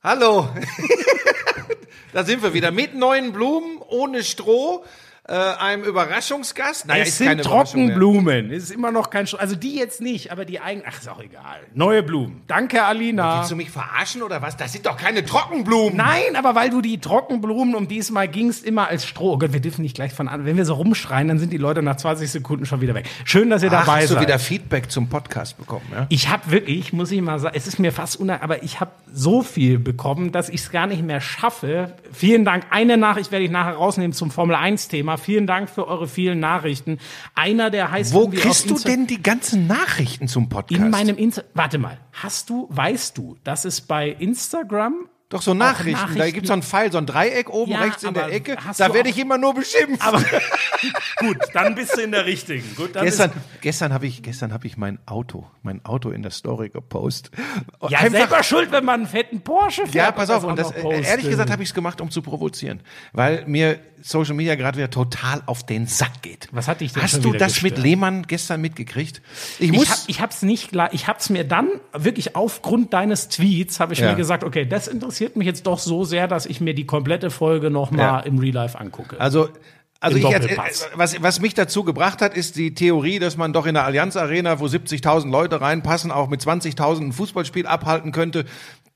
Hallo. da sind wir wieder mit neuen Blumen, ohne Stroh, äh, einem Überraschungsgast. Naja, es sind. Trockenblumen. Es ist immer noch kein, Sch- also die jetzt nicht, aber die eigenen, ach, ist auch egal. Neue Blumen. Danke, Alina. Willst du mich verarschen oder was? Das sind doch keine Trockenblumen. Nein, aber weil du die Trockenblumen, um diesmal gingst, immer als Stroh. Oh Gott, wir dürfen nicht gleich von an. Wenn wir so rumschreien, dann sind die Leute nach 20 Sekunden schon wieder weg. Schön, dass ihr Ach, dabei hast du seid. wieder Feedback zum Podcast bekommen, ja? Ich habe wirklich, muss ich mal sagen, es ist mir fast unangenehm, aber ich habe so viel bekommen, dass ich es gar nicht mehr schaffe. Vielen Dank. Eine Nachricht werde ich nachher rausnehmen zum Formel 1 Thema. Vielen Dank für eure vielen Nachrichten. Einer, der heißt Wo kriegst du denn die ganzen Nachrichten zum Podcast? in meinem Insta Warte mal, hast du, weißt du, dass es bei Instagram Doch so Nachrichten. Da Nachrichten- gibt's so ein Pfeil, so ein Dreieck oben Ja, rechts in der Ecke. Da werde ich immer nur beschimpft. Aber gut, dann bist du in der richtigen. Gut, gestern, ist, gestern habe ich, gestern habe ich mein Auto, mein Auto in der Story gepostet. ja, Einfach- selber schuld, wenn man einen fetten Porsche fährt. Ja, pass auf, und das, äh, ehrlich gesagt habe ich es gemacht, um zu provozieren, weil mir Social Media gerade wieder total auf den Sack geht. Was hat dich denn Hast du das mit gestört? Lehmann gestern mitgekriegt? Ich Ich, muss, hab, ich hab's nicht, gla- ich hab's mir dann wirklich aufgrund deines Tweets habe ich Ja. mir gesagt, okay, das interessiert mich jetzt doch so sehr, dass ich mir die komplette Folge noch mal Ja. im Real Life angucke. also, also ich, äh, was, was mich dazu gebracht hat, ist die Theorie, dass man doch in der Allianz Arena, wo 70.000 Leute reinpassen, auch mit 20.000 ein Fußballspiel abhalten könnte.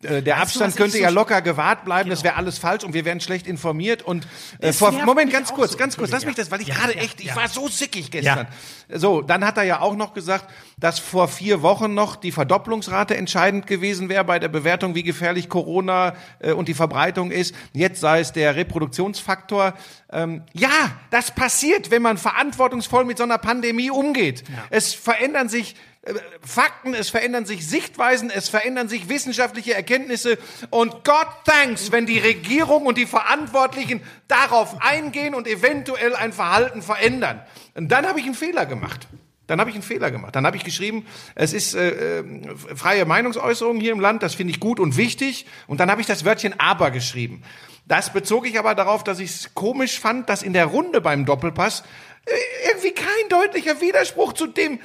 Äh, Der Abstand könnte so ja locker gewahrt bleiben, das wäre alles falsch und wir wären schlecht informiert und äh, vor, Moment, ganz kurz, so. ganz kurz, lass mich Ja. das, weil ich Ja, gerade ja, echt, ich ja. war so sickig gestern. So, dann hat er ja auch noch gesagt, dass vor vier Wochen noch die Verdopplungsrate entscheidend gewesen wäre bei der Bewertung, wie gefährlich Corona äh, und die Verbreitung ist. Jetzt sei es der Reproduktionsfaktor. Ähm, ja, das passiert, wenn man verantwortungsvoll mit so einer Pandemie umgeht. Es verändern sich Fakten, es verändern sich Sichtweisen, es verändern sich wissenschaftliche Erkenntnisse und God thanks, wenn die Regierung und die Verantwortlichen darauf eingehen und eventuell ein Verhalten verändern. Und dann habe ich einen Fehler gemacht. Dann habe ich einen Fehler gemacht. Dann habe ich geschrieben, es ist äh, äh, freie Meinungsäußerung hier im Land, das finde ich gut und wichtig. Und dann habe ich das Wörtchen aber geschrieben. Das bezog ich aber darauf, dass ich es komisch fand, dass in der Runde beim Doppelpass äh, irgendwie kein deutlicher Widerspruch zu dem,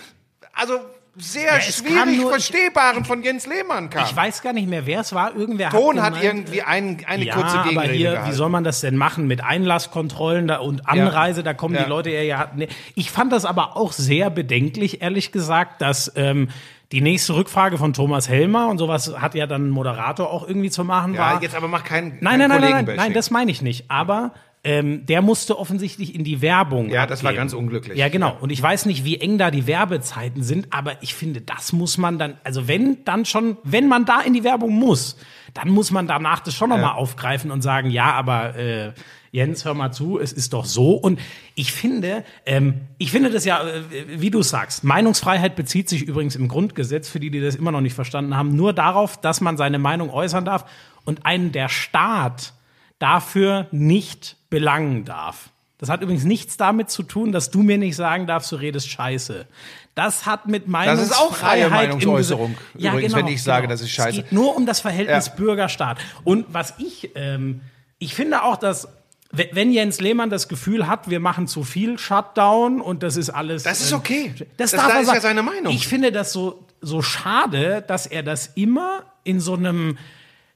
also sehr kam schwierig nur- Verstehbaren von Jens Lehmann kam. ich weiß gar nicht mehr, wer es war. Irgendwer Ton hat gemeint, irgendwie ein, eine ja, kurze aber Gegenrede hier, gehalten. wie soll man das denn machen mit Einlasskontrollen da und Anreise? Da kommen Ja. die Leute eher ja. Nee. Ich fand das aber auch sehr bedenklich, ehrlich gesagt, dass ähm, die nächste Rückfrage von Thomas Helmer und sowas hat ja dann ein Moderator auch irgendwie zu machen. ja, war, jetzt aber mach keinen Nein, nein, nein, kein nein, nein, Kollegenbashing. nein, das meine ich nicht. Aber ähm, der musste offensichtlich in die Werbung. Ja, das war abgeben. ganz unglücklich. Ja, genau. Und ich weiß nicht, wie eng da die Werbezeiten sind, aber ich finde, das muss man dann, also wenn dann schon, wenn man da in die Werbung muss, dann muss man danach das schon nochmal aufgreifen und sagen, ja, aber äh, Jens, hör mal zu, es ist doch so. Und ich finde, ähm, ich finde das ja, äh, wie du sagst, Meinungsfreiheit bezieht sich übrigens im Grundgesetz, für die, die das immer noch nicht verstanden haben, nur darauf, dass man seine Meinung äußern darf und einen der Staat dafür nicht belangen darf. Das hat übrigens nichts damit zu tun, dass du mir nicht sagen darfst, du redest Scheiße. Das hat mit Das Meinungsfreiheit ist auch freie Meinungsäußerung, Ja, übrigens, genau, wenn ich sage, genau. das ist Scheiße. Es geht nur um das Verhältnis Ja. Bürger-Staat. Und was ich, ähm, ich finde auch, dass we- wenn Jens Lehmann das Gefühl hat, wir machen zu viel Shutdown und das ist alles. Das ist ähm, okay. Das, Das darf da er ist ja seine Meinung. Ich finde das so, so schade, dass er das immer in so einem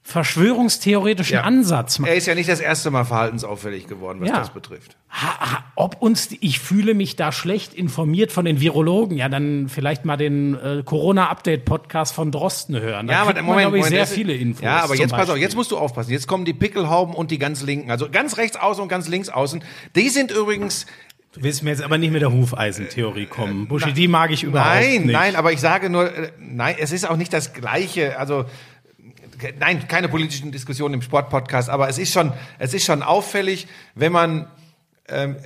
verschwörungstheoretischen Ja. Ansatz macht. Er ist ja nicht das erste Mal verhaltensauffällig geworden, was Ja. das betrifft. Ha, ha, ob uns, ich fühle mich da schlecht informiert von den Virologen, ja, dann vielleicht mal den äh, Corona-Update-Podcast von Drosten hören. Da Ja, aber kriegt Moment, man, glaube ich, Moment, sehr das- viele Infos. Ja, aber jetzt pass auf, jetzt musst du aufpassen. Jetzt kommen die Pickelhauben und die ganz linken, also ganz rechts außen und ganz links außen. Die sind übrigens Du willst mir jetzt aber nicht mit der Hufeisentheorie kommen. Buschi, die mag ich überhaupt Nein, nicht. nein, aber ich sage nur, äh, nein, es ist auch nicht das Gleiche. Also nein, keine politischen Diskussionen im Sportpodcast, aber es ist schon, es ist schon auffällig, wenn man ähm,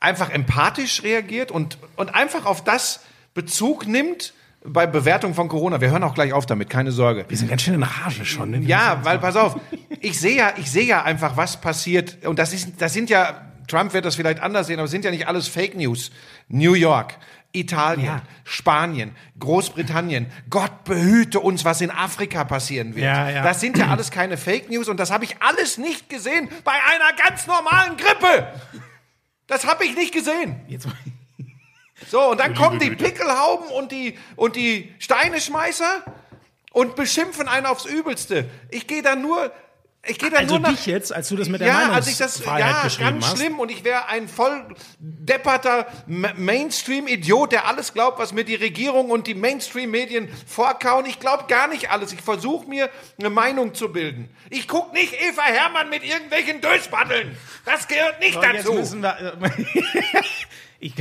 einfach empathisch reagiert und und einfach auf das Bezug nimmt bei Bewertung von Corona. Wir hören auch gleich auf damit, keine Sorge. Wir sind ganz schön in Rage schon. Ne? Ja, weil pass auf, ich sehe ja, ich sehe ja einfach, was passiert und das ist, das sind ja, Trump wird das vielleicht anders sehen, aber es sind ja nicht alles Fake News. New York, Italien, Ja. Spanien, Großbritannien. Gott behüte uns, was in Afrika passieren wird. Ja, ja. Das sind ja alles keine Fake News und das habe ich alles nicht gesehen bei einer ganz normalen Grippe. Das habe ich nicht gesehen. Jetzt, So, und dann kommen die Pickelhauben und die, und die Steineschmeißer und beschimpfen einen aufs Übelste. Ich gehe da nur, ich gehe da Also nur nach. dich jetzt, als du das mit der ja, als ich das, Meinungsfreiheit ja, geschrieben ganz hast. schlimm und ich wäre ein voll depperter Ma- Mainstream-Idiot, der alles glaubt, was mir die Regierung und die Mainstream-Medien vorkauen. Ich glaube gar nicht alles. Ich versuche mir eine Meinung zu bilden. Ich guck nicht Eva Hermann mit irgendwelchen Döspaddeln. Das gehört nicht So, jetzt dazu. müssen wir, äh, ich,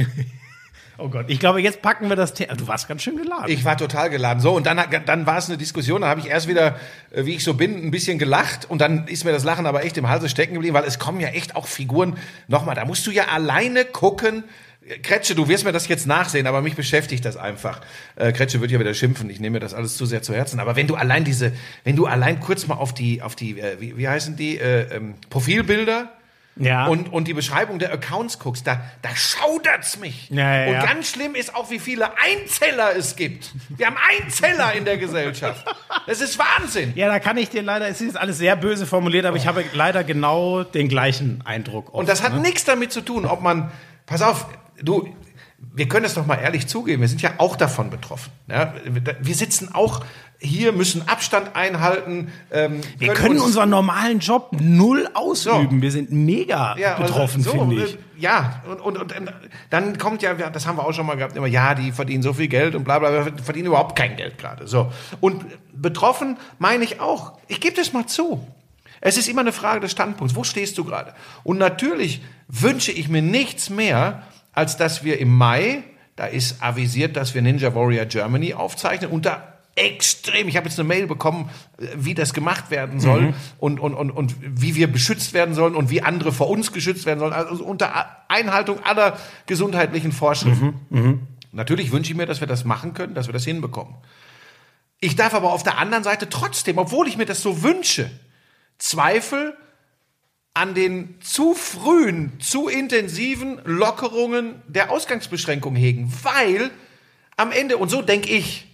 oh Gott, ich glaube, jetzt packen wir das Thema. Du warst ganz schön geladen. Ich war total geladen. So, und dann, dann war es eine Diskussion, da habe ich erst wieder, äh, wie ich so bin, ein bisschen gelacht und dann ist mir das Lachen aber echt im Halse stecken geblieben, weil es kommen ja echt auch Figuren. Nochmal, da musst du ja alleine gucken. Kretsche, du wirst mir das jetzt nachsehen, aber mich beschäftigt das einfach. Äh, Kretsche wird ja wieder schimpfen, ich nehme mir das alles zu sehr zu Herzen. Aber wenn du allein diese, wenn du allein kurz mal auf die, auf die, äh, wie, wie heißen die, äh, ähm, Profilbilder ja. und, und die Beschreibung der Accounts guckst, da, da schaudert's mich. Ja, ja, und ganz schlimm ist auch, wie viele Einzeller es gibt. Wir haben Einzeller in der Gesellschaft. Das ist Wahnsinn. ja, da kann ich dir leider, es ist alles sehr böse formuliert, aber ich habe leider genau den gleichen Eindruck. Oft, Und das hat ne? nichts damit zu tun, ob man, pass auf, du, wir können es doch mal ehrlich zugeben, wir sind ja auch davon betroffen. Ja? Wir sitzen auch hier, müssen Abstand einhalten. Ähm, Wir können uns- unseren normalen Job null ausüben. Wir sind mega Ja, also betroffen, so, finde ich. äh, Ja, und, und, und dann kommt ja, das haben wir auch schon mal gehabt, immer, ja, die verdienen so viel Geld und bla bla, bla verdienen überhaupt kein Geld gerade. So. Und betroffen meine ich auch, ich gebe das mal zu. Es ist immer eine Frage des Standpunkts. Wo stehst du gerade? Und natürlich wünsche ich mir nichts mehr, als dass wir im Mai, da ist avisiert, dass wir Ninja Warrior Germany aufzeichnen, unter extrem, ich habe jetzt eine Mail bekommen, äh, wie das gemacht werden soll Mhm. und, und, und, und wie wir beschützt werden sollen und wie andere vor uns geschützt werden sollen, also unter Einhaltung aller gesundheitlichen Vorschriften. Mhm. Natürlich wünsche ich mir, dass wir das machen können, dass wir das hinbekommen. Ich darf aber auf der anderen Seite trotzdem, obwohl ich mir das so wünsche, Zweifel an den zu frühen, zu intensiven Lockerungen der Ausgangsbeschränkung hegen, weil am Ende, und so denke ich,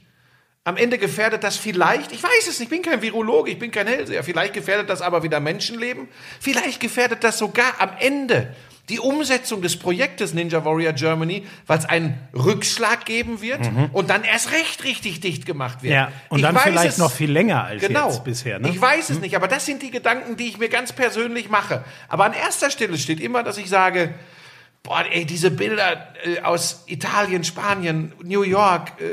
am Ende gefährdet das vielleicht, ich weiß es nicht, ich bin kein Virologe, ich bin kein Hellseher, vielleicht gefährdet das aber wieder Menschenleben, vielleicht gefährdet das sogar am Ende die Umsetzung des Projektes Ninja Warrior Germany, weil es einen Rückschlag geben wird und dann erst recht richtig dicht gemacht wird. Mhm. Ja, und Ich dann weiß vielleicht es- noch viel länger als Genau. jetzt bisher. Ne? Ich weiß es nicht, aber das sind die Gedanken, die ich mir ganz persönlich mache. Aber an erster Stelle steht immer, dass ich sage, boah, ey, diese Bilder äh, aus Italien, Spanien, New York, äh,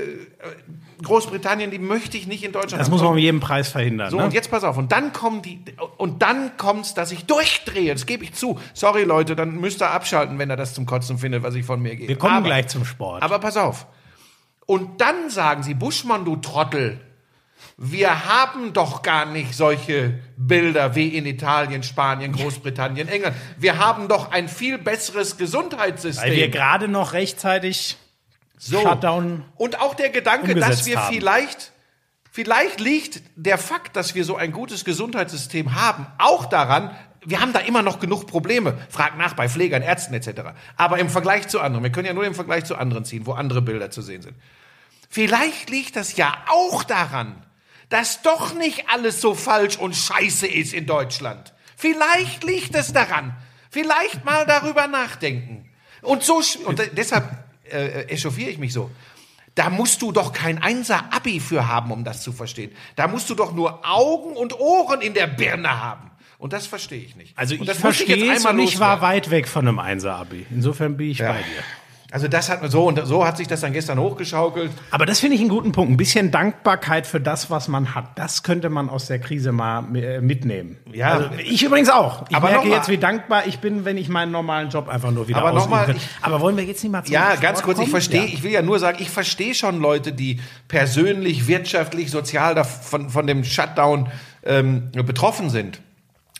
Großbritannien, die möchte ich nicht in Deutschland. das muss man um jeden Preis verhindern. So, ne? und jetzt pass auf. Und dann kommen die, und dann kommt's, dass ich durchdrehe. Das gebe ich zu. Sorry, Leute, dann müsst ihr abschalten, wenn ihr das zum Kotzen findet, was ich von mir gebe. Wir kommen aber, gleich zum Sport. Aber pass auf. Und dann sagen sie, Buschmann, du Trottel, wir haben doch gar nicht solche Bilder wie in Italien, Spanien, Großbritannien, England. Wir haben doch ein viel besseres Gesundheitssystem. Weil wir gerade noch rechtzeitig so. Shutdown Und auch der Gedanke, dass wir haben. vielleicht, vielleicht liegt der Fakt, dass wir so ein gutes Gesundheitssystem haben, auch daran, wir haben da immer noch genug Probleme. Frag nach bei Pflegern, Ärzten etc. Aber im Vergleich zu anderen, wir können ja nur den Vergleich zu anderen ziehen, wo andere Bilder zu sehen sind. Vielleicht liegt das ja auch daran, dass doch nicht alles so falsch und scheiße ist in Deutschland. Vielleicht liegt es daran. Vielleicht mal darüber nachdenken. Und so und de- deshalb äh, echauffiere ich mich so. Da musst du doch kein Einser-Abi für haben, um das zu verstehen. Da musst du doch nur Augen und Ohren in der Birne haben. Und das verstehe ich nicht. Also ich verstehe und ich war weit weg von einem Einser-Abi. Insofern bin ich bei dir. Also das hat so und so hat sich das dann gestern hochgeschaukelt. Aber das finde ich einen guten Punkt. Ein bisschen Dankbarkeit für das, was man hat. Das könnte man aus der Krise mal äh, mitnehmen. Ja. Also ich übrigens auch. Ich Aber merke jetzt, wie dankbar ich bin, wenn ich meinen normalen Job einfach nur wieder Aber ausüben mal, kann. ich- Aber wollen wir jetzt nicht mal zum Ja, Sport ganz kurz, ich kommen? verstehe, Ja. ich will ja nur sagen, ich verstehe schon Leute, die persönlich, wirtschaftlich, sozial davon, von dem Shutdown ähm, betroffen sind.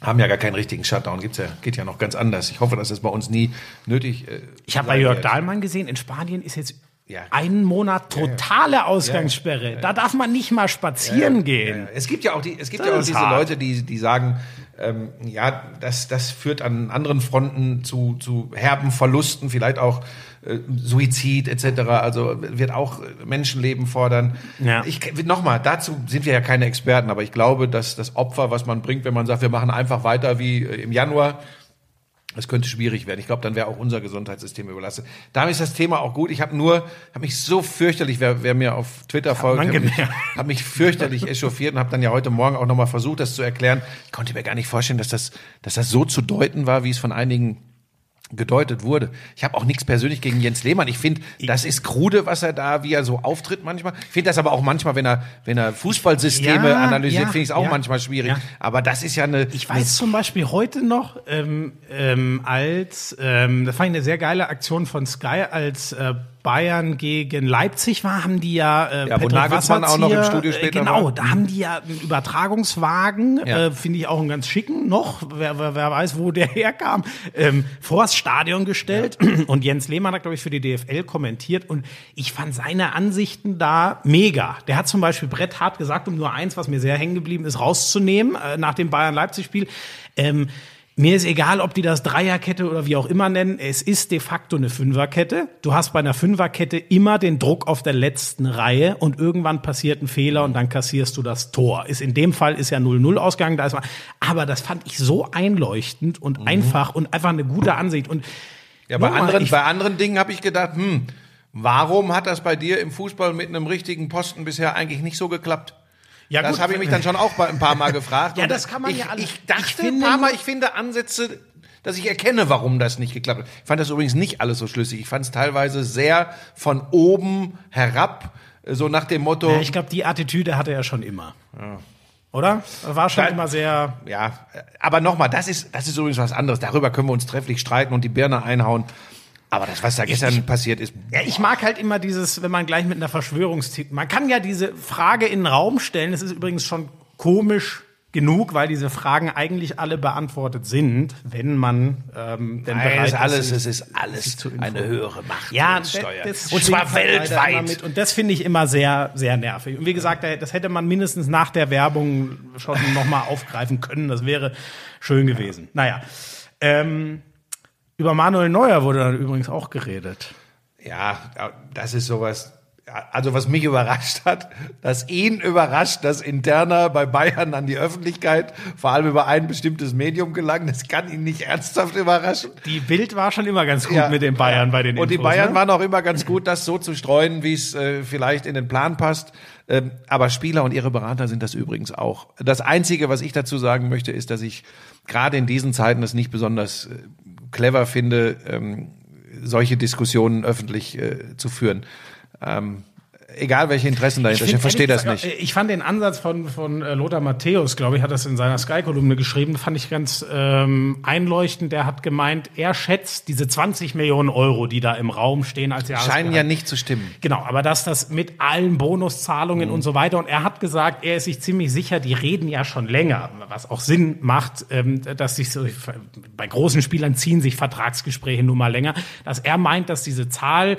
Haben ja gar keinen richtigen Shutdown, gibt's ja, geht ja noch ganz anders. Ich hoffe, dass das bei uns nie nötig äh, Ich habe bei Jörg wird. Dahlmann gesehen, in Spanien ist jetzt Ja. einen Monat totale Ausgangssperre. Da darf man nicht mal spazieren gehen. Es gibt ja auch die, es gibt Das ja auch diese hart. Leute, die, die sagen, ähm, ja, das, das führt an anderen Fronten zu, zu herben Verlusten, vielleicht auch äh, Suizid etc. Also wird auch Menschenleben fordern. Ja. Ich nochmal, dazu sind wir ja keine Experten, aber ich glaube, dass das Opfer, was man bringt, wenn man sagt, wir machen einfach weiter wie äh, im Januar, Es könnte schwierig werden. Ich glaube, dann wäre auch unser Gesundheitssystem überlastet. Damit ist das Thema auch gut. Ich habe nur, habe mich so fürchterlich, wer, wer mir auf Twitter folgt, habe mich, hab mich fürchterlich echauffiert und habe dann ja heute Morgen auch nochmal versucht, das zu erklären. Ich konnte mir gar nicht vorstellen, dass das, dass das so zu deuten war, wie es von einigen gedeutet wurde. Ich habe auch nichts persönlich gegen Jens Lehmann. Ich finde, das ist krude, was er da, wie er so auftritt manchmal. Ich finde das aber auch manchmal, wenn er, wenn er Fußballsysteme Ja, analysiert, ja, finde ich es auch ja, manchmal schwierig. Aber das ist ja eine. Ich weiß zum Beispiel heute noch, ähm, ähm, als, ähm, das fand ich eine sehr geile Aktion von Sky, als äh, Bayern gegen Leipzig war, haben die ja, äh, Ja, Patrick Nagelsmann auch noch im Studio äh, später Genau, war. da haben die ja einen Übertragungswagen, Ja. äh, finde ich auch einen ganz schicken noch, wer, wer, wer weiß, wo der herkam, ähm, vors Stadion gestellt. Und Jens Lehmann hat, glaube ich, für die DFL kommentiert und ich fand seine Ansichten da mega. Der hat zum Beispiel Brett hart gesagt, um nur eins, was mir sehr hängen geblieben ist, rauszunehmen, äh, nach dem Bayern-Leipzig-Spiel. Ähm, mir ist egal, ob die das Dreierkette oder wie auch immer nennen. Es ist de facto eine Fünferkette. Du hast bei einer Fünferkette immer den Druck auf der letzten Reihe und irgendwann passiert ein Fehler und dann kassierst du das Tor. Ist in dem Fall ist ja 0-0 ausgegangen, da ist man, aber das fand ich so einleuchtend und einfach und einfach eine gute Ansicht und Ja, bei anderen, ich- bei anderen Dingen habe ich gedacht, hm, warum hat das bei dir im Fußball mit einem richtigen Posten bisher eigentlich nicht so geklappt? Ja, das habe ich mich dann schon auch ein paar Mal gefragt. Ja, das kann man ich, ja alles- Ich dachte ich ein paar Mal, ich finde Ansätze, dass ich erkenne, warum das nicht geklappt hat. Ich fand das übrigens nicht alles so schlüssig. Ich fand es teilweise sehr von oben herab, so nach dem Motto, Ja, ich glaube, die Attitüde hatte er schon immer. Oder? Er war schon Da- immer sehr. Ja, aber nochmal, das ist, das ist übrigens was anderes. Darüber können wir uns trefflich streiten und die Birne einhauen. Aber das, was da gestern passiert ist, Ja, ich mag halt immer dieses, wenn man gleich mit einer Verschwörungstheorie. Man kann ja diese Frage in den Raum stellen. Das ist übrigens schon komisch genug, weil diese Fragen eigentlich alle beantwortet sind, wenn man ähm, denn Nein, bereit es ist alles, sich- es ist alles zu eine höhere Macht. Ja, uns das, steuert. und zwar halt weltweit. Mit. Und das finde ich immer sehr, sehr nervig. Und wie gesagt, das hätte man mindestens nach der Werbung schon nochmal aufgreifen können. Das wäre schön gewesen. Naja. Ähm, über Manuel Neuer wurde dann übrigens auch geredet. Ja, das ist sowas. Also was mich überrascht hat, dass ihn überrascht, dass interner bei Bayern an die Öffentlichkeit, vor allem über ein bestimmtes Medium gelangt, das kann ihn nicht ernsthaft überraschen. Die Bild war schon immer ganz gut Ja. mit den Bayern bei den Und die Infos, Bayern ne? waren auch immer ganz gut, das so zu streuen, wie es äh, vielleicht in den Plan passt. Ähm, aber Spieler und ihre Berater sind das übrigens auch. Das Einzige, was ich dazu sagen möchte, ist, dass ich gerade in diesen Zeiten es nicht besonders äh, clever finde, ähm, solche Diskussionen öffentlich äh, zu führen. Ähm, egal welche Interessen dahinter stehen, find, verstehe das nicht. Ich fand den Ansatz von, von äh, Lothar Matthäus, glaube ich, hat das in seiner Sky-Kolumne geschrieben, fand ich ganz ähm, einleuchtend. Der hat gemeint, er schätzt diese 20 Millionen Euro, die da im Raum stehen als Scheinen Jahresgehalt. ja nicht zu stimmen. Genau, aber dass das mit allen Bonuszahlungen Mhm. und so weiter. Und er hat gesagt, er ist sich ziemlich sicher, die reden ja schon länger, was auch Sinn macht, ähm, dass sich so, bei großen Spielern ziehen sich Vertragsgespräche nun mal länger, dass er meint, dass diese Zahl,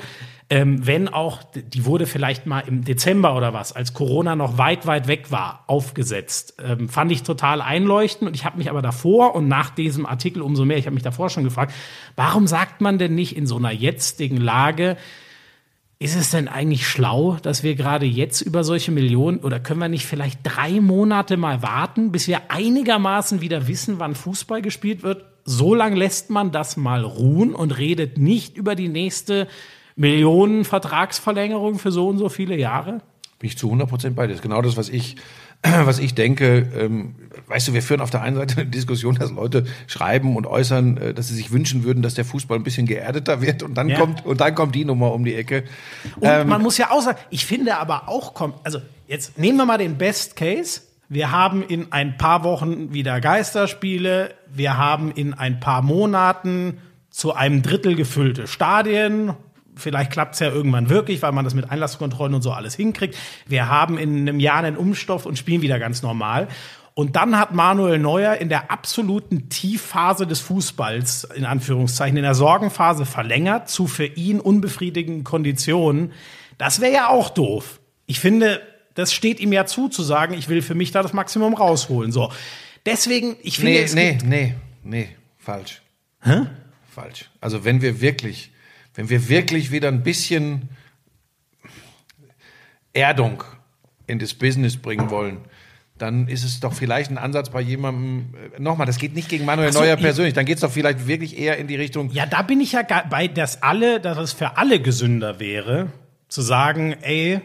ähm, wenn auch, die wurde vielleicht mal im Dezember oder was, als Corona noch weit, weit weg war, aufgesetzt. Ähm, fand ich total einleuchtend und ich habe mich aber davor und nach diesem Artikel umso mehr, ich habe mich davor schon gefragt, warum sagt man denn nicht in so einer jetzigen Lage, ist es denn eigentlich schlau, dass wir gerade jetzt über solche Millionen oder können wir nicht vielleicht drei Monate mal warten, bis wir einigermaßen wieder wissen, wann Fußball gespielt wird? So lang lässt man das mal ruhen und redet nicht über die nächste Millionen-Vertragsverlängerung für so und so viele Jahre? Bin ich zu 100 Prozent bei dir. Das ist genau das, was ich, was ich denke. Ähm, weißt du, wir führen auf der einen Seite eine Diskussion, dass Leute schreiben und äußern, äh, dass sie sich wünschen würden, dass der Fußball ein bisschen geerdeter wird und dann Ja. kommt, und dann kommt die Nummer um die Ecke. Und Ähm, man muss ja auch sagen, ich finde aber auch, kommt, also jetzt nehmen wir mal den Best Case. Wir haben in ein paar Wochen wieder Geisterspiele. Wir haben in ein paar Monaten zu einem Drittel gefüllte Stadien. Vielleicht klappt es ja irgendwann wirklich, weil man das mit Einlasskontrollen und so alles hinkriegt. Wir haben in einem Jahr einen Umstoff und spielen wieder ganz normal. Und dann hat Manuel Neuer in der absoluten Tiefphase des Fußballs, in Anführungszeichen, in der Sorgenphase verlängert, zu für ihn unbefriedigenden Konditionen. Das wäre ja auch doof. Ich finde, das steht ihm ja zu, zu sagen, ich will für mich da das Maximum rausholen. So. Deswegen, ich finde, nee, es nee, nee, nee, falsch. Hä? Falsch. Also wenn wir wirklich, wenn wir wirklich wieder ein bisschen Erdung in das Business bringen wollen, dann ist es doch vielleicht ein Ansatz bei jemandem, äh, nochmal, das geht nicht gegen Manuel so, Neuer ich- persönlich, dann geht es doch vielleicht wirklich eher in die Richtung, Ja, da bin ich ja bei, dass alle, dass es für alle gesünder wäre, zu sagen, ey,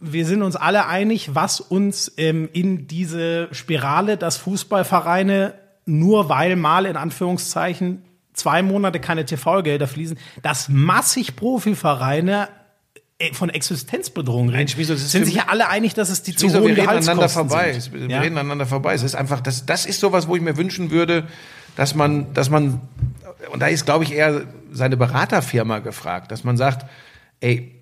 wir sind uns alle einig, was uns ähm, in diese Spirale, dass Fußballvereine nur weil mal in Anführungszeichen zwei Monate keine TV-Gelder fließen, dass massig Profivereine äh, von Existenzbedrohung reden. Das ist sind sich ja alle einig, dass es die zu Wieso, hohen wir reden aneinander vorbei. sind. Wir Ja? reden aneinander vorbei. Es ist einfach, das, das ist sowas, wo ich mir wünschen würde, dass man, dass man, und da ist, glaube ich, eher seine Beraterfirma gefragt, dass man sagt, ey,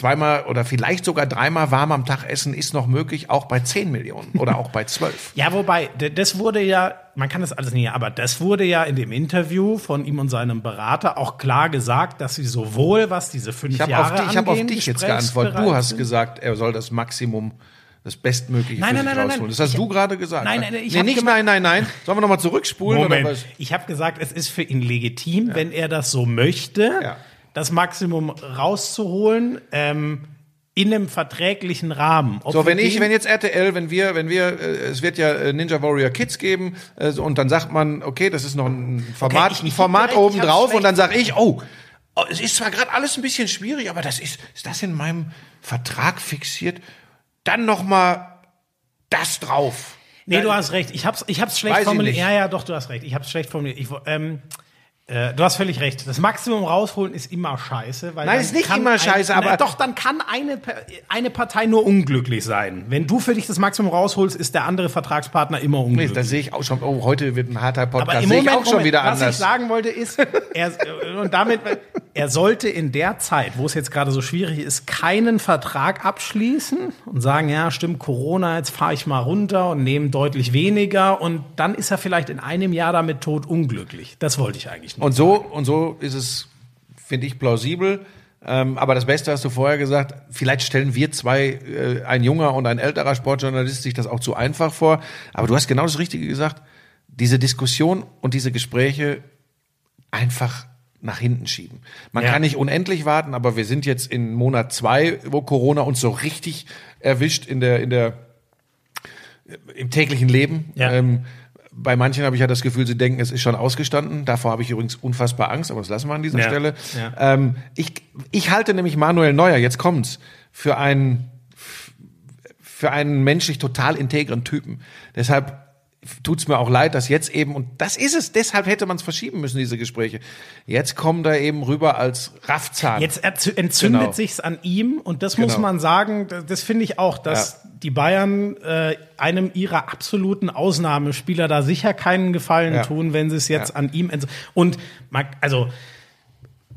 zweimal oder vielleicht sogar dreimal warm am Tag essen ist noch möglich, auch bei 10 Millionen oder auch bei 12. Ja, wobei, das wurde ja, man kann das alles nicht, aber das wurde ja in dem Interview von ihm und seinem Berater auch klar gesagt, dass sie sowohl, was diese fünf Ich habe Jahre auf, dich- ich hab auf dich jetzt geantwortet. Du hast gesagt, er soll das Maximum, das Bestmögliche Nein, für nein, sich nein, nein, rausholen. nein. Das hast Ich- du gerade gesagt. Nein, nein, ich nee, hab nicht nein, nein, nein. Sollen wir nochmal zurückspulen Moment, ich habe gesagt, es ist für ihn legitim, wenn er das so möchte, Ja. Das Maximum rauszuholen, ähm, in einem verträglichen Rahmen. Ob So, wenn ich, wenn jetzt RTL, wenn wir, wenn wir, äh, es wird ja äh, Ninja Warrior Kids geben, äh, so, und dann sagt man, okay, das ist noch ein Format, ich- ich ein Format oben drauf, und dann sage ich, oh, oh, es ist zwar gerade alles ein bisschen schwierig, aber das ist, ist das in meinem Vertrag fixiert? Dann noch mal das drauf. Nee, du hast recht. Ich hab's, ich hab's schlecht formuliert. Ja, ja, doch, du hast recht. Ich hab's schlecht formuliert. Ich, ähm, äh, du hast völlig recht. Das Maximum rausholen ist immer scheiße. Weil Nein, ist nicht immer ein- scheiße, Na, aber- doch, dann kann eine, eine Partei nur unglücklich sein. Wenn du für dich das Maximum rausholst, ist der andere Vertragspartner immer Nee, unglücklich. das sehe ich auch schon. Oh, heute wird ein harter Podcast. Aber im Moment, ich auch schon Moment, wieder was ich anders. sagen wollte ist, er, und damit, er sollte in der Zeit, wo es jetzt gerade so schwierig ist, keinen Vertrag abschließen und sagen, ja, stimmt, Corona, jetzt fahre ich mal runter und nehme deutlich weniger und dann ist er vielleicht in einem Jahr damit tot unglücklich. Das wollte ich eigentlich. Und so, und so ist es, finde ich, plausibel. Ähm, aber das Beste hast du vorher gesagt, vielleicht stellen wir zwei, äh, ein junger und ein älterer Sportjournalist, sich das auch zu einfach vor. Aber du hast genau das Richtige gesagt. Diese Diskussion und diese Gespräche einfach nach hinten schieben. Man Ja. kann nicht unendlich warten, aber wir sind jetzt in Monat zwei, wo Corona uns so richtig erwischt in der, in der, im täglichen Leben. Ja. Ähm, bei manchen habe ich ja das Gefühl, sie denken, es ist schon ausgestanden. Davor habe ich übrigens unfassbar Angst, aber das lassen wir an dieser Ja. Stelle. Ja. Ähm, ich, ich halte nämlich Manuel Neuer, jetzt kommt's, für einen, für einen menschlich total integren Typen. Deshalb tut's mir auch leid, dass jetzt eben, und das ist es, deshalb hätte man es verschieben müssen, diese Gespräche. Jetzt kommen da eben rüber als Raffzahn. Jetzt entzündet Genau. sich's an ihm und das muss Genau. man sagen, das, das finde ich auch, dass die Bayern äh, einem ihrer absoluten Ausnahmespieler da sicher keinen Gefallen Ja. tun, wenn sie es jetzt Ja. an ihm ents und also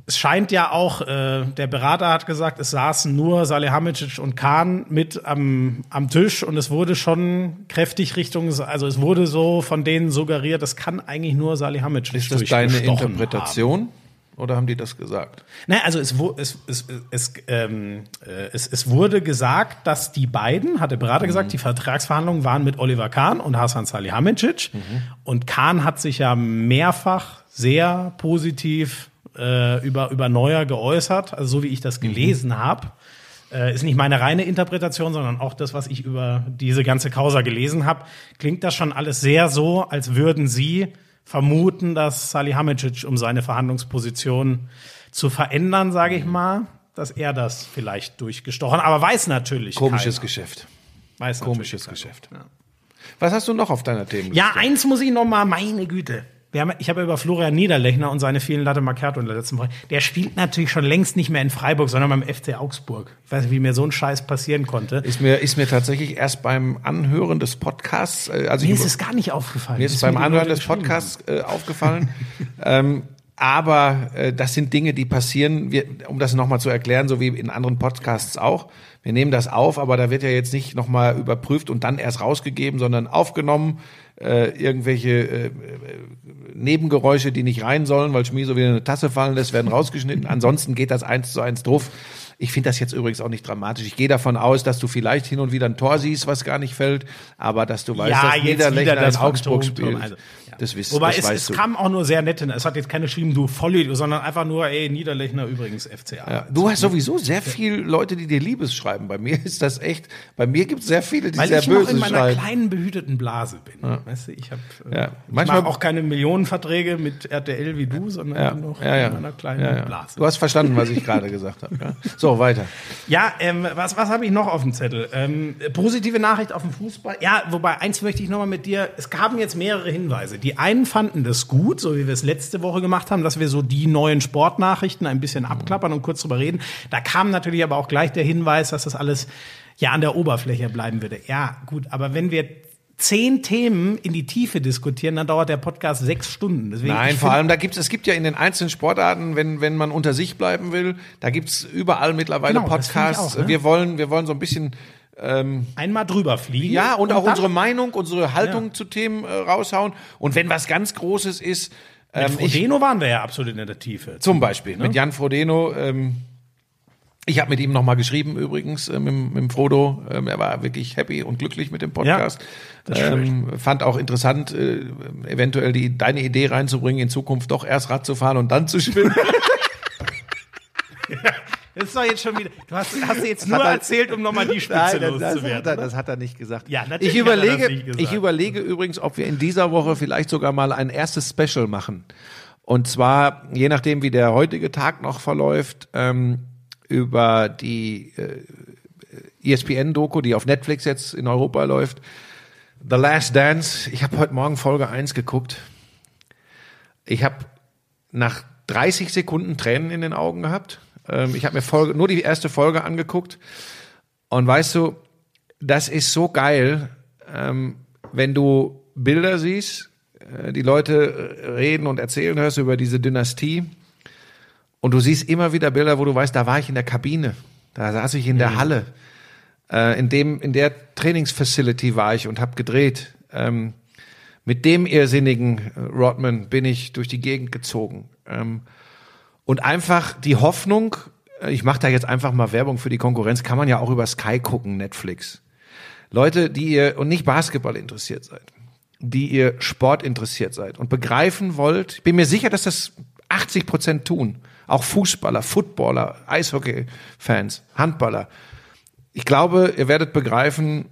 es scheint ja auch, äh, der Berater hat gesagt, es saßen nur Salihamidzic und Kahn mit am, am Tisch und es wurde schon kräftig Richtung, also es wurde so von denen suggeriert, das kann eigentlich nur Salihamidzic ist das deine durchgestochen haben. Interpretation? Oder haben die das gesagt? Nein, also es, es, es, es, ähm, äh, es, es wurde gesagt, dass die beiden, hat der Berater gesagt, die Vertragsverhandlungen waren mit Oliver Kahn und Hasan Salihamidzic. Und Kahn hat sich ja mehrfach sehr positiv äh, über, über Neuer geäußert, also so wie ich das gelesen habe. Äh, ist nicht meine reine Interpretation, sondern auch das, was ich über diese ganze Causa gelesen habe. Klingt das schon alles sehr so, als würden sie vermuten, dass Salihamidzic, um seine Verhandlungsposition zu verändern, sage ich mal, dass er das vielleicht durchgestochen, aber weiß natürlich Komisches keiner. Geschäft. Weiß Komisches natürlich Geschäft. keiner. Was hast du noch auf deiner Themenliste? Ja, eins muss ich noch mal, meine Güte. Haben, ich habe über Florian Niederlechner und seine vielen Latte Macchiato in der letzten Woche. Der spielt natürlich schon längst nicht mehr in Freiburg, sondern beim FC Augsburg. Ich weiß nicht, wie mir so ein Scheiß passieren konnte. Ist mir, ist mir tatsächlich erst beim Anhören des Podcasts, äh, also Mir ist es gar nicht aufgefallen. mir ist es beim die Anhören des Podcasts äh, aufgefallen. ähm, aber äh, das sind Dinge, die passieren, wir, um das nochmal zu erklären, so wie in anderen Podcasts auch. Wir nehmen das auf, aber da wird ja jetzt nicht nochmal überprüft und dann erst rausgegeben, sondern aufgenommen, äh, irgendwelche äh, äh, Nebengeräusche, die nicht rein sollen, weil Schmieso wieder eine Tasse fallen lässt, werden rausgeschnitten. Ansonsten geht das eins zu eins drauf. Ich finde das jetzt übrigens auch nicht dramatisch. Ich gehe davon aus, dass du vielleicht hin und wieder ein Tor siehst, was gar nicht fällt, aber dass du weißt, Ja, dass Niederlechner wieder das in Augsburg Phantom, spielt. also, ja. Das, wisst, Wobei das es, es kam auch nur sehr nett. Es hat jetzt keine geschrieben, du Vollidiot, sondern einfach nur, ey, Niederlechner übrigens FCA. Ja, du hast sowieso sehr viele Leute, die dir Liebes schreiben. Bei mir ist das echt, bei mir gibt es sehr viele, die Weil sehr ich noch böse in meiner schreiben. kleinen behüteten Blase bin. Weißt du, ich habe Ja. äh, Manchmal- ich mach auch keine Millionenverträge mit RTL wie du, sondern Ja, noch ja, ja. in meiner kleinen ja, ja. Blase. Du hast verstanden, was ich gerade gesagt habe. Ja. So, weiter. Ja, ähm, was, was habe ich noch auf dem Zettel? Ähm, positive Nachricht auf dem Fußball. Ja, wobei eins möchte ich nochmal mit dir. Es gaben jetzt mehrere Hinweise. Die einen fanden das gut, so wie wir es letzte Woche gemacht haben, dass wir so die neuen Sportnachrichten ein bisschen abklappern und kurz drüber reden. Da kam natürlich aber auch gleich der Hinweis, dass das alles ja an der Oberfläche bleiben würde. Ja, gut, aber wenn wir zehn Themen in die Tiefe diskutieren, dann dauert der Podcast sechs Stunden. Deswegen, Nein, vor allem, da gibt's, es gibt ja in den einzelnen Sportarten, wenn, wenn man unter sich bleiben will, da gibt's überall mittlerweile Genau, Podcasts. auch, ne? Wir wollen, wir wollen so ein bisschen, einmal drüber fliegen. ja, und, auch dann- unsere Meinung, unsere Haltung zu Themen äh, raushauen. Und wenn was ganz Großes ist, Mit ähm, ich, Frodeno waren wir ja absolut in der Tiefe. zum Beispiel mit Jan Frodeno, ähm, ich habe mit ihm nochmal geschrieben übrigens, äh, mit, mit Frodo. Ähm, er war wirklich happy und glücklich mit dem Podcast. stimmt. ähm, fand auch interessant, äh, eventuell die, deine Idee reinzubringen, in Zukunft doch erst Rad zu fahren und dann zu schwimmen. Das doch jetzt schon wieder. Du hast, hast du jetzt nur er- erzählt, um nochmal die Spitze Nein, das, das, hat loszuwerden. er, oder? das hat er nicht gesagt. Ja, natürlich ich er das überlege, gesagt. ich überlege übrigens, ob wir in dieser Woche vielleicht sogar mal ein erstes Special machen. Und zwar, je nachdem, wie der heutige Tag noch verläuft, ähm, über die äh, ESPN-Doku, die auf Netflix jetzt in Europa läuft. The Last Dance. Ich habe heute Morgen Folge 1 geguckt. Ich habe nach 30 Sekunden Tränen in den Augen gehabt. Ähm, ich habe mir Folge, nur die erste Folge angeguckt. Und weißt du, das ist so geil, ähm, wenn du Bilder siehst, äh, die Leute reden und erzählen hörst über diese Dynastie. Und du siehst immer wieder Bilder, wo du weißt, da war ich in der Kabine, da saß ich in der Halle, äh, in dem, in der Trainingsfacility war ich und habe gedreht. Ähm, mit dem irrsinnigen äh, Rodman bin ich durch die Gegend gezogen. Ähm, und einfach die Hoffnung, äh, ich mache da jetzt einfach mal Werbung für die Konkurrenz, kann man ja auch über Sky gucken, Netflix. Leute, die ihr und nicht Basketball interessiert seid, die ihr Sport interessiert seid und begreifen wollt, ich bin mir sicher, dass das 80 Prozent tun. Auch Fußballer, Footballer, Eishockey-Fans, Handballer. Ich glaube, ihr werdet begreifen,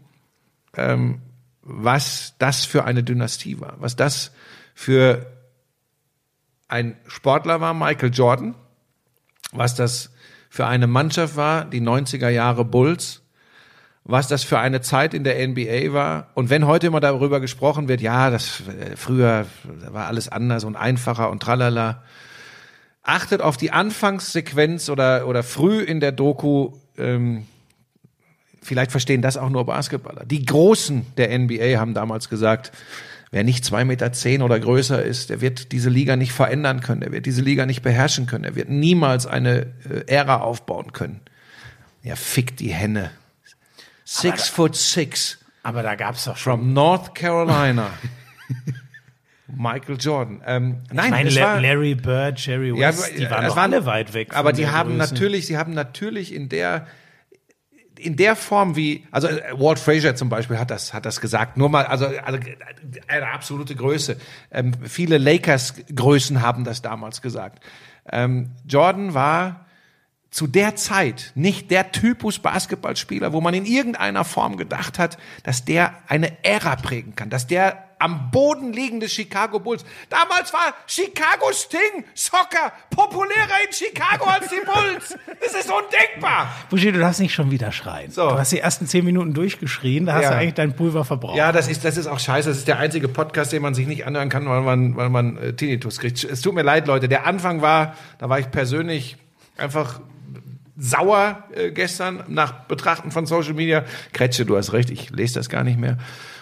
ähm, was das für eine Dynastie war, was das für ein Sportler war, Michael Jordan, was das für eine Mannschaft war, die 90er Jahre Bulls, was das für eine Zeit in der NBA war. Und wenn heute immer darüber gesprochen wird, ja, das äh, früher war alles anders und einfacher und tralala, achtet auf die Anfangssequenz oder, oder früh in der Doku, ähm, vielleicht verstehen das auch nur Basketballer. Die Großen der NBA haben damals gesagt, wer nicht zwei Meter zehn oder größer ist, der wird diese Liga nicht verändern können, der wird diese Liga nicht beherrschen können, er wird niemals eine äh, Ära aufbauen können. Ja, fick die Henne. Six foot six Aber da gab's doch schon. from North Carolina. Michael Jordan. Ähm, nein, Ich meine, es war, Larry Bird, Jerry ja, West, die waren doch alle weit weg. Aber die der haben Größe. natürlich, sie haben natürlich in der in der Form wie, also äh, Walt Frazier zum Beispiel hat das, hat das gesagt. Nur mal, also, also eine absolute Größe. Ähm, viele Lakers-Größen haben das damals gesagt. Ähm, Jordan war zu der Zeit nicht der Typus Basketballspieler, wo man in irgendeiner Form gedacht hat, dass der eine Ära prägen kann, dass der am Boden liegende Chicago Bulls. Damals war Chicago Sting Soccer populärer in Chicago als die Bulls. Das ist undenkbar. Buschi, du darfst nicht schon wieder schreien. So. Du hast die ersten zehn Minuten durchgeschrien, da hast Ja. du eigentlich dein Pulver verbraucht. Ja, das ist, das ist auch scheiße. Das ist der einzige Podcast, den man sich nicht anhören kann, weil man, weil man äh, Tinnitus kriegt. Es tut mir leid, Leute. Der Anfang war, da war ich persönlich einfach sauer äh, gestern nach Betrachten von Social Media. Kretsche, du hast recht, ich lese das gar nicht mehr.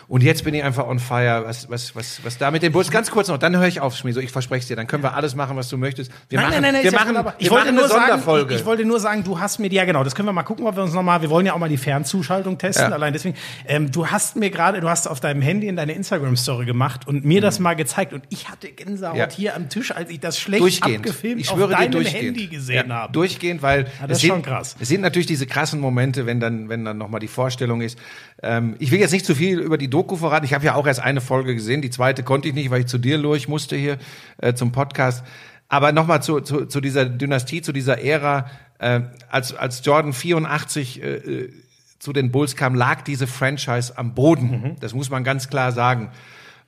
Und jetzt bin ich einfach on fire. Was, was, was, was da mit den Bulls? Ganz kurz noch, dann höre ich auf, Schmieso. Ich verspreche es dir. Dann können wir alles machen, was du möchtest. Wir machen, wir ist ja machen, wir ich wollte nur Sonderfolge. Sagen, ich wollte nur sagen, du hast mir, ja genau, das können wir mal gucken, ob wir uns nochmal, wir wollen ja auch mal die Fernzuschaltung testen, Ja. allein deswegen. Ähm, du hast mir gerade, du hast auf deinem Handy in deine Instagram-Story gemacht und mir das mal gezeigt und ich hatte Gänsehaut Mhm. Ja. hier am Tisch, als ich das schlecht durchgehend. abgefilmt ich auf schwöre dir deinem durchgehend. Handy gesehen ja, habe. Durchgehend, weil das es ist sind, schon krass. Es sind natürlich diese krassen Momente, wenn dann, wenn dann nochmal die Vorstellung ist. Ähm, ich will jetzt nicht zu viel über die Doku verraten. Ich habe ja auch erst eine Folge gesehen. Die zweite konnte ich nicht, weil ich zu dir durch musste hier äh, zum Podcast. Aber nochmal zu, zu, zu dieser Dynastie, zu dieser Ära, äh, als, als Jordan 84 äh, äh, zu den Bulls kam, lag diese Franchise am Boden. Mhm. Das muss man ganz klar sagen.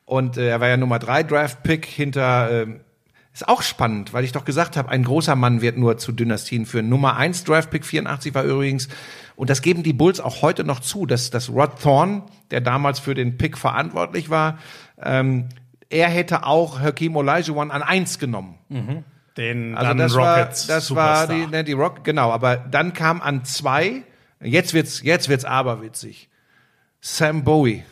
Und äh, er war ja Nummer drei Draft-Pick hinter, äh, ist auch spannend, weil ich doch gesagt habe, ein großer Mann wird nur zu Dynastien führen. Nummer eins Draft-Pick 84 war übrigens, und das geben die Bulls auch heute noch zu, dass, dass Rod Thorne, der damals für den Pick verantwortlich war, ähm, er hätte auch Hakeem Olajuwon an eins genommen. Den Also dann das Rockets war, das war die, ne, die Rock, genau. Aber dann kam an zwei, jetzt wird's, jetzt wird's aberwitzig. Sam Bowie.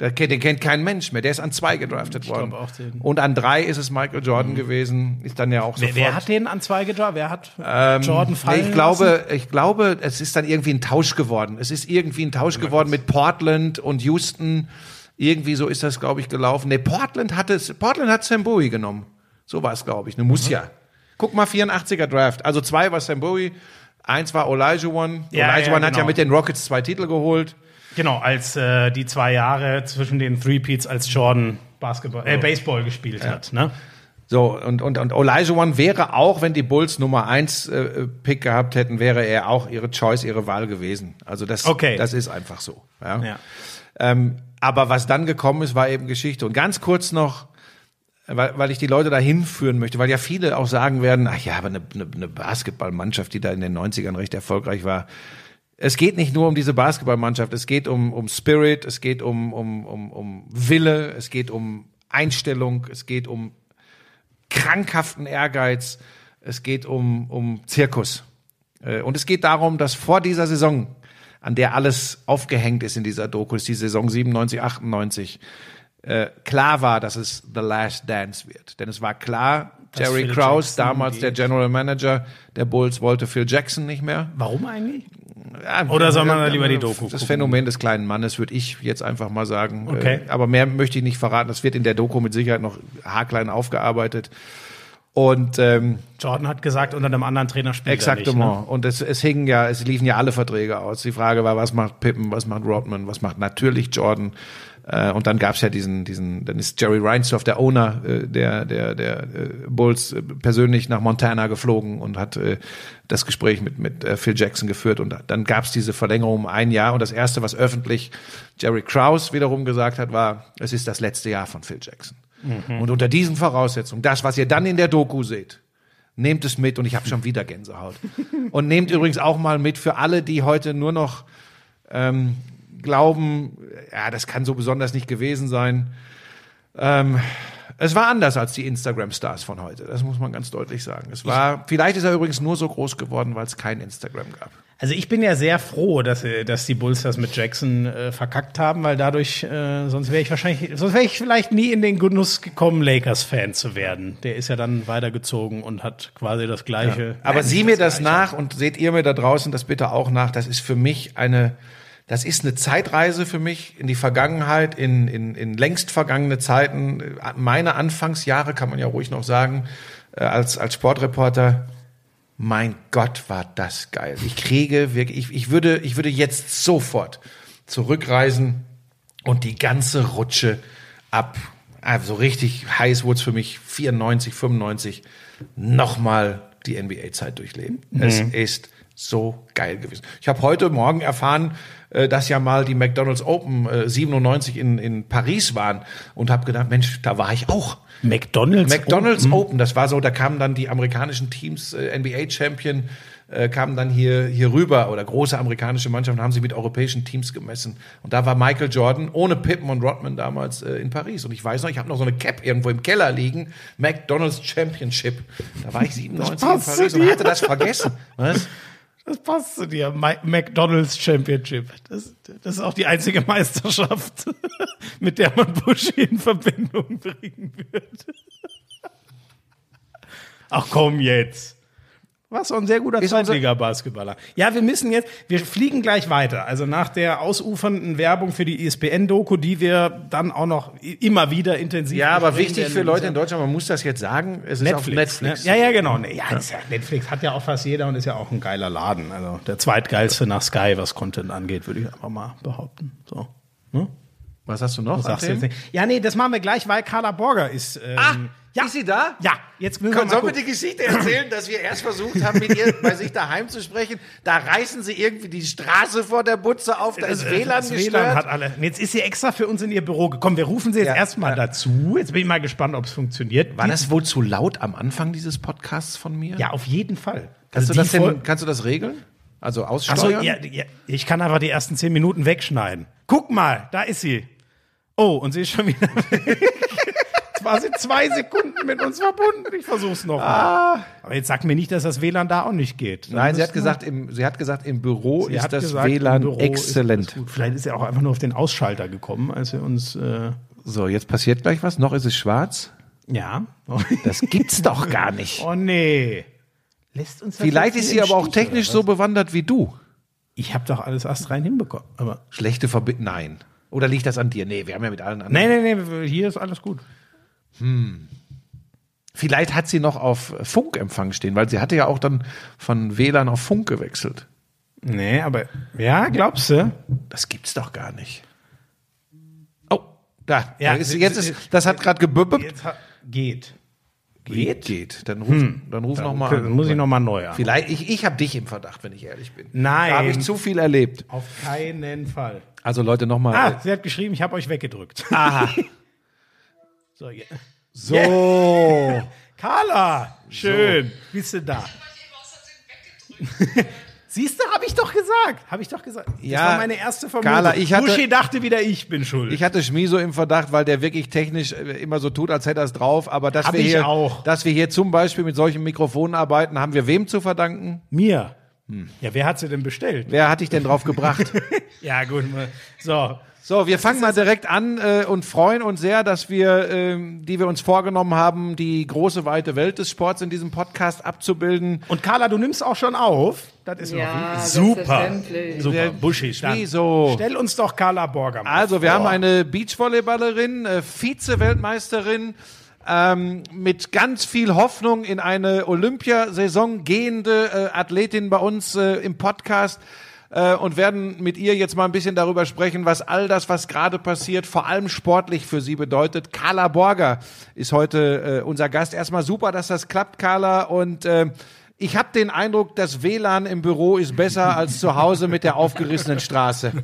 Der kennt, den kennt kein Mensch mehr. Der ist an zwei gedraftet worden. glaub auch den. Und an drei ist es Michael Jordan gewesen. Ist dann ja auch Wer, sofort. wer hat den an zwei gedraft? Wer hat Ähm, Jordan nee, fallen ich glaube, ich glaube, es ist dann irgendwie ein Tausch geworden. Es ist irgendwie ein Tausch geworden mit Portland und Houston. Irgendwie so ist das, glaube ich, gelaufen. Nee, Portland hat es, Portland hat Sam Bowie genommen. So war es, glaube ich. Ne, Mhm. muss ja. Guck mal, 84er Draft. Also zwei war Sam Bowie, eins war Olajuwon. Ja, Olajuwon ja, hat ja genau. mit den Rockets zwei Titel geholt. Genau, als äh, die zwei Jahre zwischen den Three Peats, als Jordan Basketball, äh, Baseball gespielt hat. Ne? So, und, und, und Olajuwon wäre auch, wenn die Bulls Nummer eins äh, Pick gehabt hätten, wäre er auch ihre Choice, ihre Wahl gewesen. Also das, Okay. das ist einfach so. Ja. Ja. Ähm, aber was dann gekommen ist, war eben Geschichte. Und ganz kurz noch, weil, weil ich die Leute da hinführen möchte, weil ja viele auch sagen werden, ach ja, aber eine, eine, eine Basketballmannschaft, die da in den 90ern recht erfolgreich war. Es geht nicht nur um diese Basketballmannschaft, es geht um, um Spirit, es geht um, um, um, um Wille, es geht um Einstellung, es geht um krankhaften Ehrgeiz, es geht um, um Zirkus. Äh, Und es geht darum, dass vor dieser Saison, an der alles aufgehängt ist in dieser Doku, ist die Saison 97, 98, äh, klar war, dass es The Last Dance wird. Denn es war klar, Jerry Krause, damals der geht. General Manager der Bulls, wollte Phil Jackson nicht mehr. Warum eigentlich? Ja, Oder soll man da lieber die Doku Das gucken? Phänomen des kleinen Mannes würde ich jetzt einfach mal sagen. Okay. Äh, aber mehr möchte ich nicht verraten. Das wird in der Doku mit Sicherheit noch haarklein aufgearbeitet. Und ähm, Jordan hat gesagt, unter einem anderen Trainer spielt er Exaktement. nicht. Ne? Und es, es hingen ja, es liefen ja alle Verträge aus. Die Frage war, was macht Pippen, was macht Rodman, was macht natürlich Jordan. Äh, und dann gab's ja diesen, diesen, dann ist Jerry Reinsdorf, der Owner äh, der, der, der äh, Bulls, äh, persönlich nach Montana geflogen und hat äh, das Gespräch mit, mit äh, Phil Jackson geführt. Und dann gab's diese Verlängerung um ein Jahr. Und das erste, was öffentlich Jerry Krause wiederum gesagt hat, war, es ist das letzte Jahr von Phil Jackson. Und unter diesen Voraussetzungen, das, was ihr dann in der Doku seht, Nehmt es mit und ich habe schon wieder Gänsehaut. Und nehmt übrigens auch mal mit für alle, die heute nur noch ähm, glauben, ja, das kann so besonders nicht gewesen sein. Ähm, es war anders als die Instagram-Stars von heute. Das muss man ganz deutlich sagen. Es war, vielleicht ist er übrigens nur so groß geworden, weil es kein Instagram gab. Also ich bin ja sehr froh, dass, sie- dass die Bulls das mit Jackson äh, verkackt haben, weil dadurch, äh, sonst wäre ich wahrscheinlich, sonst wäre ich vielleicht nie in den Genuss gekommen, Lakers-Fan zu werden. Der ist ja dann weitergezogen und hat quasi das gleiche. Aber Nein, sieh mir das Gleiche. nach und seht ihr mir da draußen das bitte auch nach. Das ist für mich eine, das ist eine Zeitreise für mich in die Vergangenheit, in, in, in längst vergangene Zeiten. Meine Anfangsjahre kann man ja ruhig noch sagen, äh, als, als Sportreporter. Mein Gott, war das geil. Ich kriege wirklich, ich, ich würde, ich würde jetzt sofort zurückreisen und die ganze Rutsche ab, also richtig heiß wurde es für mich, 94, 95, nochmal die NBA-Zeit durchleben. Es ist so geil gewesen. Ich habe heute Morgen erfahren, äh, dass ja mal die McDonald's Open äh, 97 in, in Paris waren und habe gedacht, Mensch, da war ich auch. McDonalds. McDonald's Open. Open, das war so, da kamen dann die amerikanischen Teams, äh, NBA-Champion, äh, kamen dann hier, hier rüber oder große amerikanische Mannschaften haben sich mit europäischen Teams gemessen. Und da war Michael Jordan ohne Pippen und Rodman damals äh, in Paris. Und ich weiß noch, ich habe noch so eine Cap irgendwo im Keller liegen, McDonald's Championship. Da war ich 97 in Paris und hatte das vergessen. Was? Das passt zu dir. Ma- McDonald's Championship. Das, das ist auch die einzige Meisterschaft, mit der man Buschi in Verbindung bringen wird. Ach komm jetzt. Was so ein sehr guter Zweitliga-Basketballer. Ja, wir müssen jetzt, wir fliegen gleich weiter. Also nach der ausufernden Werbung für die E ISBN-Doku, die wir dann auch noch immer wieder intensiv Ja, aber wichtig für Leute in Deutschland, man muss das jetzt sagen, es ist auf Netflix. Netflix. Ne? Ja, ja, genau. Ja, ja, Netflix hat ja auch fast jeder und ist ja auch ein geiler Laden. Also der zweitgeilste nach Sky, was Content angeht, würde ich einfach mal behaupten. So. Ne? Was hast du noch? Sagst du Erzählen? jetzt? Ja, nee, das machen wir gleich, weil Carla Borger ist. Ähm, Ah, ja. ist sie da? Ja, jetzt müssen wir Können, mal sollen wir die Geschichte erzählen, dass wir erst versucht haben, mit ihr bei sich daheim zu sprechen? Da reißen sie irgendwie die Straße vor der Butze auf, da ist WLAN das gestört. WLAN hat alle. Jetzt ist sie extra für uns in ihr Büro gekommen. Wir rufen sie jetzt Ja, erstmal ja. dazu. Jetzt bin ich mal gespannt, ob es funktioniert. War das wohl zu laut am Anfang dieses Podcasts von mir? Ja, auf jeden Fall. Kannst, Also du das denn, kannst du das regeln? Also Achso, aussteuern? ja, ja, ich kann einfach die ersten zehn Minuten wegschneiden. Guck mal, da ist sie. Oh, und sie ist schon wieder weg. Jetzt war sie zwei Sekunden mit uns verbunden. Ich versuch's noch mal. Aber jetzt sag mir nicht, dass das WLAN da auch nicht geht. Dann Ah. Nein, sie hat gesagt, im, sie hat gesagt, im Büro ist sie hat das gesagt, WLAN Büro exzellent. Vielleicht ist er auch einfach nur auf den Ausschalter gekommen, als wir uns, äh, So, jetzt passiert gleich was. Noch ist es schwarz. ja. Das gibt's doch gar nicht. Oh nee. Lässt uns Vielleicht ist sie aber auch technisch so bewandert wie du. Ich habe doch alles astrein hinbekommen. Aber Schlechte Verbindung. Nein. Oder liegt das an dir? Nee, wir haben ja mit allen anderen. nee, nee, nee, hier ist alles gut. Vielleicht hat sie noch auf Funkempfang stehen, weil sie hatte ja auch dann von WLAN auf Funk gewechselt. Nee, aber ja, glaubst du? Das gibt's doch gar nicht. Oh, da. Ja, da ist, jetzt ist, das hat gerade gebüppelt. Geht. Geht? Geht. Dann ruf, dann ruf noch mal Dann an. muss ich noch mal neu an. Vielleicht, ich, ich habe dich im Verdacht, wenn ich ehrlich bin. Nein. Da habe ich zu viel erlebt. Auf keinen Fall. Also Leute, nochmal. Ah, sie hat geschrieben, ich habe euch weggedrückt. Aha. So, ja. So. Carla, schön. Bist du da? Siehst du, habe ich doch gesagt. Habe ich doch gesagt. Das Ja, war meine erste Vermutung. Carla, ich hatte- Buschi dachte wieder, ich bin schuld. Ich hatte Schmiso im Verdacht, weil der wirklich technisch äh, immer so tut, als hätte er es drauf. Aber dass Hab wir hier, auch. dass wir hier zum Beispiel mit solchen Mikrofonen arbeiten, haben wir wem zu verdanken? Mir. Ja, wer hat sie denn bestellt? Wer hat dich denn drauf gebracht? Ja, gut. So. So, wir fangen mal direkt an äh, und freuen uns sehr, dass wir, ähm, die wir uns vorgenommen haben, die große weite Welt des Sports in diesem Podcast abzubilden. Und Carla, du nimmst auch schon auf. Das ist Ja, super. Super. Buschi, dann Schmiso. stell uns doch Carla Borger mal Also, wir vor. haben eine Beachvolleyballerin, äh, Vize-Weltmeisterin, ähm, mit ganz viel Hoffnung in eine Olympiasaison gehende äh, Athletin bei uns äh, im Podcast äh, und werden mit ihr jetzt mal ein bisschen darüber sprechen, was all das, was gerade passiert, vor allem sportlich für sie bedeutet. Carla Borger ist heute äh, unser Gast. Erstmal super, dass das klappt, Carla. Und äh, ich habe den Eindruck, das WLAN im Büro ist besser als zu Hause mit der aufgerissenen Straße.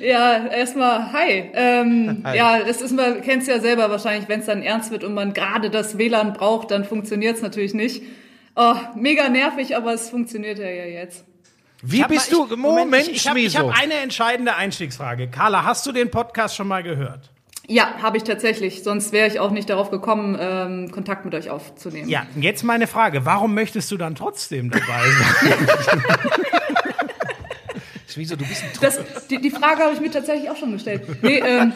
Ja, erstmal hi. Ähm, Hi. Ja, das ist man kennst ja selber wahrscheinlich, wenn es dann ernst wird und man gerade das WLAN braucht, dann funktioniert es natürlich nicht. Oh, mega nervig, aber es funktioniert ja jetzt. Wie Hab bist mal- du? ich- Moment, ich, ich habe hab eine entscheidende Einstiegsfrage. Carla, hast du den Podcast schon mal gehört? Ja, habe ich tatsächlich. Sonst wäre ich auch nicht darauf gekommen, ähm, Kontakt mit euch aufzunehmen. Ja, jetzt meine Frage. Warum möchtest du dann trotzdem dabei sein? Schmiso, du bist ein Das, die, die Frage habe ich mir tatsächlich auch schon gestellt. Nee, ähm.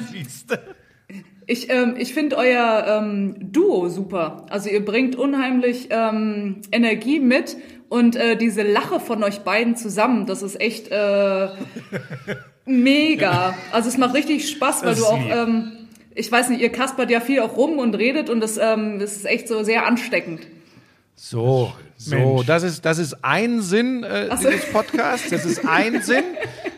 Ich, ähm, ich finde euer ähm, Duo super. Also ihr bringt unheimlich ähm, Energie mit und äh, diese Lache von euch beiden zusammen, das ist echt äh, mega. Also es macht richtig Spaß, weil Das du auch, ähm, ich weiß nicht, ihr kaspert ja viel auch rum und redet und das, ähm, das ist echt so sehr ansteckend. So, so, Mensch. das ist das ist ein Sinn äh, so. dieses Podcasts. Das ist ein Sinn.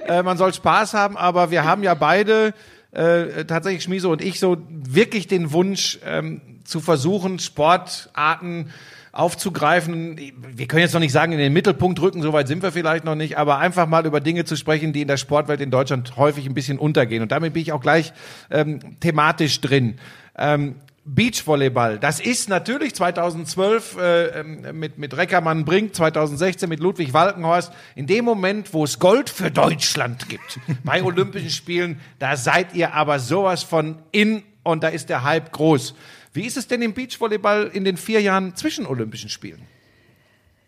Äh, man soll Spaß haben, aber wir haben ja beide äh, tatsächlich Schmiso und ich so wirklich den Wunsch ähm, zu versuchen, Sportarten aufzugreifen. Wir können jetzt noch nicht sagen, in den Mittelpunkt rücken, soweit sind wir vielleicht noch nicht, aber einfach mal über Dinge zu sprechen, die in der Sportwelt in Deutschland häufig ein bisschen untergehen. Und damit bin ich auch gleich ähm, thematisch drin. Ähm, Beachvolleyball, das ist natürlich 2012 äh, ähm, mit, mit Reckermann Brink, 2016 mit Ludwig Walkenhorst, in dem Moment, wo es Gold für Deutschland gibt, bei Olympischen Spielen, da seid ihr aber sowas von in und da ist der Hype groß. Wie ist es denn im Beachvolleyball in den vier Jahren zwischen Olympischen Spielen?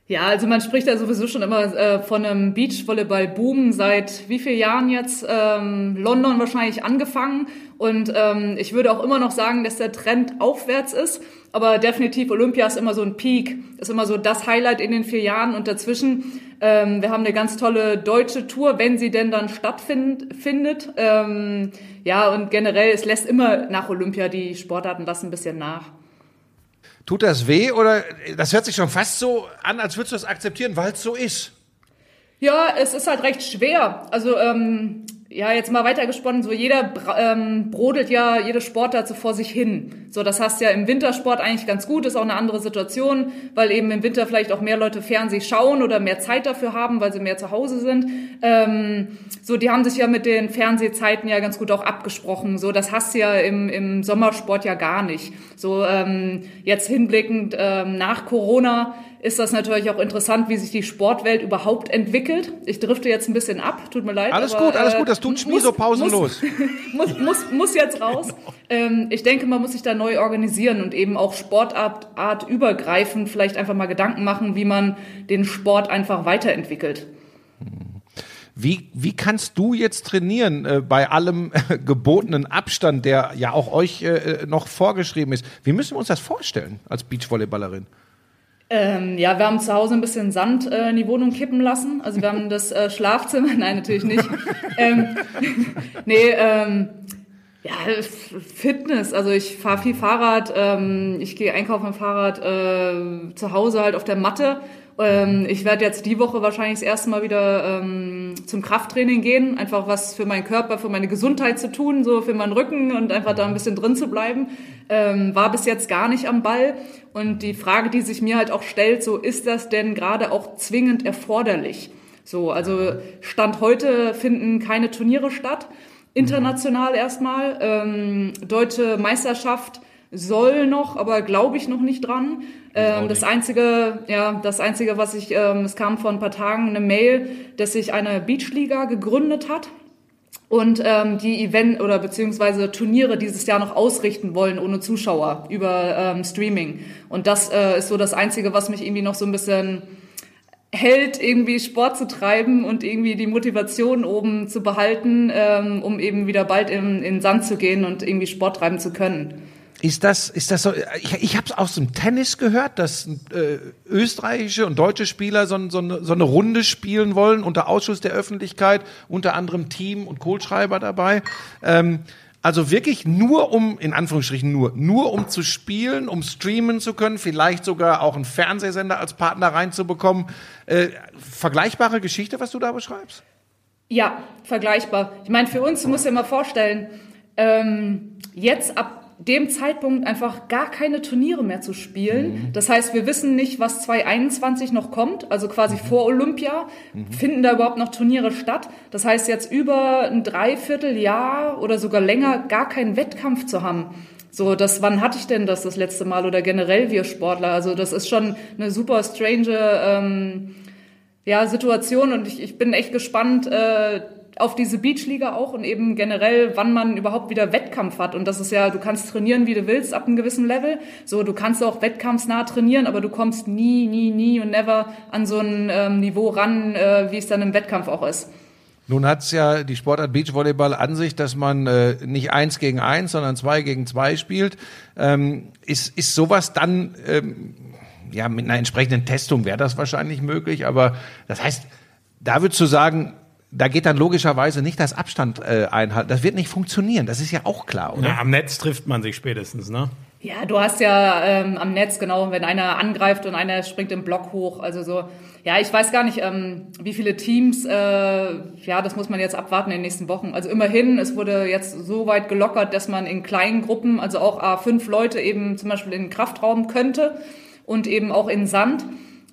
Ja, also man spricht ja sowieso schon immer äh, von einem Beachvolleyball-Boom seit wie vielen Jahren jetzt? Ähm, London wahrscheinlich angefangen. Und ähm, ich würde auch immer noch sagen, dass der Trend aufwärts ist. Aber definitiv Olympia ist immer so ein Peak, ist immer so das Highlight in den vier Jahren. Und dazwischen, ähm, wir haben eine ganz tolle deutsche Tour, wenn sie denn dann stattfindet. Ähm, ja, und generell, es lässt immer nach Olympia, die Sportarten lassen ein bisschen nach. Tut das weh oder das hört sich schon fast so an, als würdest du das akzeptieren, weil es so ist? Ja, es ist halt recht schwer. Also ähm, ja, jetzt mal weitergesponnen, so jeder ähm, brodelt ja jede Sportart so vor sich hin. So, das heißt ja im Wintersport eigentlich ganz gut, ist auch eine andere Situation, weil eben im Winter vielleicht auch mehr Leute Fernseh schauen oder mehr Zeit dafür haben, weil sie mehr zu Hause sind. Ähm, so, die haben sich ja mit den Fernsehzeiten ja ganz gut auch abgesprochen. So, das hast du ja im, im Sommersport ja gar nicht. So, ähm, jetzt hinblickend ähm, nach Corona ist das natürlich auch interessant, wie sich die Sportwelt überhaupt entwickelt. Ich drifte jetzt ein bisschen ab, tut mir leid. Alles aber, gut, alles gut, das tut Schmi so pausenlos. Muss, muss, muss, muss jetzt raus. Ähm, ich denke, man muss sich da neu organisieren und eben auch Sportart Art übergreifend vielleicht einfach mal Gedanken machen, wie man den Sport einfach weiterentwickelt. Wie, wie kannst du jetzt trainieren äh, bei allem äh, gebotenen Abstand, der ja auch euch äh, noch vorgeschrieben ist? Wie müssen wir uns das vorstellen als Beachvolleyballerin? Ähm, ja, wir haben zu Hause ein bisschen Sand äh, in die Wohnung kippen lassen. Also wir haben das äh, Schlafzimmer, nein, natürlich nicht. ähm, nee, ähm, ja, Fitness. Also ich fahre viel Fahrrad, ähm, ich gehe einkaufen mit dem Fahrrad, äh, zu Hause halt auf der Matte ähm, ich werde jetzt die Woche wahrscheinlich das erste Mal wieder ähm, zum Krafttraining gehen, einfach was für meinen Körper, für meine Gesundheit zu tun, so für meinen Rücken und einfach da ein bisschen drin zu bleiben. Ähm, war bis jetzt gar nicht am Ball. Und die Frage, die sich mir halt auch stellt, so ist das denn gerade auch zwingend erforderlich? So, also Stand heute finden keine Turniere statt, international erstmal. Ähm, Deutsche Meisterschaft soll noch, aber glaube ich noch nicht dran. Ähm, das einzige, ja, das einzige, was ich, ähm, es kam vor ein paar Tagen eine Mail, dass sich eine Beachliga gegründet hat und ähm, die Event oder beziehungsweise Turniere dieses Jahr noch ausrichten wollen ohne Zuschauer über ähm, Streaming. Und das äh, ist so das einzige, was mich irgendwie noch so ein bisschen hält, irgendwie Sport zu treiben und irgendwie die Motivation oben zu behalten, ähm, um eben wieder bald in, in den Sand zu gehen und irgendwie Sport treiben zu können. Ist das, ist das so? Ich, ich habe es aus dem Tennis gehört, dass äh, österreichische und deutsche Spieler so, so, eine, so eine Runde spielen wollen unter Ausschuss der Öffentlichkeit, unter anderem Team und Kohlschreiber dabei. Ähm, also wirklich nur um, in Anführungsstrichen nur, nur um zu spielen, um streamen zu können, vielleicht sogar auch einen Fernsehsender als Partner reinzubekommen. Äh, vergleichbare Geschichte, was du da beschreibst? Ja, vergleichbar. Ich meine, für uns, du musst dir mal vorstellen, ähm, jetzt ab dem Zeitpunkt einfach gar keine Turniere mehr zu spielen. Mhm. Das heißt, wir wissen nicht, was 2021 noch kommt, also quasi mhm. vor Olympia. Mhm. Finden da überhaupt noch Turniere statt? Das heißt, jetzt über ein Dreivierteljahr oder sogar länger gar keinen Wettkampf zu haben. So, das, wann hatte ich denn das das letzte Mal oder generell wir Sportler? Also das ist schon eine super strange ähm, ja, Situation und ich, ich bin echt gespannt, äh, auf diese Beachliga auch und eben generell, wann man überhaupt wieder Wettkampf hat. Und das ist ja, du kannst trainieren, wie du willst, ab einem gewissen Level. So, du kannst auch wettkampfsnah trainieren, aber du kommst nie, nie, nie und never an so ein ähm, Niveau ran, äh, wie es dann im Wettkampf auch ist. Nun hat es ja die Sportart Beachvolleyball an sich, dass man äh, nicht eins gegen eins, sondern zwei gegen zwei spielt. Ähm, ist, ist sowas dann, ähm, ja, mit einer entsprechenden Testung wäre das wahrscheinlich möglich, aber das heißt, da würdest du sagen, da geht dann logischerweise nicht das Abstand äh, einhalten. Das wird nicht funktionieren. Das ist ja auch klar, oder? Ja, am Netz trifft man sich spätestens, ne? Ja, du hast ja ähm, am Netz genau, wenn einer angreift und einer springt im Block hoch, also so. Ja, ich weiß gar nicht, ähm, wie viele Teams. Äh, ja, das muss man jetzt abwarten in den nächsten Wochen. Also immerhin, es wurde jetzt so weit gelockert, dass man in kleinen Gruppen, also auch a fünf Leute eben zum Beispiel in den Kraftraum könnte und eben auch in Sand.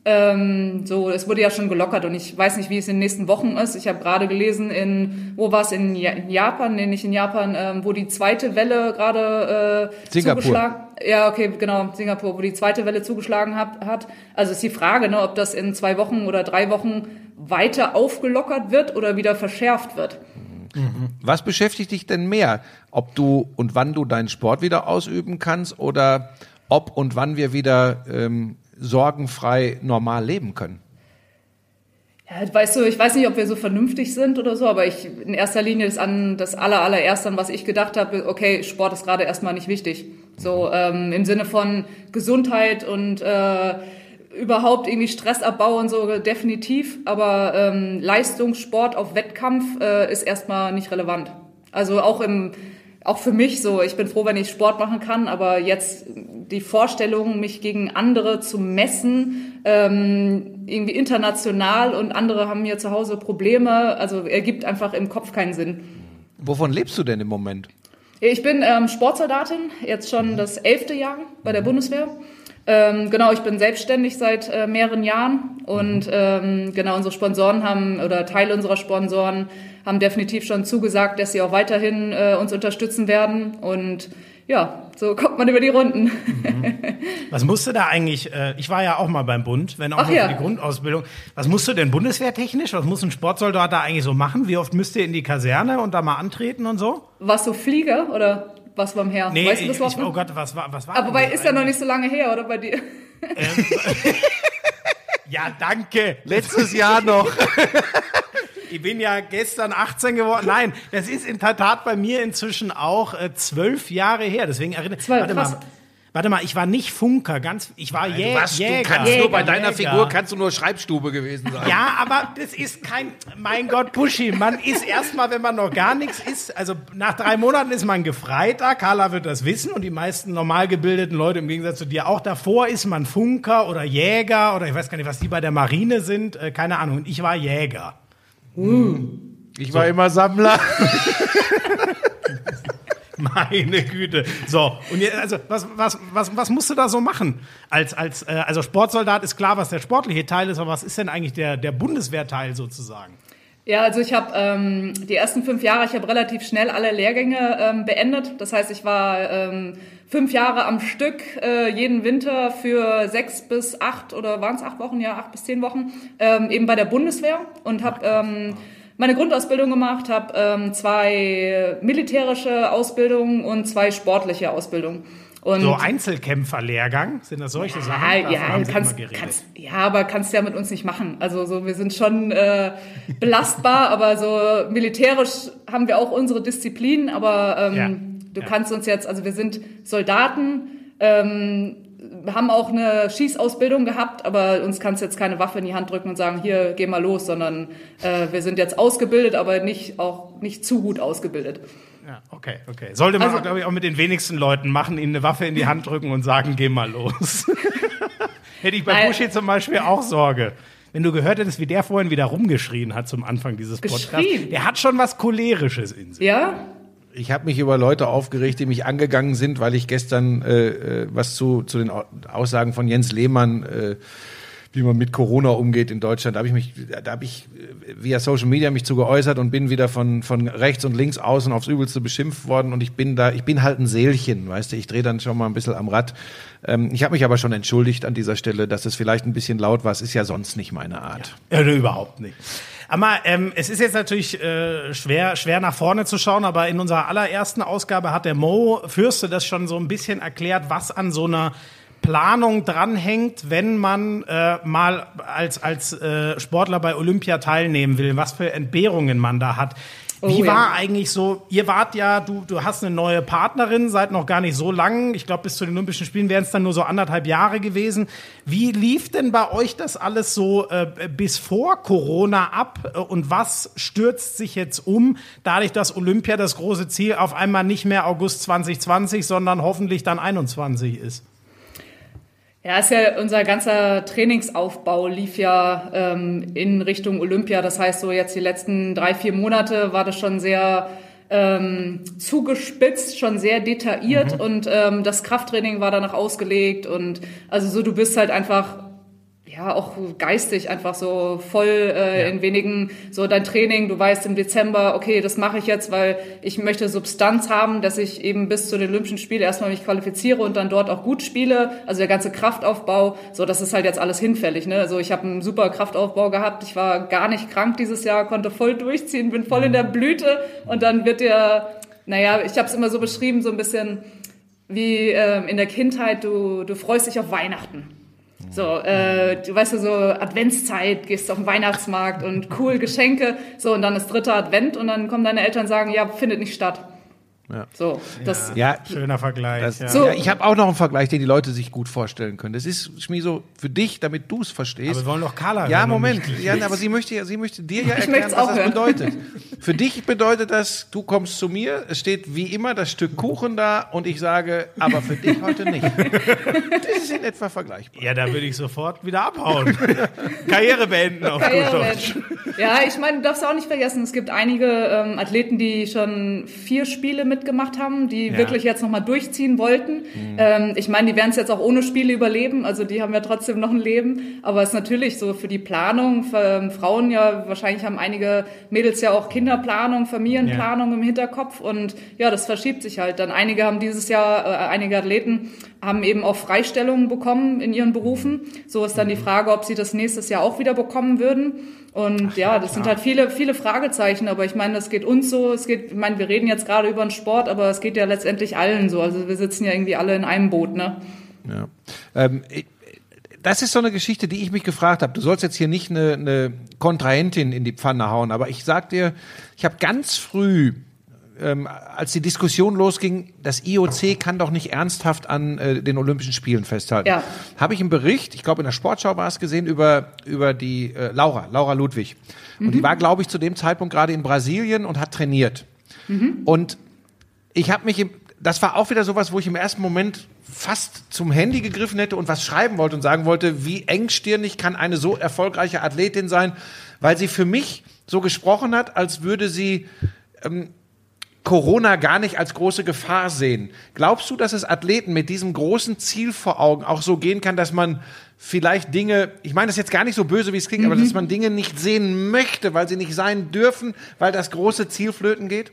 Ähm, so, es wurde ja schon gelockert und ich weiß nicht, wie es in den nächsten Wochen ist. Ich habe gerade gelesen, in wo war es in, Japan, nee, nicht in Japan, ähm, wo die zweite Welle gerade äh, zugeschlagen. Ja, okay, genau, Singapur, wo die zweite Welle zugeschlagen hat. hat. Also ist die Frage, ne, ob das in zwei Wochen oder drei Wochen weiter aufgelockert wird oder wieder verschärft wird. Mhm. Was beschäftigt dich denn mehr? Ob du und wann du deinen Sport wieder ausüben kannst oder ob und wann wir wieder ähm, sorgenfrei normal leben können? Ja, weißt du, ich weiß nicht, ob wir so vernünftig sind oder so, aber ich in erster Linie ist an das aller, allererste, an was ich gedacht habe, okay, Sport ist gerade erstmal nicht wichtig. So ähm, im Sinne von Gesundheit und äh, überhaupt irgendwie Stressabbau und so definitiv, aber ähm, Leistungssport auf Wettkampf äh, ist erstmal nicht relevant. Also auch im auch für mich so, ich bin froh, wenn ich Sport machen kann, aber jetzt die Vorstellung, mich gegen andere zu messen, ähm, irgendwie international und andere haben hier zu Hause Probleme, also ergibt einfach im Kopf keinen Sinn. Wovon lebst du denn im Moment? Ich bin ähm, Sportsoldatin, jetzt schon das elfte Jahr bei der Bundeswehr. Ähm, genau, ich bin selbstständig seit äh, mehreren Jahren und ähm, genau unsere Sponsoren haben oder Teile unserer Sponsoren haben definitiv schon zugesagt, dass sie auch weiterhin äh, uns unterstützen werden und ja, so kommt man über die Runden. Mhm. Was musste da eigentlich, äh, ich war ja auch mal beim Bund, wenn auch Ach nur ja. für die Grundausbildung. Was musst du denn bundeswehrtechnisch? Was muss ein Sportsoldat da eigentlich so machen? Wie oft müsst ihr in die Kaserne und da mal antreten und so? Was so Flieger oder was beim Herr? Nee, weißt du das ich, oh Gott, was war, was war Aber das ist ja noch nicht so lange her, oder bei dir? Ja, danke. Letztes Jahr noch. Ich bin ja gestern 18 geworden. Nein, das ist in der Tat bei mir inzwischen auch äh, zwölf Jahre her. Deswegen erinnere Zwölf, Warte mal. Warte mal, ich war nicht Funker, ganz, ich war Jä Du, warst, du Jäger. kannst nur bei Jäger, deiner Jäger. Figur kannst du nur Schreibstube gewesen sein. Ja, aber das ist kein, mein Gott, Puschi, man ist erstmal, wenn man noch gar nichts ist, also nach drei Monaten ist man Gefreiter, Carla wird das wissen und die meisten normal gebildeten Leute im Gegensatz zu dir auch. Davor ist man Funker oder Jäger oder ich weiß gar nicht, was die bei der Marine sind, äh, keine Ahnung. Und ich war Jäger. Ich war immer Sammler. Meine Güte. So, und jetzt, also was, was, was, was musst du da so machen? Als, als, äh, also Sportsoldat ist klar, was der sportliche Teil ist, aber was ist denn eigentlich der, der Bundeswehrteil sozusagen? Ja, also ich habe ähm, die ersten fünf Jahre, ich habe relativ schnell alle Lehrgänge ähm, beendet. Das heißt, ich war ähm, fünf Jahre am Stück, äh, jeden Winter für sechs bis acht oder waren es acht Wochen, ja, acht bis zehn Wochen, ähm, eben bei der Bundeswehr und habe ähm, meine Grundausbildung gemacht, habe ähm, zwei militärische Ausbildungen und zwei sportliche Ausbildungen. Und So Einzelkämpferlehrgang, sind das solche Sachen? ja, Davon ja, kannst, kannst, ja, aber kannst ja mit uns nicht machen. Also so, wir sind schon äh, belastbar, aber so militärisch haben wir auch unsere Disziplin, aber ähm, Ja, du ja. kannst uns jetzt, also wir sind Soldaten, ähm, haben auch eine Schießausbildung gehabt, aber uns kannst jetzt keine Waffe in die Hand drücken und sagen, hier, geh mal los, sondern äh, wir sind jetzt ausgebildet, aber nicht auch nicht zu gut ausgebildet. Ja, okay, okay. Sollte man, Also- glaube ich, auch mit den wenigsten Leuten machen, ihnen eine Waffe in die Hand drücken und sagen, geh mal los. Hätte ich bei Nein. Buschi zum Beispiel auch Sorge. Wenn du gehört hättest, wie der vorhin wieder rumgeschrien hat zum Anfang dieses Podcasts. Der hat schon was Cholerisches in sich. Ja? Ich habe mich über Leute aufgeregt, die mich angegangen sind, weil ich gestern äh, äh, was zu, zu den Au- Aussagen von Jens Lehmann, äh, wie man mit Corona umgeht in Deutschland, da habe ich mich, da habe ich äh, via Social Media mich zu geäußert und bin wieder von von rechts und links außen aufs Übelste beschimpft worden und ich bin da, ich bin halt ein Seelchen, weißt du, ich drehe dann schon mal ein bisschen am Rad. Ähm, ich habe mich aber schon entschuldigt an dieser Stelle, dass es vielleicht ein bisschen laut war. Es ist ja sonst nicht meine Art. Ja, überhaupt nicht. Aber ähm, es ist jetzt natürlich äh, schwer, schwer nach vorne zu schauen, aber in unserer allerersten Ausgabe hat der Mo Fürste das schon so ein bisschen erklärt, was an so einer Planung dranhängt, wenn man äh, mal als, als äh, Sportler bei Olympia teilnehmen will, was für Entbehrungen man da hat. Wie Oh, ja. war eigentlich so, ihr wart ja, du, du hast eine neue Partnerin, seid noch gar nicht so lang. Ich glaube, bis zu den Olympischen Spielen wären es dann nur so anderthalb Jahre gewesen. Wie lief denn bei euch das alles so äh, bis vor Corona ab? Äh, Und was stürzt sich jetzt um, dadurch, dass Olympia das große Ziel auf einmal nicht mehr August 2020, sondern hoffentlich dann 21 ist? Ja, ist ja unser ganzer Trainingsaufbau lief ja ähm, in Richtung Olympia. Das heißt, so jetzt die letzten drei, vier Monate war das schon sehr ähm, zugespitzt, schon sehr detailliert und ähm, das Krafttraining war danach ausgelegt und also so du bist halt einfach ja auch geistig einfach so voll äh, Ja. in wenigen so dein Training. Du weißt im Dezember, okay, das mache ich jetzt, weil ich möchte Substanz haben, dass ich eben bis zu den Olympischen Spielen erstmal mich qualifiziere und dann dort auch gut spiele. Also der ganze Kraftaufbau, so das ist halt jetzt alles hinfällig. Ne? Also ich habe einen super Kraftaufbau gehabt. Ich war gar nicht krank dieses Jahr, konnte voll durchziehen, bin voll in der Blüte und dann wird dir, naja, ich habe es immer so beschrieben, so ein bisschen wie ähm, in der Kindheit. Du du freust dich auf Weihnachten. So, äh, du weißt ja so, Adventszeit, gehst auf den Weihnachtsmarkt und cool Geschenke. So, und dann ist dritter Advent und dann kommen deine Eltern und sagen, ja, findet nicht statt. Ja. So, das, Ja, Schöner Vergleich. Das, ja. So. ja, ich habe auch noch einen Vergleich, den die Leute sich gut vorstellen können. Das ist, Schmiso, für dich, damit du es verstehst. Aber wir wollen doch Carla Ja, Moment. Ja, aber sie möchte, sie möchte dir ja erklären, was das hören. bedeutet. Für dich bedeutet das, du kommst zu mir, es steht wie immer das Stück Kuchen da und ich sage, aber für dich heute nicht. Das ist in etwa vergleichbar. Ja, da würde ich sofort wieder abhauen. Karriere beenden auf gut Karriere Deutsch. werden. Ja, ich meine, du darfst auch nicht vergessen, es gibt einige ähm, Athleten, die schon vier Spiele mitgemacht haben, die Ja. wirklich jetzt nochmal durchziehen wollten. Ähm, ich meine, die werden es jetzt auch ohne Spiele überleben, also die haben ja trotzdem noch ein Leben. Aber es ist natürlich so für die Planung, für ähm, Frauen ja, wahrscheinlich haben einige Mädels ja auch Kinderplanung, Familienplanung im Hinterkopf und ja, das verschiebt sich halt. Dann einige haben dieses Jahr, äh, einige Athleten haben eben auch Freistellungen bekommen in ihren Berufen. So ist dann die Frage, ob sie das nächstes Jahr auch wieder bekommen würden. Und ja, das sind halt viele, viele Fragezeichen. Aber ich meine, das geht uns so. Es geht, ich meine, wir reden jetzt gerade über den Sport, aber es geht ja letztendlich allen so. Also wir sitzen ja irgendwie alle in einem Boot, ne? Ja. Ähm, das ist so eine Geschichte, die ich mich gefragt habe. Du sollst jetzt hier nicht eine, eine Kontrahentin in die Pfanne hauen, aber ich sag dir, ich habe ganz früh, ähm, als die Diskussion losging, das IOC kann doch nicht ernsthaft an äh, den Olympischen Spielen festhalten. Ja. Habe ich einen Bericht, ich glaube in der Sportschau war es gesehen, über, über die äh, Laura, Laura Ludwig. Und die war, glaube ich, zu dem Zeitpunkt gerade in Brasilien und hat trainiert. Und ich habe mich, im, das war auch wieder sowas, wo ich im ersten Moment fast zum Handy gegriffen hätte und was schreiben wollte und sagen wollte, wie engstirnig kann eine so erfolgreiche Athletin sein, weil sie für mich so gesprochen hat, als würde sie ähm, Corona gar nicht als große Gefahr sehen. Glaubst du, dass es Athleten mit diesem großen Ziel vor Augen auch so gehen kann, dass man vielleicht Dinge, ich meine das jetzt gar nicht so böse, wie es klingt, aber dass man Dinge nicht sehen möchte, weil sie nicht sein dürfen, weil das große Ziel flöten geht?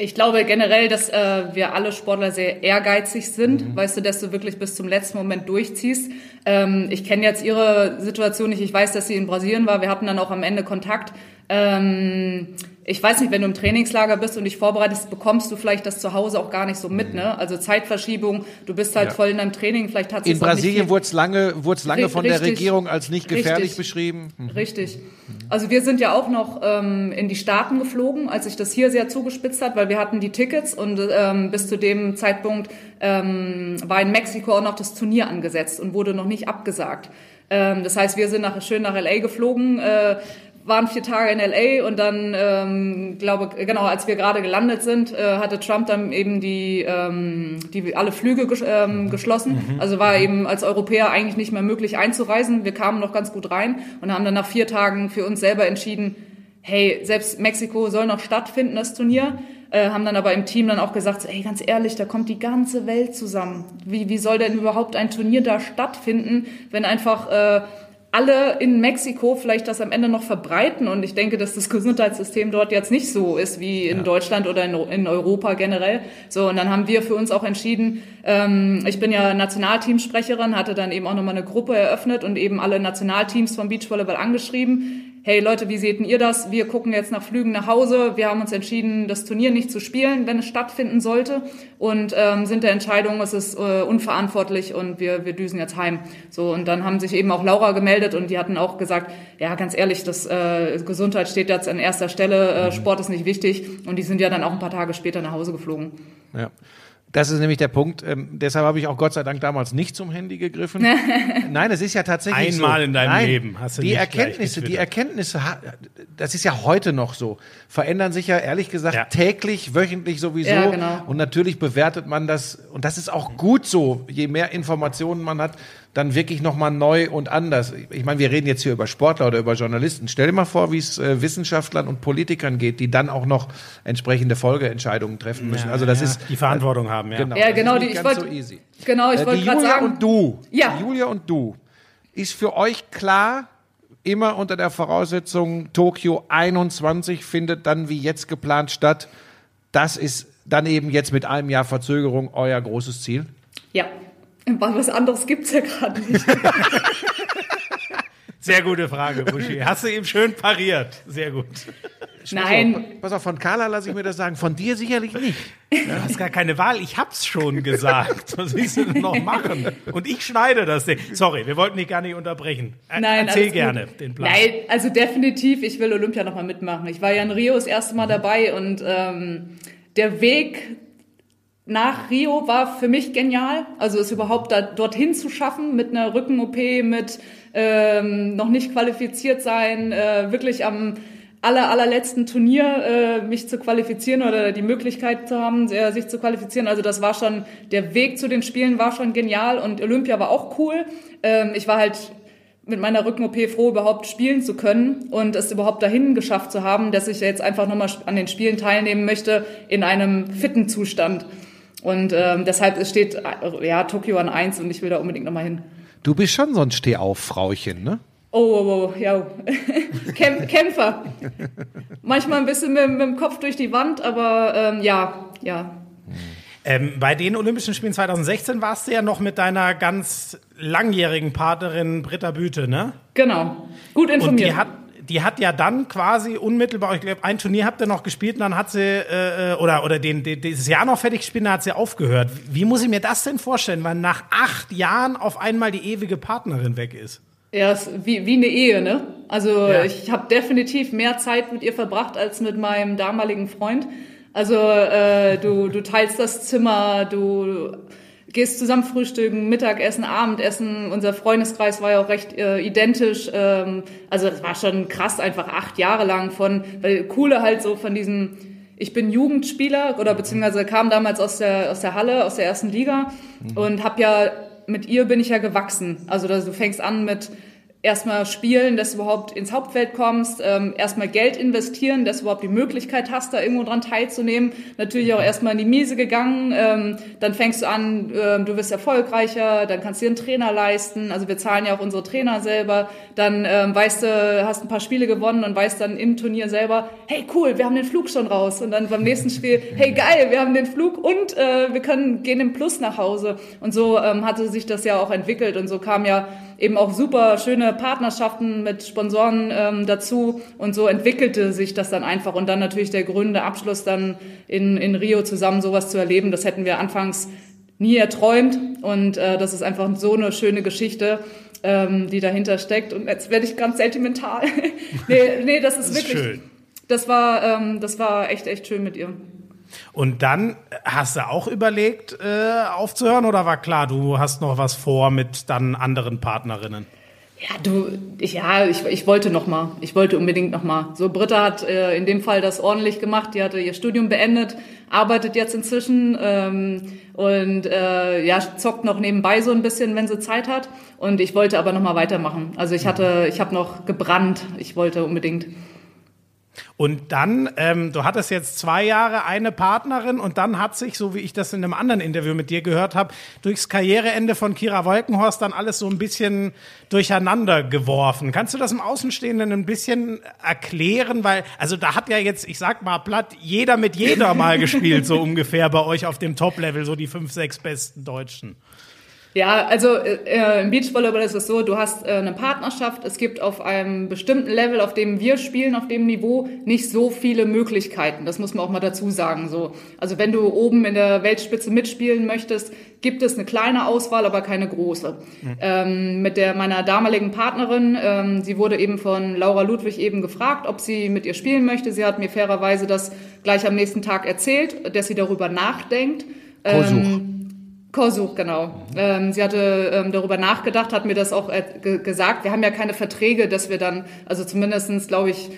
Ich glaube generell, dass äh, wir alle Sportler sehr ehrgeizig sind, weißt du, dass du wirklich bis zum letzten Moment durchziehst. Ähm, ich kenne jetzt ihre Situation nicht. Ich weiß, dass sie in Brasilien war. Wir hatten dann auch am Ende Kontakt. Ähm, ich weiß nicht, wenn du im Trainingslager bist und dich vorbereitest, bekommst du vielleicht das zu Hause auch gar nicht so mit, ne? Also Zeitverschiebung, du bist halt Ja. voll in deinem Training, vielleicht hat In Brasilien wurde es lange, wurde es lange von der Richtig. Regierung als nicht gefährlich Richtig. beschrieben. Richtig. Also wir sind ja auch noch ähm, in die Staaten geflogen, als sich das hier sehr zugespitzt hat, weil wir hatten die Tickets und ähm, bis zu dem Zeitpunkt ähm, war in Mexiko auch noch das Turnier angesetzt und wurde noch nicht abgesagt. Ähm, das heißt, wir sind nach, schön nach LA geflogen. Äh, waren vier Tage in LA und dann, ähm, glaube genau, als wir gerade gelandet sind, äh, hatte Trump dann eben die, ähm, die alle Flüge ges ähm, geschlossen. Also war eben als Europäer eigentlich nicht mehr möglich einzureisen. Wir kamen noch ganz gut rein und haben dann nach vier Tagen für uns selber entschieden, hey, selbst Mexiko soll noch stattfinden, das Turnier. Äh, haben dann aber im Team dann auch gesagt, so, ey, ganz ehrlich, da kommt die ganze Welt zusammen. Wie, wie soll denn überhaupt ein Turnier da stattfinden, wenn einfach äh, alle in Mexiko vielleicht das am Ende noch verbreiten. Und ich denke, dass das Gesundheitssystem dort jetzt nicht so ist wie in Deutschland oder in, in Europa generell. So, und dann haben wir für uns auch entschieden, ähm, ich bin ja Nationalteamsprecherin, hatte dann eben auch nochmal eine Gruppe eröffnet und eben alle Nationalteams vom Beachvolleyball angeschrieben. Hey Leute, wie seht denn ihr das? Wir gucken jetzt nach Flügen nach Hause. Wir haben uns entschieden, das Turnier nicht zu spielen, wenn es stattfinden sollte. Und ähm, sind der Entscheidung, es ist äh, unverantwortlich und wir, wir düsen jetzt heim. So, und dann haben sich eben auch Laura gemeldet und die hatten auch gesagt, ja, ganz ehrlich, das äh, Gesundheit steht jetzt an erster Stelle, äh, Sport ist nicht wichtig. Und die sind ja dann auch ein paar Tage später nach Hause geflogen. Ja. Das ist nämlich der Punkt. Ähm, deshalb habe ich auch Gott sei Dank damals nicht zum Handy gegriffen. Nein, es ist ja tatsächlich so. Einmal in deinem Nein, Leben hast du die nicht Erkenntnisse, die Erkenntnisse, das ist ja heute noch so, verändern sich ja ehrlich gesagt Ja. täglich, wöchentlich sowieso. Ja, genau. Und natürlich bewertet man das und das ist auch gut so. Je mehr Informationen man hat, dann wirklich noch mal neu und anders. Ich meine, wir reden jetzt hier über Sportler oder über Journalisten. Stell dir mal vor, wie es äh, Wissenschaftlern und Politikern geht, die dann auch noch entsprechende Folgeentscheidungen treffen müssen. also das ja, ist die Verantwortung haben, ja. Genau, Ja, das genau, ist die- nicht ich ganz wollt- so easy. Genau, ich Äh, wollte die gerade Julia sagen. und du, Ja. die Julia und du, ist für euch klar, immer unter der Voraussetzung, Tokio 21 findet dann wie jetzt geplant statt. Das ist dann eben jetzt mit einem Jahr Verzögerung euer großes Ziel? Ja. Was anderes gibt's ja gerade nicht. Sehr gute Frage, Buschi. Hast du eben schön pariert. Sehr gut. Nein. Pass auf, von Carla lasse ich mir das sagen, von dir sicherlich nicht. Du hast gar keine Wahl, ich hab's schon gesagt. Was willst du denn noch machen? Und ich schneide das Ding. Sorry, wir wollten dich gar nicht unterbrechen. Er Nein, Erzähl gerne gut. den Plan. Nein, also definitiv, ich will Olympia nochmal mitmachen. Ich war ja in Rio das erste Mal dabei und ähm, der Weg nach Rio war für mich genial. Also es überhaupt da, dorthin zu schaffen mit einer Rücken-OP, mit ähm, noch nicht qualifiziert sein, äh, wirklich am aller, allerletzten Turnier äh, mich zu qualifizieren oder die Möglichkeit zu haben, äh, sich zu qualifizieren. Also das war schon, der Weg zu den Spielen war schon genial und Olympia war auch cool. Ähm, ich war halt mit meiner Rücken-OP froh, überhaupt spielen zu können und es überhaupt dahin geschafft zu haben, dass ich jetzt einfach nochmal an den Spielen teilnehmen möchte in einem fitten Zustand. Und ähm, deshalb es steht ja Tokio an eins und ich will da unbedingt nochmal hin. Du bist schon so ein Stehauf-Frauchen, ne? Oh, oh, oh, ja. Kämp Kämpfer. Manchmal ein bisschen mit, mit dem Kopf durch die Wand, aber ähm, ja, ja. Ähm, bei den Olympischen Spielen 2016 warst du ja noch mit deiner ganz langjährigen Partnerin Britta Büte, ne? Genau. Gut Und informiert. die hat, die hat ja dann quasi unmittelbar, ich glaube, ein Turnier habt ihr noch gespielt und dann hat sie, äh, oder, oder den, den, dieses Jahr noch fertig gespielt, dann hat sie aufgehört. Wie muss ich mir das denn vorstellen, weil nach acht Jahren auf einmal die ewige Partnerin weg ist? Ja, ist wie, wie eine Ehe, ne? Also Ja. ich habe definitiv mehr Zeit mit ihr verbracht als mit meinem damaligen Freund. Also äh, du, du teilst das Zimmer, du gehst zusammen frühstücken, Mittagessen, Abendessen. Unser Freundeskreis war ja auch recht äh, identisch. Ähm, also es war schon krass, einfach acht Jahre lang von, weil coole halt so von diesem ich bin Jugendspieler oder beziehungsweise kam damals aus der aus der Halle, aus der ersten Liga und habe ja mit ihr bin ich ja gewachsen. Also du fängst an mit erstmal spielen, dass du überhaupt ins Hauptfeld kommst, ähm, erstmal Geld investieren, dass du überhaupt die Möglichkeit hast, da irgendwo dran teilzunehmen. Natürlich auch erstmal in die Miese gegangen. Ähm, dann fängst du an, ähm, du wirst erfolgreicher, dann kannst du dir einen Trainer leisten. Also wir zahlen ja auch unsere Trainer selber. Dann ähm, weißt du, hast ein paar Spiele gewonnen und weißt dann im Turnier selber, hey cool, wir haben den Flug schon raus. Und dann beim nächsten Spiel, hey geil, wir haben den Flug und äh, wir können gehen im Plus nach Hause. Und so ähm, hatte sich das ja auch entwickelt und so kam ja eben auch super schöne Partnerschaften mit Sponsoren ähm, dazu und so entwickelte sich das dann einfach und dann natürlich der grüne Abschluss dann in, in Rio zusammen sowas zu erleben, das hätten wir anfangs nie erträumt und äh, das ist einfach so eine schöne Geschichte, ähm, die dahinter steckt und jetzt werde ich ganz sentimental. nee, nee, das ist Das ist wirklich, schön. das war, ähm, das war echt, echt schön mit ihr. Und dann hast du auch überlegt, äh, aufzuhören oder war klar, du hast noch was vor mit dann anderen Partnerinnen? Ja, du, ja, ich, ich wollte noch mal. Ich wollte unbedingt noch mal. So, Britta hat äh, in dem Fall das ordentlich gemacht. Die hatte ihr Studium beendet, arbeitet jetzt inzwischen ähm, und äh, ja, zockt noch nebenbei so ein bisschen, wenn sie Zeit hat. Und ich wollte aber noch mal weitermachen. Also ich hatte, ich habe noch gebrannt. Ich wollte unbedingt. Und dann, ähm, du hattest jetzt zwei Jahre eine Partnerin und dann hat sich, so wie ich das in einem anderen Interview mit dir gehört habe, durchs Karriereende von Kira Wolkenhorst dann alles so ein bisschen durcheinander geworfen. Kannst du das im Außenstehenden ein bisschen erklären? Weil, also da hat ja jetzt, ich sag mal platt, jeder mit jeder mal gespielt, so ungefähr bei euch auf dem Top-Level, so die fünf, sechs besten Deutschen. Ja, also äh, im Beachvolleyball ist es so, du hast äh, eine Partnerschaft, es gibt auf einem bestimmten Level, auf dem wir spielen, auf dem Niveau, nicht so viele Möglichkeiten. Das muss man auch mal dazu sagen. So. Also wenn du oben in der Weltspitze mitspielen möchtest, gibt es eine kleine Auswahl, aber keine große. Ähm, mit der meiner damaligen Partnerin, ähm, sie wurde eben von Laura Ludwig eben gefragt, ob sie mit ihr spielen möchte. Sie hat mir fairerweise das gleich am nächsten Tag erzählt, dass sie darüber nachdenkt. Kosuch. Ähm, Korsuch, genau. Ähm, sie hatte ähm, darüber nachgedacht, hat mir das auch äh, ge gesagt. Wir haben ja keine Verträge, dass wir dann, also zumindestens glaube ich,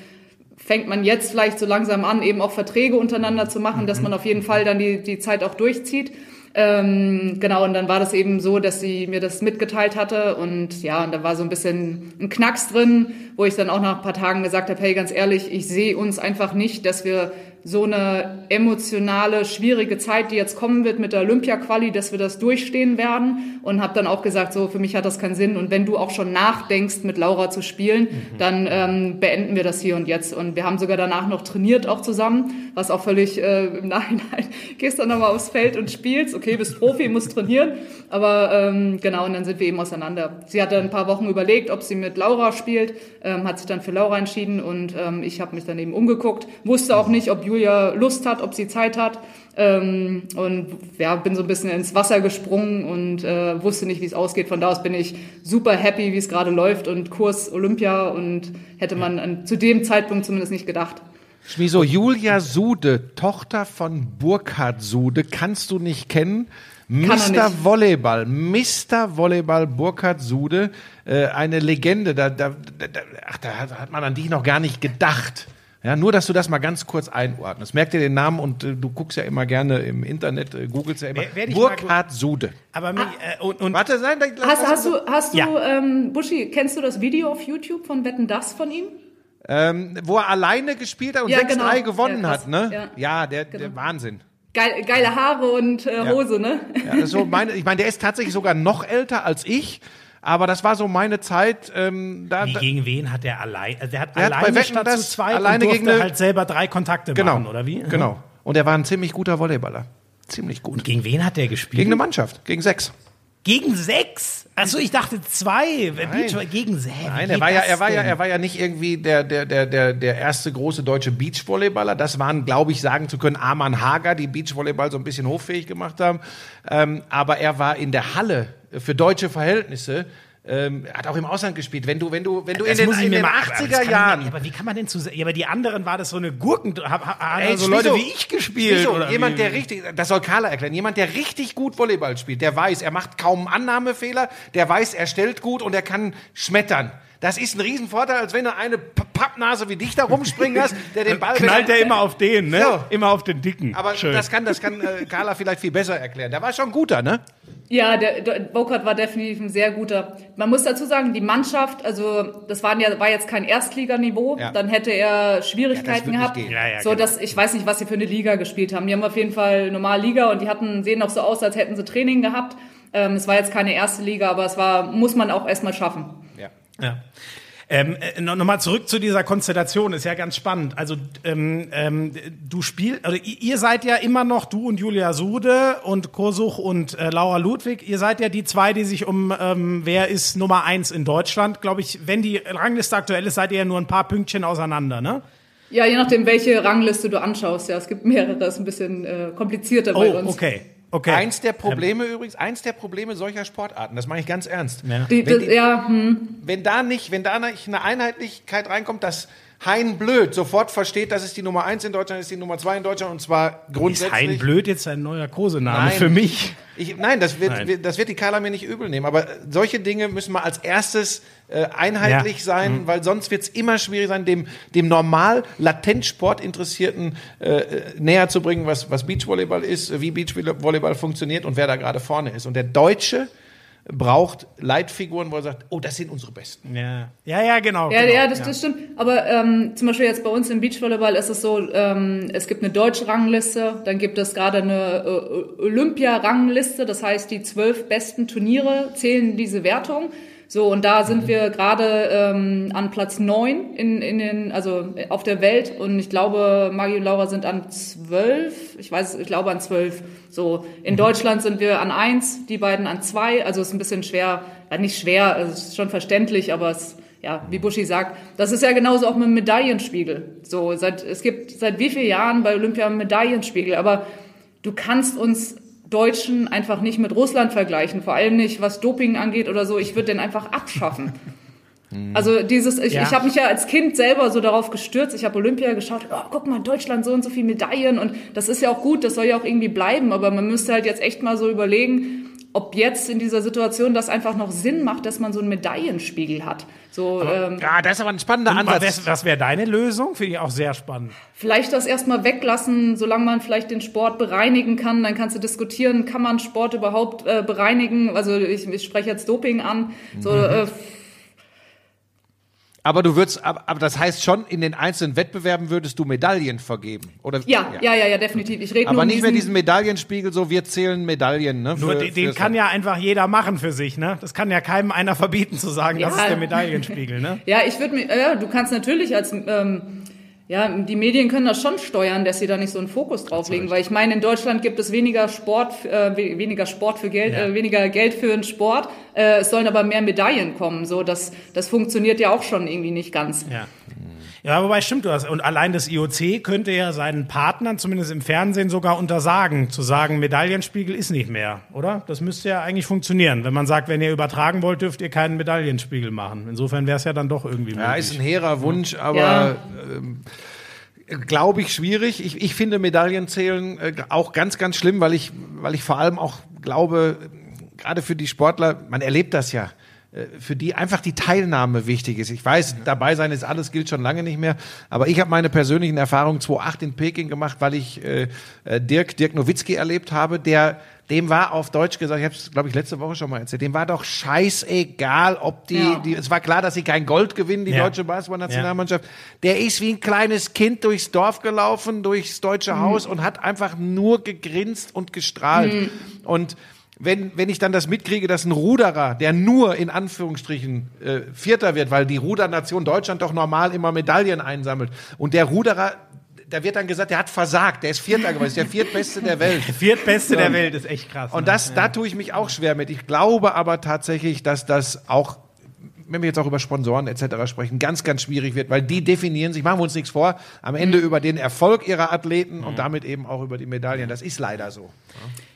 fängt man jetzt vielleicht so langsam an, eben auch Verträge untereinander zu machen, dass man auf jeden Fall dann die, die Zeit auch durchzieht. Ähm, genau, und dann war das eben so, dass sie mir das mitgeteilt hatte und ja, und da war so ein bisschen ein Knacks drin, wo ich dann auch nach ein paar Tagen gesagt habe, hey, ganz ehrlich, ich sehe uns einfach nicht, dass wir so eine emotionale, schwierige Zeit, die jetzt kommen wird mit der Olympia-Quali, dass wir das durchstehen werden. Und habe dann auch gesagt, so für mich hat das keinen Sinn. Und wenn du auch schon nachdenkst, mit Laura zu spielen, mhm. dann ähm, beenden wir das hier und jetzt. Und wir haben sogar danach noch trainiert auch zusammen, was auch völlig äh, im Nachhinein, gehst dann nochmal aufs Feld und spielst, okay, bist Profi, musst trainieren, aber ähm, genau und dann sind wir eben auseinander. Sie hatte ein paar Wochen überlegt, ob sie mit Laura spielt, ähm, hat sich dann für Laura entschieden. Und ähm, ich habe mich dann eben umgeguckt, wusste auch nicht, ob Julia Lust hat, ob sie Zeit hat. Ähm, und ja, bin so ein bisschen ins Wasser gesprungen und äh, wusste nicht, wie es ausgeht. Von da aus bin ich super happy, wie es gerade läuft und Kurs Olympia und hätte man an, zu dem Zeitpunkt zumindest nicht gedacht. Schmieso, Julia Sude, Tochter von Burkhard Sude, kannst du nicht kennen. Mr. Volleyball, Mr. Volleyball Burkhard Sude, äh, eine Legende. Da, da, da, ach, da hat man an dich noch gar nicht gedacht. Ja, nur, dass du das mal ganz kurz einordnest. Merk dir den Namen und äh, du guckst ja immer gerne im Internet, äh, googelst ja immer. Burkhard Sude. Aber mich, äh, und, und Warte, nein, dann, hast, hast du, hast ja. du, ähm, Buschi, kennst du das Video auf YouTube von Wetten das von ihm? Ähm, wo er alleine gespielt hat und ja, 6-3 genau. gewonnen ja, hat, ne? Ja, ja der, genau. der Wahnsinn. Geil, geile Haare und äh, Hose, ne? Ja, so meine, ich meine, der ist tatsächlich sogar noch älter als ich. Aber das war so meine Zeit. Ähm, da, Wie, gegen wen hat er allein? Also der hat der alleine hat statt zu zweit alleine und gegen eine, halt selber drei Kontakte genau, machen, oder wie? Genau. Und er war ein ziemlich guter Volleyballer. Ziemlich gut. Und gegen wen hat der gespielt? Gegen eine Mannschaft, gegen sechs. Gegen sechs? Achso, ich dachte zwei. Nein. gegen sechs. Nein, er war ja, er war ja, er war ja nicht irgendwie der, der, der, der, der erste große deutsche Beachvolleyballer. Das waren, glaube ich, sagen zu können, Arman Hager, die Beachvolleyball so ein bisschen hoffähig gemacht haben. Ähm, aber er war in der Halle für deutsche Verhältnisse ähm, hat auch im Ausland gespielt. Wenn du, wenn du, wenn du das in den, in den 80er Jahren. Mir, aber wie kann man denn zu, ja, aber die anderen war das so eine Gurken, haben Ey, so Leute wie ich gespielt. Wieso? Jemand, wie? der richtig, das soll Carla erklären, jemand, der richtig gut Volleyball spielt, der weiß, er macht kaum Annahmefehler, der weiß, er stellt gut und er kann schmettern. Das ist ein Riesenvorteil, als wenn du eine Pappnase wie dich da rumspringen hast, der den Ball... Knallt er immer auf den, ne? So. Immer auf den Dicken. Aber Schön. das kann, das kann äh, Carla vielleicht viel besser erklären. Der war schon guter, ne? Ja, der, der Bokert war definitiv ein sehr guter. Man muss dazu sagen, die Mannschaft, also das waren ja, war jetzt kein Erstliganiveau, ja. dann hätte er Schwierigkeiten ja, gehabt. Ja, ja, so, genau. dass ich weiß nicht, was sie für eine Liga gespielt haben. Die haben auf jeden Fall normal Liga und die hatten sehen auch so aus, als hätten sie Training gehabt. Ähm, es war jetzt keine erste Liga, aber es war muss man auch erstmal schaffen. Ja. Ähm, äh, Nochmal zurück zu dieser Konstellation, ist ja ganz spannend. Also ähm, ähm, du spielst, also ihr seid ja immer noch, du und Julia Sude und Kosuch und äh, Laura Ludwig, ihr seid ja die zwei, die sich um ähm, wer ist Nummer eins in Deutschland, glaube ich, wenn die Rangliste aktuell ist, seid ihr ja nur ein paar Pünktchen auseinander, ne? Ja, je nachdem, welche Rangliste du anschaust. Ja, es gibt mehrere, ist ein bisschen äh, komplizierter bei oh, uns. okay. Okay. Eins der Probleme ähm. übrigens, eins der Probleme solcher Sportarten, das mache ich ganz ernst. Ja. Die, wenn, die, ja, hm. wenn da nicht, wenn da nicht eine Einheitlichkeit reinkommt, dass Hein Blöd sofort versteht, das ist die Nummer eins in Deutschland, ist die Nummer zwei in Deutschland und zwar grundsätzlich. Ist Hein Blöd jetzt ein neuer Kosename für mich? Ich, nein, das wird, nein. das wird die Carla mir nicht übel nehmen. Aber solche Dinge müssen wir als erstes äh, einheitlich ja. sein, mhm. weil sonst wird es immer schwierig sein, dem, dem normal latent Sportinteressierten äh, näher zu bringen, was, was Beachvolleyball ist, wie Beachvolleyball funktioniert und wer da gerade vorne ist. Und der Deutsche braucht Leitfiguren, wo er sagt, oh, das sind unsere Besten. Ja, ja, ja genau. Ja, genau. ja, das, das stimmt. Aber ähm, zum Beispiel jetzt bei uns im Beachvolleyball ist es so, ähm, es gibt eine deutsche Rangliste, dann gibt es gerade eine äh, Olympia-Rangliste, das heißt, die zwölf besten Turniere zählen diese Wertung. So, und da sind wir gerade ähm, an Platz neun in, in den, also auf der Welt. Und ich glaube, Maggie und Laura sind an zwölf. Ich weiß, ich glaube an zwölf. So, in mhm. Deutschland sind wir an eins, die beiden an zwei. Also ist ein bisschen schwer, ja, nicht schwer, es ist schon verständlich, aber es ja, wie Buschi sagt, das ist ja genauso auch mit dem Medaillenspiegel. So, seit, es gibt seit wie vielen Jahren bei Olympia einen Medaillenspiegel, aber du kannst uns Deutschen einfach nicht mit Russland vergleichen, vor allem nicht was Doping angeht oder so. Ich würde den einfach abschaffen. Hm. Also dieses, ich, ja. ich habe mich ja als Kind selber so darauf gestürzt. Ich habe Olympia geschaut, oh, guck mal, Deutschland so und so viele Medaillen und das ist ja auch gut, das soll ja auch irgendwie bleiben, aber man müsste halt jetzt echt mal so überlegen, ob jetzt in dieser Situation das einfach noch Sinn macht, dass man so einen Medaillenspiegel hat. So, aber, ähm, ja, das ist aber ein spannender Ansatz. Was, was wäre deine Lösung? Finde ich auch sehr spannend. Vielleicht das erstmal weglassen, solange man vielleicht den Sport bereinigen kann. Dann kannst du diskutieren, kann man Sport überhaupt äh, bereinigen? Also ich, ich spreche jetzt Doping an. So, mhm. äh, Aber du würdest, aber, aber das heißt schon, in den einzelnen Wettbewerben würdest du Medaillen vergeben, oder? Ja, ja, ja, ja, definitiv. Ich rede nur Aber um nicht mehr diesen- diesen Medaillenspiegel, so wir zählen Medaillen, ne? Nur für- den, den kann ja einfach jeder machen für sich, ne? Das kann ja keinem einer verbieten zu sagen, das Ja. ist der Medaillenspiegel, ne? Ja, ich würde mir, ja, du kannst natürlich als, ähm, ja, die Medien können das schon steuern, dass sie da nicht so einen Fokus drauflegen, weil ich meine, in Deutschland gibt es weniger Sport, äh, we- weniger Sport für Geld, Ja. äh, weniger Geld für den Sport. Äh, es sollen aber mehr Medaillen kommen, so das, das funktioniert ja auch schon irgendwie nicht ganz. Ja. Ja, wobei stimmt du hast. Und allein das IOC könnte ja seinen Partnern, zumindest im Fernsehen, sogar untersagen, zu sagen, Medaillenspiegel ist nicht mehr, oder? Das müsste ja eigentlich funktionieren. Wenn man sagt, wenn ihr übertragen wollt, dürft ihr keinen Medaillenspiegel machen. Insofern wäre es ja dann doch irgendwie Ja, möglich. ist ein hehrer Wunsch, aber Ja. ähm, glaube ich schwierig. Ich, ich finde Medaillenzählen äh, auch ganz, ganz schlimm, weil ich, weil ich vor allem auch glaube, gerade für die Sportler, man erlebt das ja, für die einfach die Teilnahme wichtig ist. Ich weiß, dabei sein ist alles, gilt schon lange nicht mehr, aber ich habe meine persönlichen Erfahrungen 2008 in Peking gemacht, weil ich äh, äh, Dirk, Dirk Nowitzki erlebt habe, der dem war auf Deutsch gesagt, ich habe es, glaube ich, letzte Woche schon mal erzählt, dem war doch scheißegal, ob die, Ja. die, es war klar, dass sie kein Gold gewinnen, die Ja. deutsche Basketballnationalmannschaft. Der ist wie ein kleines Kind durchs Dorf gelaufen, durchs deutsche Haus und hat einfach nur gegrinst und gestrahlt. Und wenn, wenn ich dann das mitkriege, dass ein Ruderer, der nur in Anführungsstrichen äh, Vierter wird, weil die Rudernation Deutschland doch normal immer Medaillen einsammelt, und der Ruderer, da wird dann gesagt, der hat versagt, der ist Vierter geworden, ist der Viertbeste der Welt. Viertbeste der Welt ist echt krass. Und ne? das, da tue ich mich auch schwer mit. Ich glaube aber tatsächlich, dass das auch, wenn wir jetzt auch über Sponsoren etc. sprechen, ganz, ganz schwierig wird, weil die definieren sich, machen wir uns nichts vor, am Ende Mhm. über den Erfolg ihrer Athleten und damit eben auch über die Medaillen. Das ist leider so.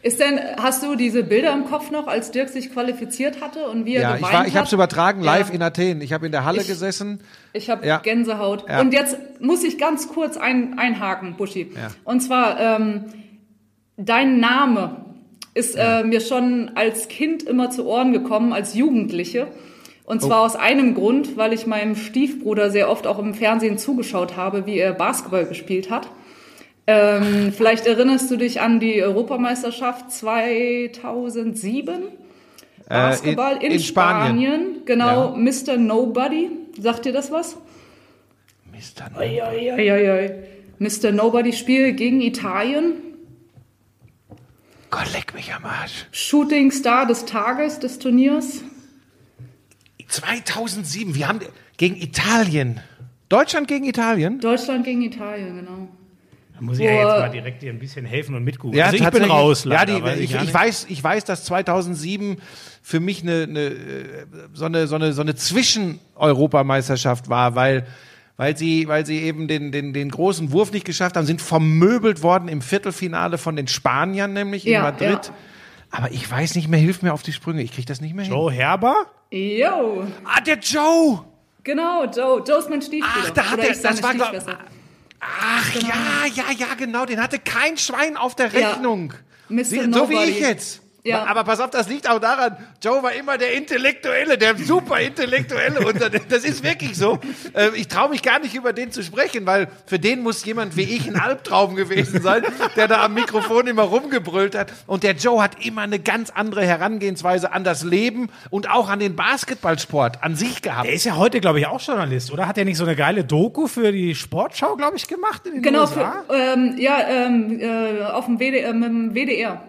Ist denn, hast du diese Bilder im Kopf noch, als Dirk sich qualifiziert hatte und wie er Ja, ich, war, ich habe es übertragen live Ja. in Athen. Ich habe in der Halle Ich- gesessen. Ich habe Ja. Gänsehaut. Ja. Und jetzt muss ich ganz kurz ein, einhaken, Buschi. Und zwar, ähm, dein Name ist äh, mir schon als Kind immer zu Ohren gekommen, als Jugendliche. Und zwar Oh. aus einem Grund, weil ich meinem Stiefbruder sehr oft auch im Fernsehen zugeschaut habe, wie er Basketball gespielt hat. Ähm, vielleicht erinnerst du dich an die Europameisterschaft 2007? Basketball in- in, in Spanien. Spanien. Genau, Ja. Mr. Nobody. Sagt dir das was? Mr. Eieiei. Mr. Nobody Spiel gegen Italien. Gott, leck mich am Arsch. Shooting Star des Tages des Turniers. 2007, wir haben gegen Italien. Deutschland gegen Italien? Deutschland gegen Italien, genau. Da muss ich ja jetzt mal direkt dir ein bisschen helfen und mitgucken. also ich bin raus, Ja, leider, die, weiß ich, ich, nicht. weiß, ich weiß, dass 2007 für mich eine, eine äh, so eine so eine so eine Zwischen-Europameisterschaft war, weil weil sie weil sie eben den den den großen Wurf nicht geschafft haben, sind vermöbelt worden im Viertelfinale von den Spaniern nämlich in Ja, Madrid. ja. Aber ich weiß nicht mehr, hilf mir auf die Sprünge. Ich krieg das nicht mehr hin. Joe Herber? Yo, Ah, der Joe. genau, Joe. Joe ist mein Stiefbruder. Ach, da hat er- das war, glaub-. Ach ja, ja, ja, genau. Den hatte kein Schwein auf der Ja. Rechnung. Mr. Wie, so wie ich jetzt. Ja. Aber pass auf, das liegt auch daran, Joe war immer der Intellektuelle, der super Intellektuelle. Und das ist wirklich so. Äh, Ich traue mich gar nicht über den zu sprechen, weil für den muss jemand wie ich ein Albtraum gewesen sein, der da am Mikrofon immer rumgebrüllt hat. Und der Joe hat immer eine ganz andere Herangehensweise an das Leben und auch an den Basketballsport an sich gehabt. Der ist ja heute, glaube ich, auch Journalist, oder? Hat er nicht so eine geile Doku für die Sportschau, glaube ich, gemacht in den Genau, USA? für, ähm, ja, ähm, äh, auf dem WD, ähm, im WDR.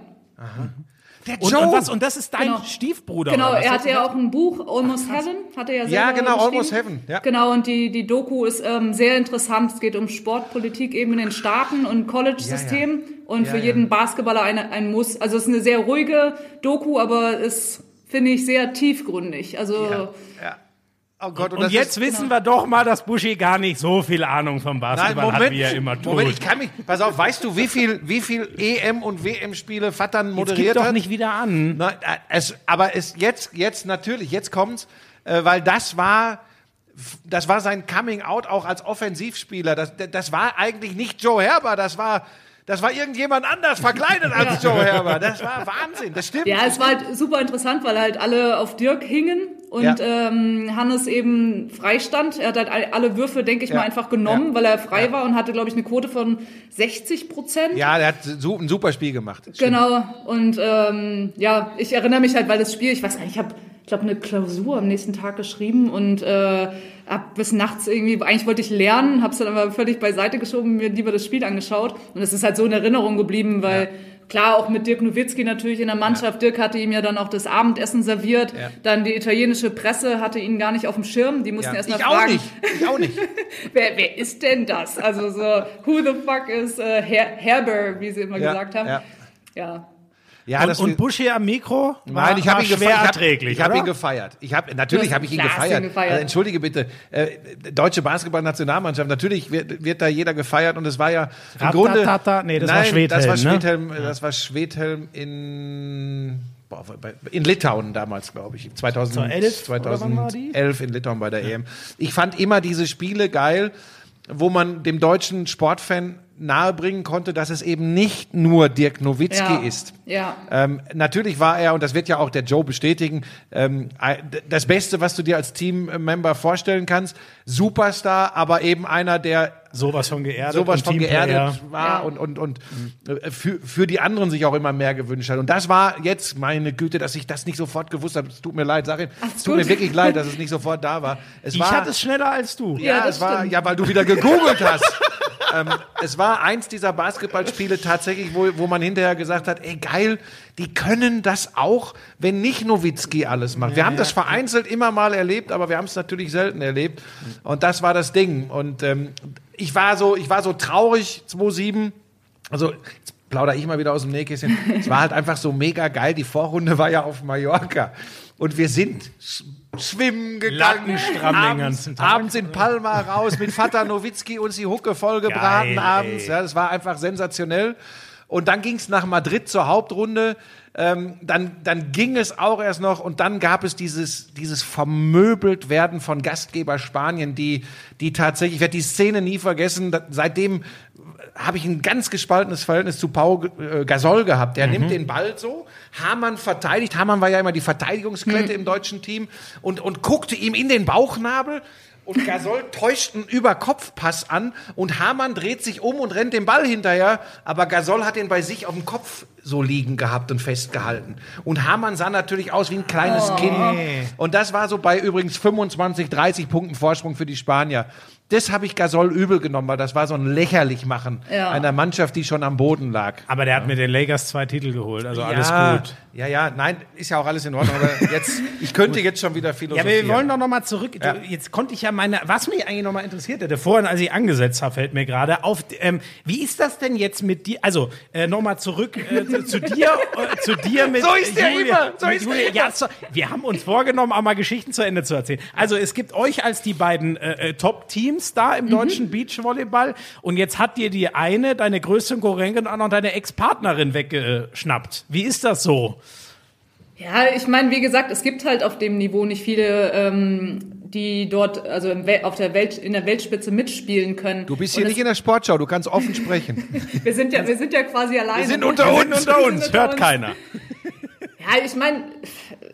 Der und, Joe. und, was, und das ist dein Genau. Stiefbruder, Genau, er hatte ja auch ein Buch, Almost Heaven, hat er ja selber Ja, genau. Almost Heaven, ja. Genau, und die, die Doku ist ähm, sehr interessant. Es geht um Sportpolitik eben in den Staaten und College-System. Und Ja, für ja. jeden Basketballer eine, ein Muss. Also es ist eine sehr ruhige Doku, aber es finde ich sehr tiefgründig. Also Oh Gott, Und das jetzt ist, wissen wir doch mal, dass Buschi gar nicht so viel Ahnung vom Nein, Basketball Moment, hat, wie er immer tut. Moment, ich kann mich, pass auf, weißt du, wie viel, wie viel EM und WM-Spiele Vattern Jetzt moderiert gib doch hat? nicht wieder an. Nein, äh, es, aber es jetzt, jetzt natürlich, jetzt kommt's, äh, weil das war, das war sein Coming Out auch als Offensivspieler. Das, das war eigentlich nicht Joe Herber, das war, das war irgendjemand anders verkleidet als Joe Herber. Das war Wahnsinn, das stimmt. ja, es war halt super interessant, weil halt alle auf Dirk hingen und Ja. ähm, Hannes eben freistand. Er hat halt all- alle Würfe, denke ich Ja. mal, einfach genommen, Ja. weil er frei war und hatte, glaube ich, eine Quote von 60 Prozent. ja, der hat ein super Spiel gemacht. Genau, und ähm, ja, ich erinnere mich halt, weil das Spiel, ich weiß gar nicht, ich habe ich glaube, eine Klausur am nächsten Tag geschrieben und äh, hab bis nachts irgendwie, eigentlich wollte ich lernen, habe es dann aber völlig beiseite geschoben, mir lieber das Spiel angeschaut. Und es ist halt so in Erinnerung geblieben, weil. Klar, auch mit Dirk Nowitzki natürlich in der Mannschaft. Ja. Dirk hatte ihm ja dann auch das Abendessen serviert. Ja. Dann die italienische Presse hatte ihn gar nicht auf dem Schirm. Die mussten ja. erst mal ich fragen. Auch nicht. Ich auch nicht. wer, wer ist denn das? Also so, who the fuck is uh, Her Herber, wie sie immer gesagt haben. Ja. Ja, und, und Bush hier am Mikro? War, Nein, ich habe ihn gefeiert. Ich habe ihn gefeiert. Ich habe natürlich habe ich ihn gefeiert. gefeiert. Also, entschuldige bitte, äh, deutsche Basketballnationalmannschaft. Natürlich wird, wird da jeder gefeiert und es war ja im Grunde. Nee, das nein, war Schwedhelm. Das war Schwedhelm. Ne? Das war Schwedhelm in in Litauen damals, glaube ich, 2011, 2011 in Litauen bei der ja. EM. Ich fand immer diese Spiele geil, wo man dem deutschen Sportfan nahebringen konnte, dass es eben nicht nur Dirk Nowitzki ja, ist. Ja. Ähm, natürlich war er, und das wird ja auch der Joe bestätigen, ähm, das Beste, was du dir als Teammember vorstellen kannst. Superstar, aber eben einer, der sowas von geerdet, sowas von geerdet war ja. und, und, und mhm. für, für die anderen sich auch immer mehr gewünscht hat. Und das war jetzt meine Güte, dass ich das nicht sofort gewusst habe. Es tut mir leid, sag ich. Es tut mir wirklich leid, dass es nicht sofort da war. Es ich war, hatte es schneller als du. Ja, ja es war, ja, weil du wieder gegoogelt hast. ähm, es war eins dieser Basketballspiele tatsächlich, wo, wo man hinterher gesagt hat, ey geil, die können das auch, wenn nicht Nowitzki alles macht. Ja, wir haben ja. das vereinzelt immer mal erlebt, aber wir haben es natürlich selten erlebt. Und das war das Ding. Und ähm, ich war so, ich war so traurig 2007. Also jetzt plaudere ich mal wieder aus dem Nähkästchen. es war halt einfach so mega geil. Die Vorrunde war ja auf Mallorca. Und wir sind schwimmen gegangen. Abends, abends in Palma raus mit Vater Nowitzki uns die Hucke vollgebraten abends. Ja, das war einfach sensationell. Und dann ging es nach Madrid zur Hauptrunde. Ähm, dann, dann ging es auch erst noch und dann gab es dieses, dieses vermöbelt werden von Gastgeber Spanien, die, die tatsächlich, ich werde die Szene nie vergessen, seitdem habe ich ein ganz gespaltenes Verhältnis zu Pau äh, Gasol gehabt. Der mhm. nimmt den Ball so, Hamann verteidigt, Hamann war ja immer die Verteidigungsklette mhm. im deutschen Team und, und guckte ihm in den Bauchnabel und Gasol täuscht einen Überkopfpass an und Hamann dreht sich um und rennt dem Ball hinterher, aber Gasol hat ihn bei sich auf dem Kopf so liegen gehabt und festgehalten. Und Hamann sah natürlich aus wie ein kleines oh. Kind. Und das war so bei übrigens 25, 30 Punkten Vorsprung für die Spanier. Das habe ich Gasol übel genommen, weil das war so ein lächerlich machen ja. einer Mannschaft, die schon am Boden lag. Aber der hat mit den Lakers zwei Titel geholt, also ja, alles gut. Ja, ja, nein, ist ja auch alles in Ordnung. Aber jetzt, ich könnte jetzt schon wieder philosophieren. Ja, aber wir wollen doch noch mal zurück. Ja. Jetzt konnte ich ja meine, was mich eigentlich noch mal interessiert hätte, vorhin, als ich angesetzt habe, fällt mir gerade auf. Ähm, wie ist das denn jetzt mit dir? Also äh, noch mal zurück äh, zu, zu, dir, äh, zu dir mit. So ist der Julia, immer. So ist Julia. Der ja, so, wir haben uns vorgenommen, auch mal Geschichten zu Ende zu erzählen. Also es gibt euch als die beiden äh, äh Top-Teams da im mhm. deutschen Beachvolleyball und jetzt hat dir die eine, deine größte Konkurrentin, auch noch deine Ex-Partnerin weggeschnappt. Wie ist das so? Ja, ich meine, wie gesagt, es gibt halt auf dem Niveau nicht viele, ähm, die dort, also auf der Welt, in der Weltspitze mitspielen können. Du bist hier nicht in der Sportschau, du kannst offen sprechen. wir sind ja, wir sind ja quasi alleine. Wir sind unter uns, wir sind unter uns, hört uns. keiner. Ja, ich meine,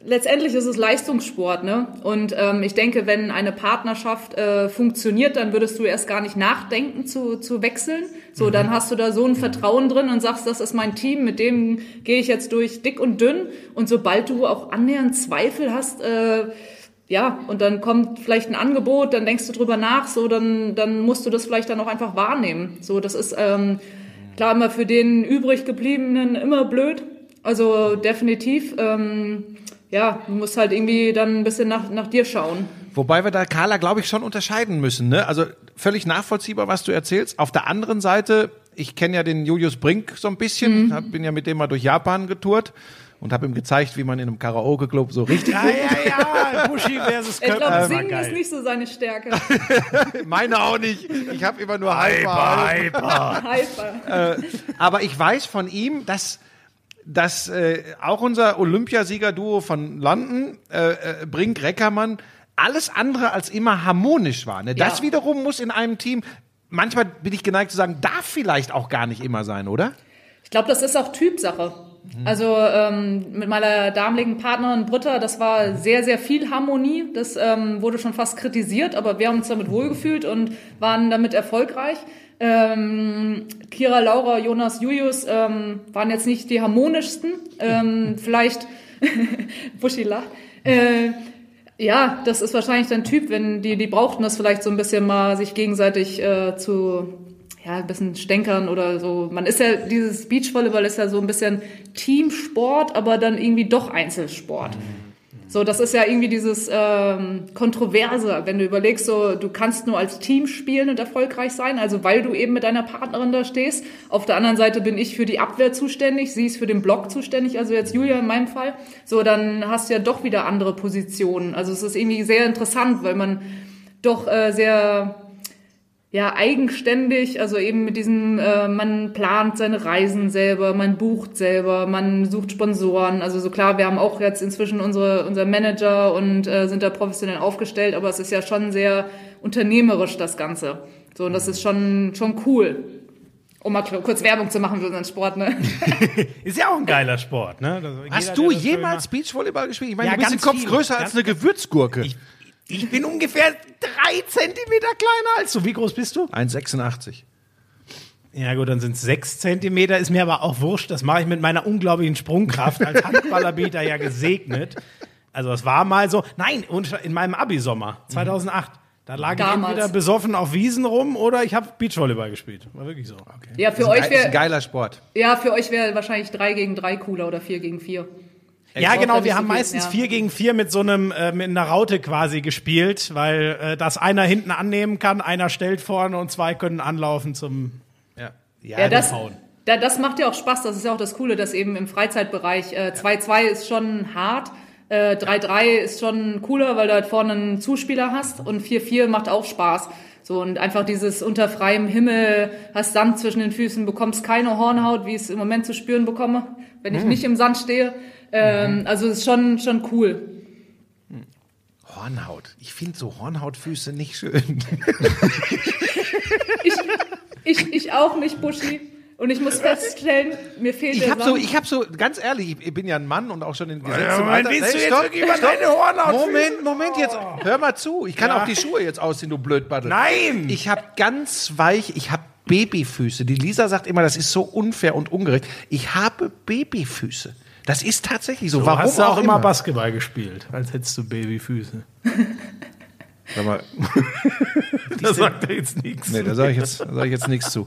letztendlich ist es Leistungssport, ne? Und ähm, ich denke, wenn eine Partnerschaft äh, funktioniert, dann würdest du erst gar nicht nachdenken zu, zu wechseln. So, mhm. dann hast du da so ein Vertrauen drin und sagst, das ist mein Team, mit dem gehe ich jetzt durch dick und dünn. Und sobald du auch annähernd Zweifel hast, äh, ja, und dann kommt vielleicht ein Angebot, dann denkst du drüber nach, so, dann, dann musst du das vielleicht dann auch einfach wahrnehmen. So, das ist ähm, klar immer für den übrig gebliebenen immer blöd. Also definitiv, ähm, ja, du musst halt irgendwie dann ein bisschen nach, nach dir schauen. Wobei wir da Carla, glaube ich, schon unterscheiden müssen. Ne? Also völlig nachvollziehbar, was du erzählst. Auf der anderen Seite, ich kenne ja den Julius Brink so ein bisschen, mhm. hab, bin ja mit dem mal durch Japan getourt und habe ihm gezeigt, wie man in einem Karaoke-Club so richtig Ja, ja, ja, Bushi versus Köpfe. Ich glaube, Singen ist nicht so seine Stärke. Meine auch nicht. Ich habe immer nur Hyper. Hyper. Hyper. äh, aber ich weiß von ihm, dass dass äh, auch unser Olympiasieger-Duo von London, äh, äh, Brink Reckermann, alles andere als immer harmonisch war. Ne? Das ja. wiederum muss in einem Team, manchmal bin ich geneigt zu sagen, darf vielleicht auch gar nicht immer sein, oder? Ich glaube, das ist auch Typsache. Mhm. Also ähm, mit meiner damaligen Partnerin Britta, das war sehr, sehr viel Harmonie. Das ähm, wurde schon fast kritisiert, aber wir haben uns damit wohlgefühlt und waren damit erfolgreich. Ähm, Kira, Laura, Jonas, Julius ähm, waren jetzt nicht die harmonischsten. Ähm, vielleicht Buschi lacht. Äh, ja, das ist wahrscheinlich dein Typ, wenn die, die brauchten das vielleicht so ein bisschen mal sich gegenseitig äh, zu ja, ein bisschen stänkern oder so. Man ist ja, dieses Beachvolleyball ist ja so ein bisschen Teamsport, aber dann irgendwie doch Einzelsport. So, das ist ja irgendwie dieses ähm, Kontroverse, wenn du überlegst, so du kannst nur als Team spielen und erfolgreich sein, also weil du eben mit deiner Partnerin da stehst. Auf der anderen Seite bin ich für die Abwehr zuständig, sie ist für den Block zuständig, also jetzt Julia in meinem Fall. So, dann hast du ja doch wieder andere Positionen. Also es ist irgendwie sehr interessant, weil man doch äh, sehr ja eigenständig, also eben mit diesem, äh, man plant seine Reisen selber, man bucht selber, man sucht Sponsoren. Also so klar, wir haben auch jetzt inzwischen unsere unser Manager und äh, sind da professionell aufgestellt, aber es ist ja schon sehr unternehmerisch das Ganze. So und das ist schon schon cool. Um mal kurz Werbung zu machen für unseren Sport, ne? Ist ja auch ein geiler Sport, ne? Also jeder, Hast der du jemals Beachvolleyball gespielt? Ich meine, Ja, du bist den Kopf viel. größer Ganz- als eine Gewürzgurke. Ich, ich bin ungefähr drei Zentimeter kleiner als du. Wie groß bist du? 1,86. Ja gut, dann sind es sechs Zentimeter. Ist mir aber auch wurscht. Das mache ich mit meiner unglaublichen Sprungkraft als Handballerbieter ja gesegnet. Also es war mal so. Nein, und in meinem Abi-Sommer 2008. Da lag ich Damals. entweder besoffen auf Wiesen rum oder ich habe Beachvolleyball gespielt. War wirklich so. Ja, für euch ge- ist ein wäre geiler Sport. ja, für euch wäre wahrscheinlich drei gegen drei cooler oder vier gegen vier. Ja, genau. ja Wir haben so viel, meistens ja. vier gegen vier mit so einem äh, mit einer Raute quasi gespielt, weil äh, das einer hinten annehmen kann, einer stellt vorne und zwei können anlaufen zum Ja. Ja, das, hauen. da, das macht ja auch Spaß. Das ist ja auch das Coole, dass eben im Freizeitbereich äh, 2-2 ist schon hart. Äh, 3-3 ist schon cooler, weil du halt vorne einen Zuspieler hast und 4-4 macht auch Spaß. So und einfach dieses unter freiem Himmel, hast Sand zwischen den Füßen, bekommst keine Hornhaut, wie ich es im Moment zu spüren bekomme, wenn ich nicht im Sand stehe. Ähm, Also ist schon schon cool. Hornhaut. Ich finde so Hornhautfüße nicht schön. Ich, ich, ich auch nicht, Buschi. Und ich muss feststellen, mir fehlt Ich der habe so, ich habe so, ganz ehrlich, ich bin ja ein Mann und auch schon in gesetztem Moment, Alter. willst du jetzt stopp, stopp. deine Hornhaut Moment, Moment, jetzt hör mal zu. Ich kann Ja. auch die Schuhe jetzt ausziehen, du Blödbattel. Nein! Ich habe ganz weich, ich habe Babyfüße. Die Lisa sagt immer, das ist so unfair und ungerecht. Ich habe Babyfüße. Das ist tatsächlich so. Du Warum hast du auch immer immer? Basketball gespielt, als hättest du Babyfüße. Sag mal, Da sagt er jetzt nichts. nee, da sage ich jetzt, sag ich jetzt nichts zu.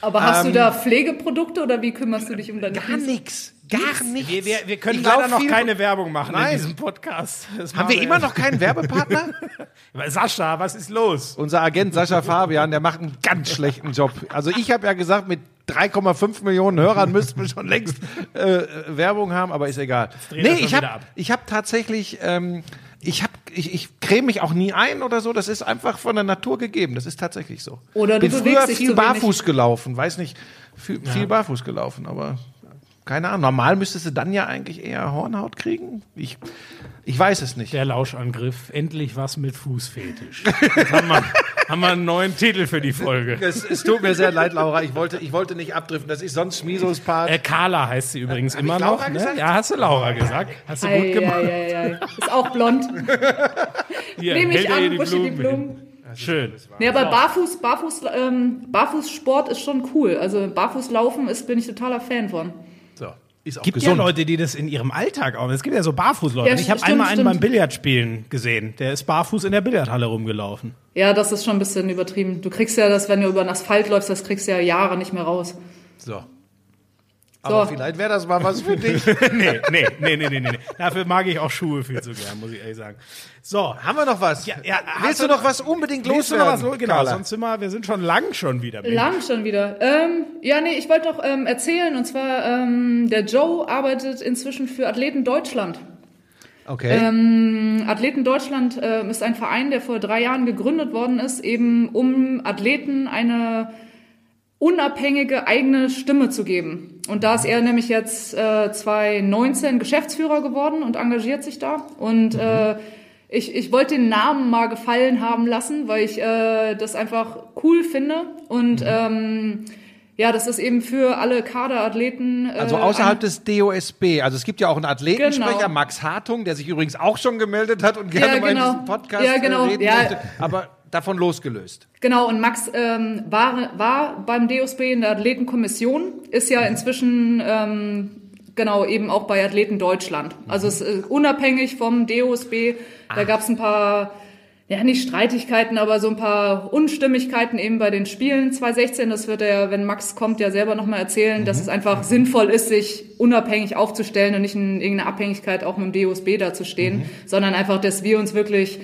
Aber hast Ähm, du da Pflegeprodukte oder wie kümmerst du dich um deine Gar nix. Gar nichts. Wir, wir, wir können Ich leider noch keine Werbung machen Nein. in diesem Podcast. Das Haben wir immer noch keinen Werbepartner? Sascha, was ist los? Unser Agent Sascha Fabian, der macht einen ganz schlechten Job. Also ich habe ja gesagt, mit 3,5 Millionen Hörern müssten wir schon längst äh, äh, Werbung haben, aber ist egal. Nee, ich habe ab. ich hab tatsächlich, ähm, ich habe, ich, ich creme mich auch nie ein oder so. Das ist einfach von der Natur gegeben. Das ist tatsächlich so. Oder du bin bewegst früher dich viel wenig. barfuß gelaufen, weiß nicht, viel, viel barfuß gelaufen, aber keine Ahnung. Normal müsstest du dann ja eigentlich eher Hornhaut kriegen. Ich, ich weiß es nicht. Der Lauschangriff. Endlich was mit Fußfetisch. Jetzt haben wir, haben wir einen neuen Titel für die Folge. Es, es tut mir sehr leid, Laura. Ich wollte, ich wollte nicht abdriften. Das ist sonst Schmisos Part. Äh, Carla heißt sie übrigens immer ich Laura noch. Ne? gesagt? Ja, hast du Laura gesagt. Hast du gut Ei, gemacht. ei, ei. Ist auch blond. Hier, Nehme ich an, die Blumen. hin. Schön. Nee, aber Barfuß, Barfuß, ähm, Barfußsport ist schon cool. Also Barfußlaufen ist, bin ich totaler Fan von. Ist auch gibt gesund. ja Leute, die das in ihrem Alltag auch. Es gibt ja so Barfußleute. Ja, ich habe einmal einen stimmt. beim Billardspielen gesehen. Der ist barfuß in der Billardhalle rumgelaufen. Ja, das ist schon ein bisschen übertrieben. Du kriegst ja das, wenn du über den Asphalt läufst, das kriegst du ja Jahre nicht mehr raus. So. Aber So. vielleicht wäre das mal was für dich. nee, nee, nee, nee, nee, nee. Dafür mag ich auch Schuhe viel zu gern, muss ich ehrlich sagen. So, Haben wir noch was? Ja, ja, hast Willst du noch was unbedingt willst du noch loswerden? was los? Genau, Carla? sonst sind wir, wir sind schon lang schon wieder. Lang schon wieder. Ähm, ja, nee, ich wollte noch ähm, erzählen, und zwar, ähm, der Joe arbeitet inzwischen für Athleten Deutschland. Okay. Ähm, Athleten Deutschland äh, ist ein Verein, der vor drei Jahren gegründet worden ist, eben um Athleten eine unabhängige eigene Stimme zu geben. Und da ist er nämlich jetzt äh, 2019 Geschäftsführer geworden und engagiert sich da. Und äh, ich, ich wollte den Namen mal gefallen haben lassen, weil ich äh, das einfach cool finde. Und ähm, ja, das ist eben für alle Kaderathleten. Äh, also außerhalb des DOSB. Also es gibt ja auch einen Athletensprecher, Genau. Max Hartung, der sich übrigens auch schon gemeldet hat und gerne Ja, mal in genau. diesem Podcast Ja, genau. äh, reden Ja. möchte. Aber davon losgelöst. Genau, und Max ähm, war, war beim DOSB in der Athletenkommission, ist ja inzwischen ähm, genau eben auch bei Athleten Deutschland. Also es ist unabhängig vom DOSB. Da gab es ein paar, ja nicht Streitigkeiten, aber so ein paar Unstimmigkeiten eben bei den Spielen 2016. Das wird er, wenn Max kommt, ja selber nochmal erzählen, dass es einfach sinnvoll ist, sich unabhängig aufzustellen und nicht in irgendeiner Abhängigkeit auch mit dem DOSB da zu stehen, sondern einfach, dass wir uns wirklich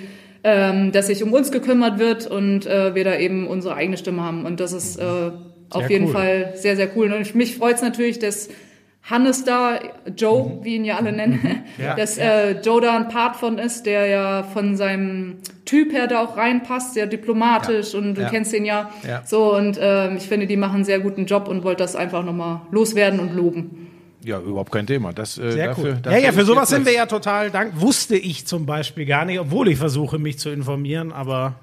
ähm, dass sich um uns gekümmert wird und äh, wir da eben unsere eigene Stimme haben. Und das ist äh, auf jeden cool. Fall sehr, sehr cool. Und mich freut es natürlich, dass Hannes da, Joe, wie ihn ja alle nennen, Ja. dass äh, Joe da ein Part von ist, der ja von seinem Typ her da auch reinpasst, sehr diplomatisch und du Ja. kennst ihn ja. Ja. So und ähm, ich finde, die machen einen sehr guten Job und wollte das einfach nochmal loswerden und loben. Ja, überhaupt kein Thema. Das, äh, Sehr dafür, cool. dafür ja, ja, für sowas sind wir ja total dank. Wusste ich zum Beispiel gar nicht, obwohl ich versuche, mich zu informieren, aber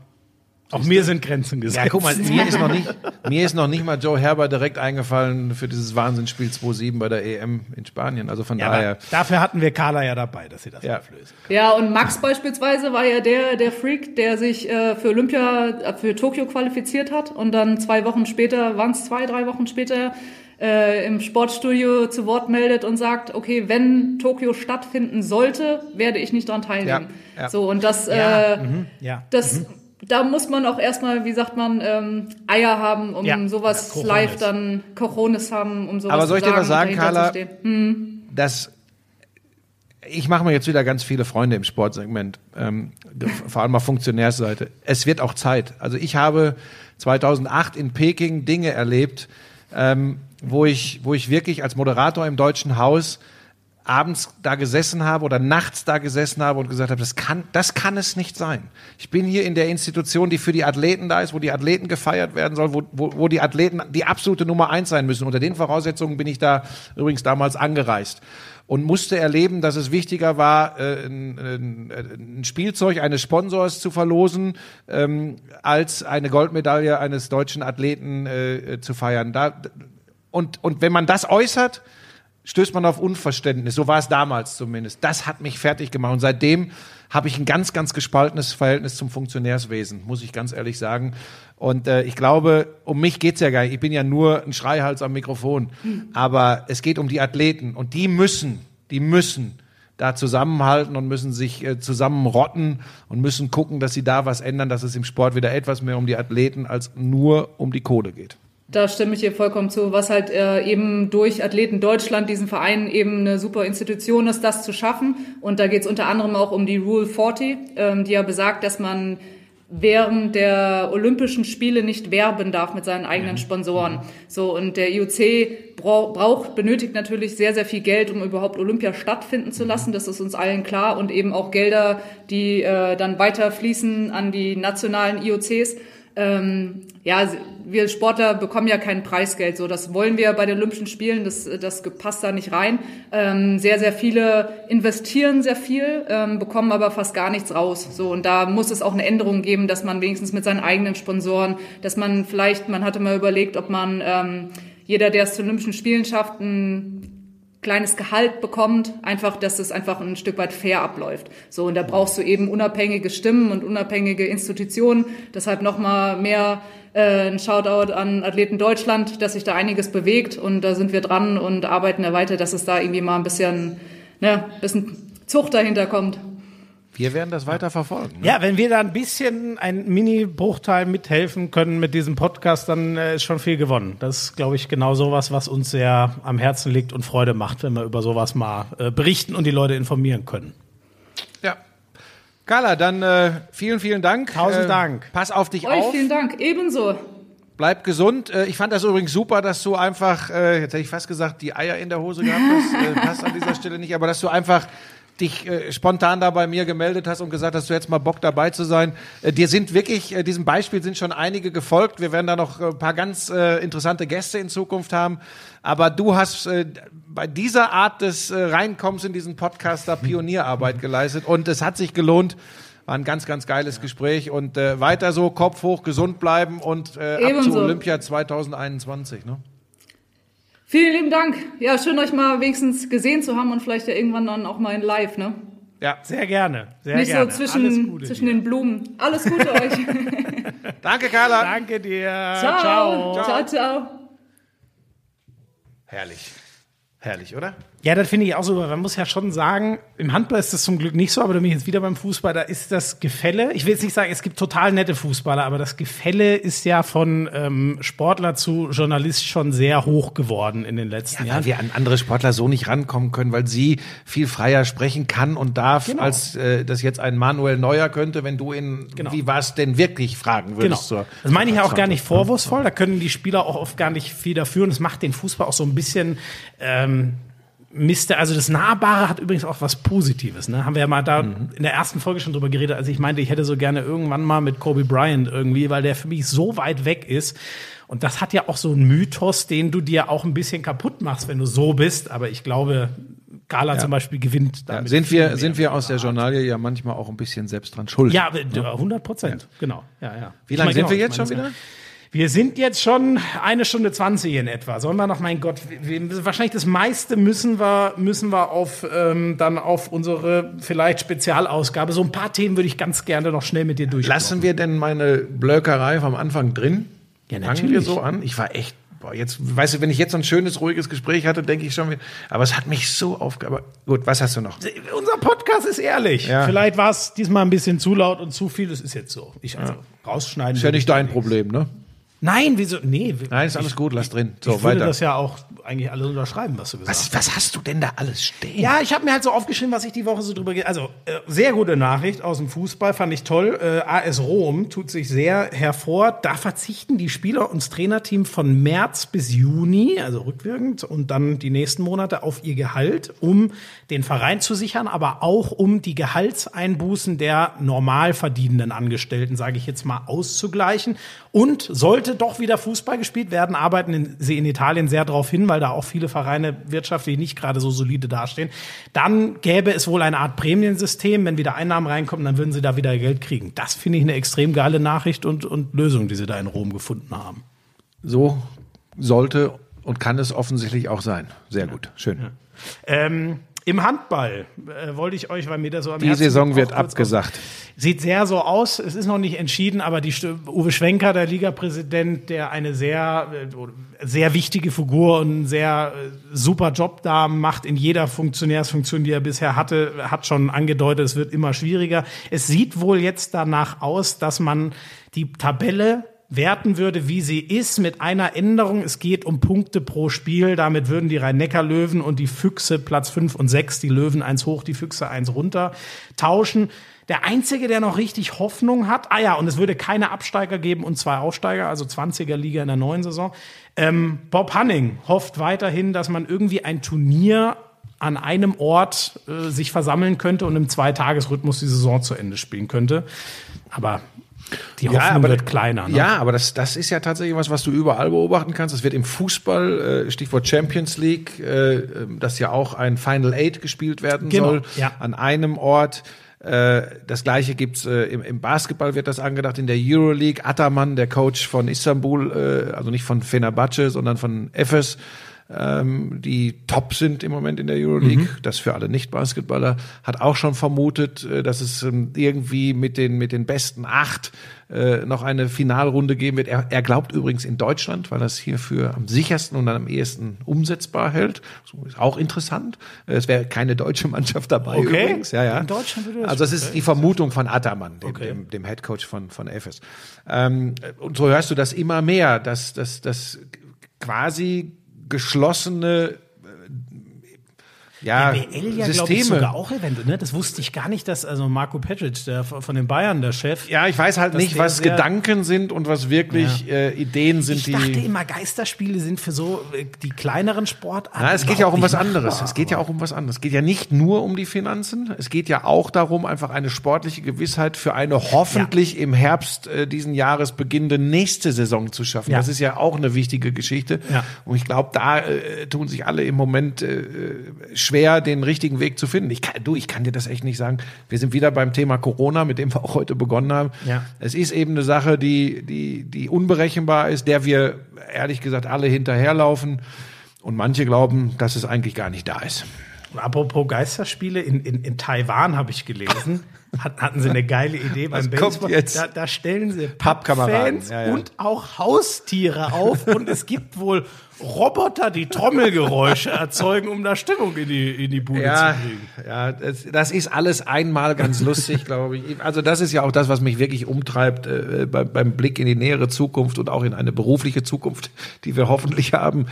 auch mir sind Grenzen gesetzt. Ja, guck mal, mir ist, noch nicht, mir ist noch nicht mal Joe Herber direkt eingefallen für dieses Wahnsinnsspiel 2-7 bei der EM in Spanien. Also von Ja, daher. dafür hatten wir Carla ja dabei, dass sie das Ja. auflösen. Ja, und Max beispielsweise war ja der, der Freak, der sich äh, für Olympia, äh, für Tokio qualifiziert hat und dann zwei Wochen später, waren es zwei, drei Wochen später, äh, im Sportstudio zu Wort meldet und sagt, okay, wenn Tokio stattfinden sollte, werde ich nicht daran teilnehmen. Ja, ja. So, und das, Ja, äh, mhm, ja. das, da muss man auch erstmal, wie sagt man, ähm, Eier haben, um Ja, sowas ja, Cojones. live dann, Cojones haben, um sowas Aber soll zu ich dir sagen was sagen, Carla? Hm. das ich mache mir jetzt wieder ganz viele Freunde im Sportsegment, ähm, vor allem auf Funktionärsseite. Es wird auch Zeit. Also ich habe 2008 in Peking Dinge erlebt, ähm, wo ich, wo ich wirklich als Moderator im Deutschen Haus abends da gesessen habe oder nachts da gesessen habe und gesagt habe, das kann, das kann es nicht sein. Ich bin hier in der Institution, die für die Athleten da ist, wo die Athleten gefeiert werden sollen, wo, wo, wo die Athleten die absolute Nummer eins sein müssen. Unter den Voraussetzungen bin ich da übrigens damals angereist und musste erleben, dass es wichtiger war, äh, ein, ein, ein Spielzeug eines Sponsors zu verlosen, ähm, als eine Goldmedaille eines deutschen Athleten äh, zu feiern. Da, und, und wenn man das äußert, stößt man auf Unverständnis. So war es damals zumindest. Das hat mich fertig gemacht. Und seitdem habe ich ein ganz, ganz gespaltenes Verhältnis zum Funktionärswesen, muss ich ganz ehrlich sagen. Und äh, ich glaube, um mich geht's ja gar nicht. Ich bin ja nur ein Schreihals am Mikrofon. Aber es geht um die Athleten. Und die müssen, die müssen da zusammenhalten und müssen sich äh, zusammenrotten und müssen gucken, dass sie da was ändern, dass es im Sport wieder etwas mehr um die Athleten als nur um die Kohle geht. Da stimme ich hier vollkommen zu, was halt äh, eben durch Athleten Deutschland, diesen Verein, eben eine super Institution ist, das zu schaffen. Und da geht es unter anderem auch um die Rule 40, ähm, die ja besagt, dass man während der Olympischen Spiele nicht werben darf mit seinen eigenen Sponsoren. So und der IOC brau braucht benötigt natürlich sehr sehr viel Geld, um überhaupt Olympia stattfinden zu lassen. Das ist uns allen klar und eben auch Gelder, die äh, dann weiter fließen an die nationalen IOCs. Ähm, ja, wir Sportler bekommen ja kein Preisgeld, so das wollen wir bei den Olympischen Spielen, das, das passt da nicht rein. Ähm, sehr, sehr viele investieren sehr viel, ähm, bekommen aber fast gar nichts raus. So und da muss es auch eine Änderung geben, dass man wenigstens mit seinen eigenen Sponsoren, dass man vielleicht, man hatte mal überlegt, ob man ähm, jeder, der es zu Olympischen Spielen schafft, ein kleines Gehalt bekommt, einfach, dass es einfach ein Stück weit fair abläuft. So, und da brauchst du eben unabhängige Stimmen und unabhängige Institutionen. Deshalb nochmal mehr äh, ein Shoutout an Athleten Deutschland, dass sich da einiges bewegt und da sind wir dran und arbeiten da weiter, dass es da irgendwie mal ein bisschen, ne, bisschen Zucht dahinter kommt. Wir werden das weiter verfolgen. ne? Ja, wenn wir da ein bisschen ein Mini-Bruchteil mithelfen können mit diesem Podcast, dann äh, ist schon viel gewonnen. Das ist, glaube ich, genau sowas, was uns sehr am Herzen liegt und Freude macht, wenn wir über sowas mal äh, berichten und die Leute informieren können. Ja. Carla, dann äh, vielen, vielen Dank. Tausend äh, Dank. Pass auf dich Euch auf. vielen Dank. Ebenso. Bleib gesund. Äh, ich fand das übrigens super, dass du einfach, äh, jetzt hätte ich fast gesagt, die Eier in der Hose gehabt hast. Passt an dieser Stelle nicht, aber dass du einfach dich äh, spontan da bei mir gemeldet hast und gesagt hast, du hättest mal Bock dabei zu sein. Äh, dir sind wirklich, äh, diesem Beispiel sind schon einige gefolgt. Wir werden da noch äh, ein paar ganz äh, interessante Gäste in Zukunft haben. Aber du hast äh, bei dieser Art des äh, Reinkommens in diesen Podcast da Pionierarbeit geleistet und es hat sich gelohnt. War ein ganz, ganz geiles Gespräch und äh, weiter so, Kopf hoch, gesund bleiben und äh, ab zu. Olympia 2021. Ne? Vielen lieben Dank. Ja, schön euch mal wenigstens gesehen zu haben und vielleicht ja irgendwann dann auch mal in live, ne? Ja, Sehr gerne. Sehr Nicht gerne. so zwischen, zwischen dir. den Blumen. Alles Gute euch. Danke, Carla. Danke dir. Ciao. Ciao, ciao. Herrlich. Herrlich, oder? Ja, das finde ich auch super. Man muss ja schon sagen, im Handball ist das zum Glück nicht so, aber da bin ich jetzt wieder beim Fußball, da ist das Gefälle. Ich will jetzt nicht sagen, es gibt total nette Fußballer, aber das Gefälle ist ja von ähm, Sportler zu Journalist schon sehr hoch geworden in den letzten Ja, Jahren. weil wir an andere Sportler so nicht rankommen können, weil sie viel freier sprechen kann und darf, Genau. als äh, das jetzt ein Manuel Neuer könnte, wenn du ihn, Genau. wie war es denn wirklich fragen Genau. würdest. zur- Das meine ich ja auch gar nicht vorwurfsvoll. Da können die Spieler auch oft gar nicht viel dafür. Und es macht den Fußball auch so ein bisschen ähm, Miste. Also das Nahbare hat übrigens auch was Positives. Ne? Haben wir ja mal da Mhm. in der ersten Folge schon drüber geredet, als ich meinte, ich hätte so gerne irgendwann mal mit Kobe Bryant irgendwie, weil der für mich so weit weg ist. Und das hat ja auch so einen Mythos, den du dir auch ein bisschen kaputt machst, wenn du so bist. Aber ich glaube, Gala zum Beispiel gewinnt Ja, damit. sind viel wir, sind wir aus der Journalie ja manchmal auch ein bisschen selbst dran schuld. Ja, 100 Prozent, genau. Ja, ja. Wie lange sind genau, wir ich jetzt schon wieder? Wir sind jetzt schon eine Stunde 20 in etwa. Sollen wir noch, mein Gott, wir, wahrscheinlich das meiste müssen wir, müssen wir auf, ähm, dann auf unsere vielleicht Spezialausgabe. So ein paar Themen würde ich ganz gerne noch schnell mit dir durchgehen. Lassen wir denn meine Blökerei vom Anfang drin? Ja, Fangen wir natürlich. so an? Ich war echt, boah, jetzt, weißt du, wenn ich jetzt so ein schönes, ruhiges Gespräch hatte, denke ich schon wieder, aber es hat mich so aufge... Aber gut, was hast du noch? Unser Podcast ist ehrlich. Ja. Vielleicht war es diesmal ein bisschen zu laut und zu viel. Das ist jetzt so. Ich also rausschneiden. Ist ja nicht ich dein nichts. Problem, ne? Nein, wieso? Nee. Nein, ist alles gut, lass drin. So, ich würde weiter. das ja auch eigentlich alles unterschreiben, was du gesagt hast. Was, was hast du denn da alles stehen? Ja, ich habe mir halt so aufgeschrieben, was ich die Woche so drüber ge Also, äh, sehr gute Nachricht aus dem Fußball, fand ich toll. Äh, AS Rom tut sich sehr hervor. Da verzichten die Spieler und das Trainerteam von März bis Juni, also rückwirkend, und dann die nächsten Monate auf ihr Gehalt, um den Verein zu sichern, aber auch um die Gehaltseinbußen der normal verdienenden Angestellten, sage ich jetzt mal, auszugleichen. Und sollte doch wieder Fußball gespielt werden, arbeiten in, sie in Italien sehr darauf hin, weil da auch viele Vereine wirtschaftlich nicht gerade so solide dastehen. Dann gäbe es wohl eine Art Prämiensystem. Wenn wieder Einnahmen reinkommen, dann würden sie da wieder Geld kriegen. Das finde ich eine extrem geile Nachricht und, und Lösung, die sie da in Rom gefunden haben. So sollte und kann es offensichtlich auch sein. Sehr gut, schön. Ähm, Im Handball äh, wollte ich euch, weil mir das so am Die Herzen Saison wird abgesagt. Sieht sehr so aus. Es ist noch nicht entschieden, aber die Uwe Schwenker, der Ligapräsident, der eine sehr, äh, sehr wichtige Figur und einen sehr äh, super Job da macht in jeder Funktionärsfunktion, die er bisher hatte, hat schon angedeutet, es wird immer schwieriger. Es sieht wohl jetzt danach aus, dass man die Tabelle werten würde, wie sie ist, mit einer Änderung. Es geht um Punkte pro Spiel. Damit würden die Rhein-Neckar-Löwen und die Füchse Platz 5 und 6, die Löwen eins hoch, die Füchse eins runter, tauschen. Der einzige, der noch richtig Hoffnung hat, ah ja, und es würde keine Absteiger geben und zwei Aufsteiger, also 20er Liga in der neuen Saison. Ähm, Bob Hanning hofft weiterhin, dass man irgendwie ein Turnier an einem Ort äh, sich versammeln könnte und im Zweitagesrhythmus die Saison zu Ende spielen könnte. Aber die Hoffnung wird kleiner. Ne? Ja, aber das, das ist ja tatsächlich was, was du überall beobachten kannst. Das wird im Fußball, äh, Stichwort Champions League, äh, das ja auch ein Final Eight gespielt werden Genau, soll, ja. an einem Ort. Äh, Das gleiche gibt's äh, im, im Basketball wird das angedacht in der Euroleague. Ataman, der Coach von Istanbul, äh, also nicht von Fenerbahce, sondern von Efes, ähm, die top sind im Moment in der Euroleague, Mhm. das für alle Nicht-Basketballer, hat auch schon vermutet, äh, dass es ähm, irgendwie mit den, mit den besten acht äh, noch eine Finalrunde geben wird. Er, er glaubt übrigens in Deutschland, weil er es hier für am sichersten und am ehesten umsetzbar hält. So ist auch interessant. Äh, Es wäre keine deutsche Mannschaft dabei Okay. übrigens. Ja, ja. In Deutschland würde das- also es ist die Vermutung von Ataman, dem, Okay. dem, dem Headcoach von, von Efes. Ähm, und so hörst du das immer mehr, dass, dass, dass quasi geschlossene ja, BL ja, glaube ich, sogar auch eventuell. Ne? Das wusste ich gar nicht, dass also Marco Petric, der von den Bayern, der Chef. ja, ich weiß halt nicht, was Gedanken sind und was wirklich äh, Ideen sind, Ich die. dachte immer, Geisterspiele sind für so äh, die kleineren Sportarten. Na, es geht ja auch um was anderes. machbar. Es geht ja auch um was anderes. Es geht ja nicht nur um die Finanzen. Es geht ja auch darum, einfach eine sportliche Gewissheit für eine hoffentlich im Herbst äh, diesen Jahres beginnende nächste Saison zu schaffen. Ja. Das ist ja auch eine wichtige Geschichte. Ja. Und ich glaube, da äh, tun sich alle im Moment äh, schwer, den richtigen Weg zu finden. Ich kann, du, ich kann dir das echt nicht sagen. Wir sind wieder beim Thema Corona, mit dem wir auch heute begonnen haben. Ja. Es ist eben eine Sache, die, die, die unberechenbar ist, der wir ehrlich gesagt alle hinterherlaufen. Und manche glauben, dass es eigentlich gar nicht da ist. Und apropos Geisterspiele, in, in, in Taiwan habe ich gelesen, Hat, hatten sie eine geile Idee beim Baseball. Da, da stellen sie Pappkameraden, Pappfans ja, ja. und auch Haustiere auf und es gibt wohl Roboter, die Trommelgeräusche erzeugen, um da Stimmung in die, in die Bude Ja, zu kriegen. ja das, das ist alles einmal ganz lustig, glaube ich. Also das ist ja auch das, was mich wirklich umtreibt äh, beim, beim Blick in die nähere Zukunft und auch in eine berufliche Zukunft, die wir hoffentlich haben.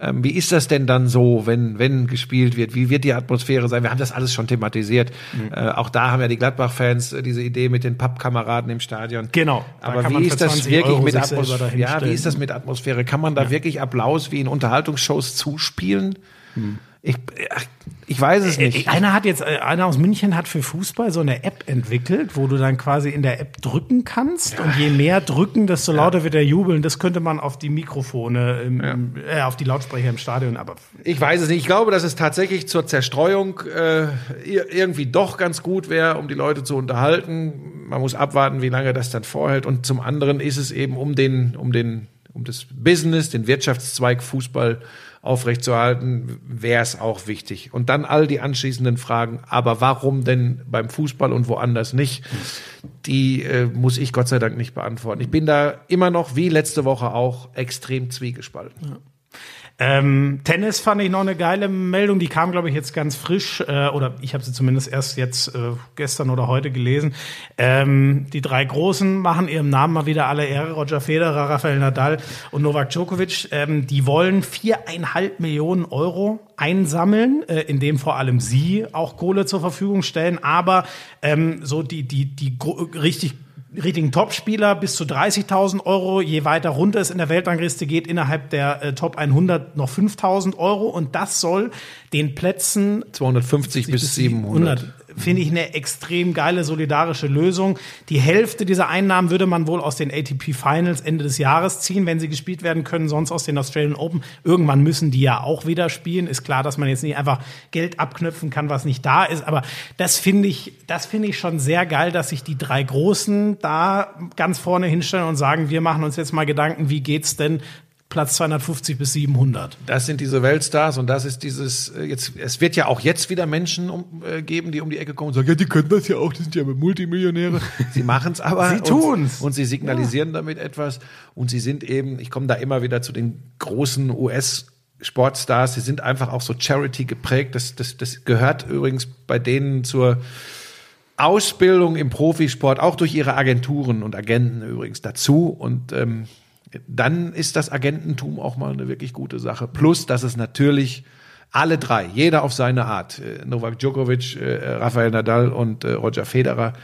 Ähm, wie ist das denn dann so, wenn, wenn gespielt wird? Wie wird die Atmosphäre sein? Wir haben das alles schon thematisiert. Äh, auch da haben ja die Gladbach-Fans äh, diese Idee mit den Pappkameraden im Stadion. Genau. Aber wie ist das 20 wirklich mit Atmosphäre? Ja, wie ist das mit Atmosphäre? Kann man da wirklich Applaus wie in Unterhaltungsshows zuspielen? Ich, ach, ich weiß es nicht. Äh, Einer hat jetzt, äh, einer aus München hat für Fußball so eine App entwickelt, wo du dann quasi in der App drücken kannst und je mehr drücken, desto lauter wird der Jubeln. Das könnte man auf die Mikrofone, im, äh, auf die Lautsprecher im Stadion, aber Ich weiß es nicht. Ich glaube, dass es tatsächlich zur Zerstreuung äh, ir- irgendwie doch ganz gut wäre, um die Leute zu unterhalten. Man muss abwarten, wie lange das dann vorhält. Und zum anderen ist es eben um den, um den, um das Business, den Wirtschaftszweig Fußball aufrechtzuerhalten, wäre es auch wichtig. Und dann all die anschließenden Fragen. Aber warum denn beim Fußball und woanders nicht? Die äh, muss ich Gott sei Dank nicht beantworten. Ich bin da immer noch, wie letzte Woche auch, extrem zwiegespalten. Ähm, Tennis fand ich noch eine geile Meldung, die kam, glaube ich, jetzt ganz frisch, äh, oder ich habe sie zumindest erst jetzt äh, gestern oder heute gelesen. Ähm, die drei Großen machen ihrem Namen mal wieder alle Ehre, Roger Federer, Rafael Nadal und Novak Djokovic. Ähm, die wollen viereinhalb Millionen Euro einsammeln, äh, indem vor allem sie auch Kohle zur Verfügung stellen, aber ähm, so die, die, die richtig richtigen Topspieler bis zu 30.000 Euro. Je weiter runter es in der Weltrangliste geht, innerhalb der äh, Top 100 noch 5.000 Euro. Und das soll den Plätzen 250 bis 700. Finde ich eine extrem geile solidarische Lösung. Die Hälfte dieser Einnahmen würde man wohl aus den ATP Finals Ende des Jahres ziehen, wenn sie gespielt werden können, sonst aus den Australian Open. Irgendwann müssen die ja auch wieder spielen. Ist klar, dass man jetzt nicht einfach Geld abknüpfen kann, was nicht da ist. Aber das finde ich, das finde ich schon sehr geil, dass sich die drei Großen da ganz vorne hinstellen und sagen, wir machen uns jetzt mal Gedanken, wie geht's denn Platz 250 bis 700. Das sind diese Weltstars und das ist dieses, äh, jetzt, es wird ja auch jetzt wieder Menschen um, äh, geben, die um die Ecke kommen und sagen, ja, die können das ja auch, die sind ja Multimillionäre. Sie machen es aber. Sie tun's. Und, und sie signalisieren damit etwas und sie sind eben, ich komme da immer wieder zu den großen US- Sportstars, sie sind einfach auch so Charity geprägt. Das, das, das gehört übrigens bei denen zur Ausbildung im Profisport, auch durch ihre Agenturen und Agenten übrigens dazu. Und ähm, dann ist das Agententum auch mal eine wirklich gute Sache. Plus, dass es natürlich alle drei, jeder auf seine Art, äh, Novak Djokovic, äh, Rafael Nadal und äh, Roger Federer,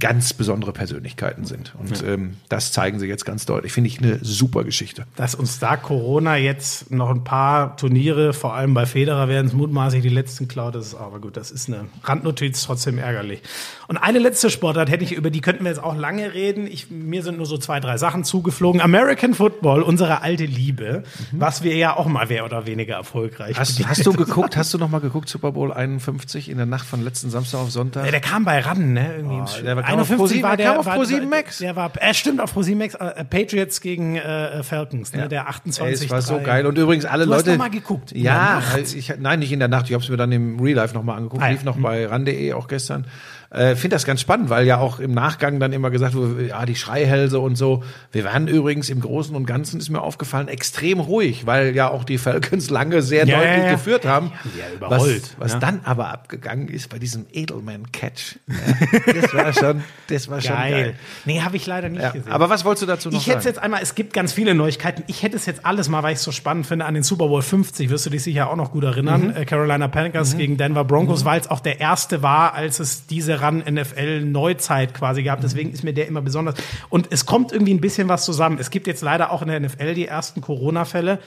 ganz besondere Persönlichkeiten sind. Und ähm, das zeigen sie jetzt ganz deutlich. Finde ich eine super Geschichte. Dass uns da Corona jetzt noch ein paar Turniere, vor allem bei Federer werden es mutmaßlich die letzten klaut, das ist aber gut, das ist eine Randnotiz, trotzdem ärgerlich. Und eine letzte Sportart hätte ich, über die könnten wir jetzt auch lange reden. Ich, mir sind nur so zwei, drei Sachen zugeflogen. American Football, unsere alte Liebe, was wir ja auch mal mehr oder weniger erfolgreich Hast, hast du geguckt, hast du noch mal geguckt, Super Bowl 51 in der Nacht von letzten Samstag auf Sonntag? Ja, der kam bei ran, ne? Irgendwie im der war- kam auf 51 Pro7 war der kam auf war- Pro7 Max. Der war, äh, stimmt auf Pro7 Max. Äh, Patriots gegen äh, Falcons, ne? Der 28. Ey, es war so geil. Und übrigens alle Du hast Leute. noch mal geguckt, in Ja, Nacht? ich, nein, nicht in der Nacht. Ich habe es mir dann im Real Life nochmal angeguckt. Ah, ja. Lief noch bei ran.de auch gestern. Äh, Finde das ganz spannend, weil ja auch im Nachgang dann immer gesagt wurde, ja, die Schreihälse und so. Wir waren übrigens im Großen und Ganzen, ist mir aufgefallen, extrem ruhig, weil ja auch die Falcons lange sehr Ja, deutlich ja, ja. geführt haben. Ja, überrollt, Was, was ja. dann aber abgegangen ist bei diesem Edelman-Catch. Ja, das war schon, das war schon geil. Geil. Nee, habe ich leider nicht Ja, gesehen. aber was wolltest du dazu noch ich hätte jetzt einmal, es gibt ganz viele Neuigkeiten. Ich hätte es jetzt alles mal, weil ich es so spannend finde, an den Super Bowl 50, wirst du dich sicher auch noch gut erinnern. Äh, Carolina Panthers gegen Denver Broncos, weil es auch der erste war, als es diese Ran NFL Neuzeit quasi gab. Deswegen ist mir der immer besonders. Und es kommt irgendwie ein bisschen was zusammen. Es gibt jetzt leider auch in der NFL die ersten Corona-Fälle.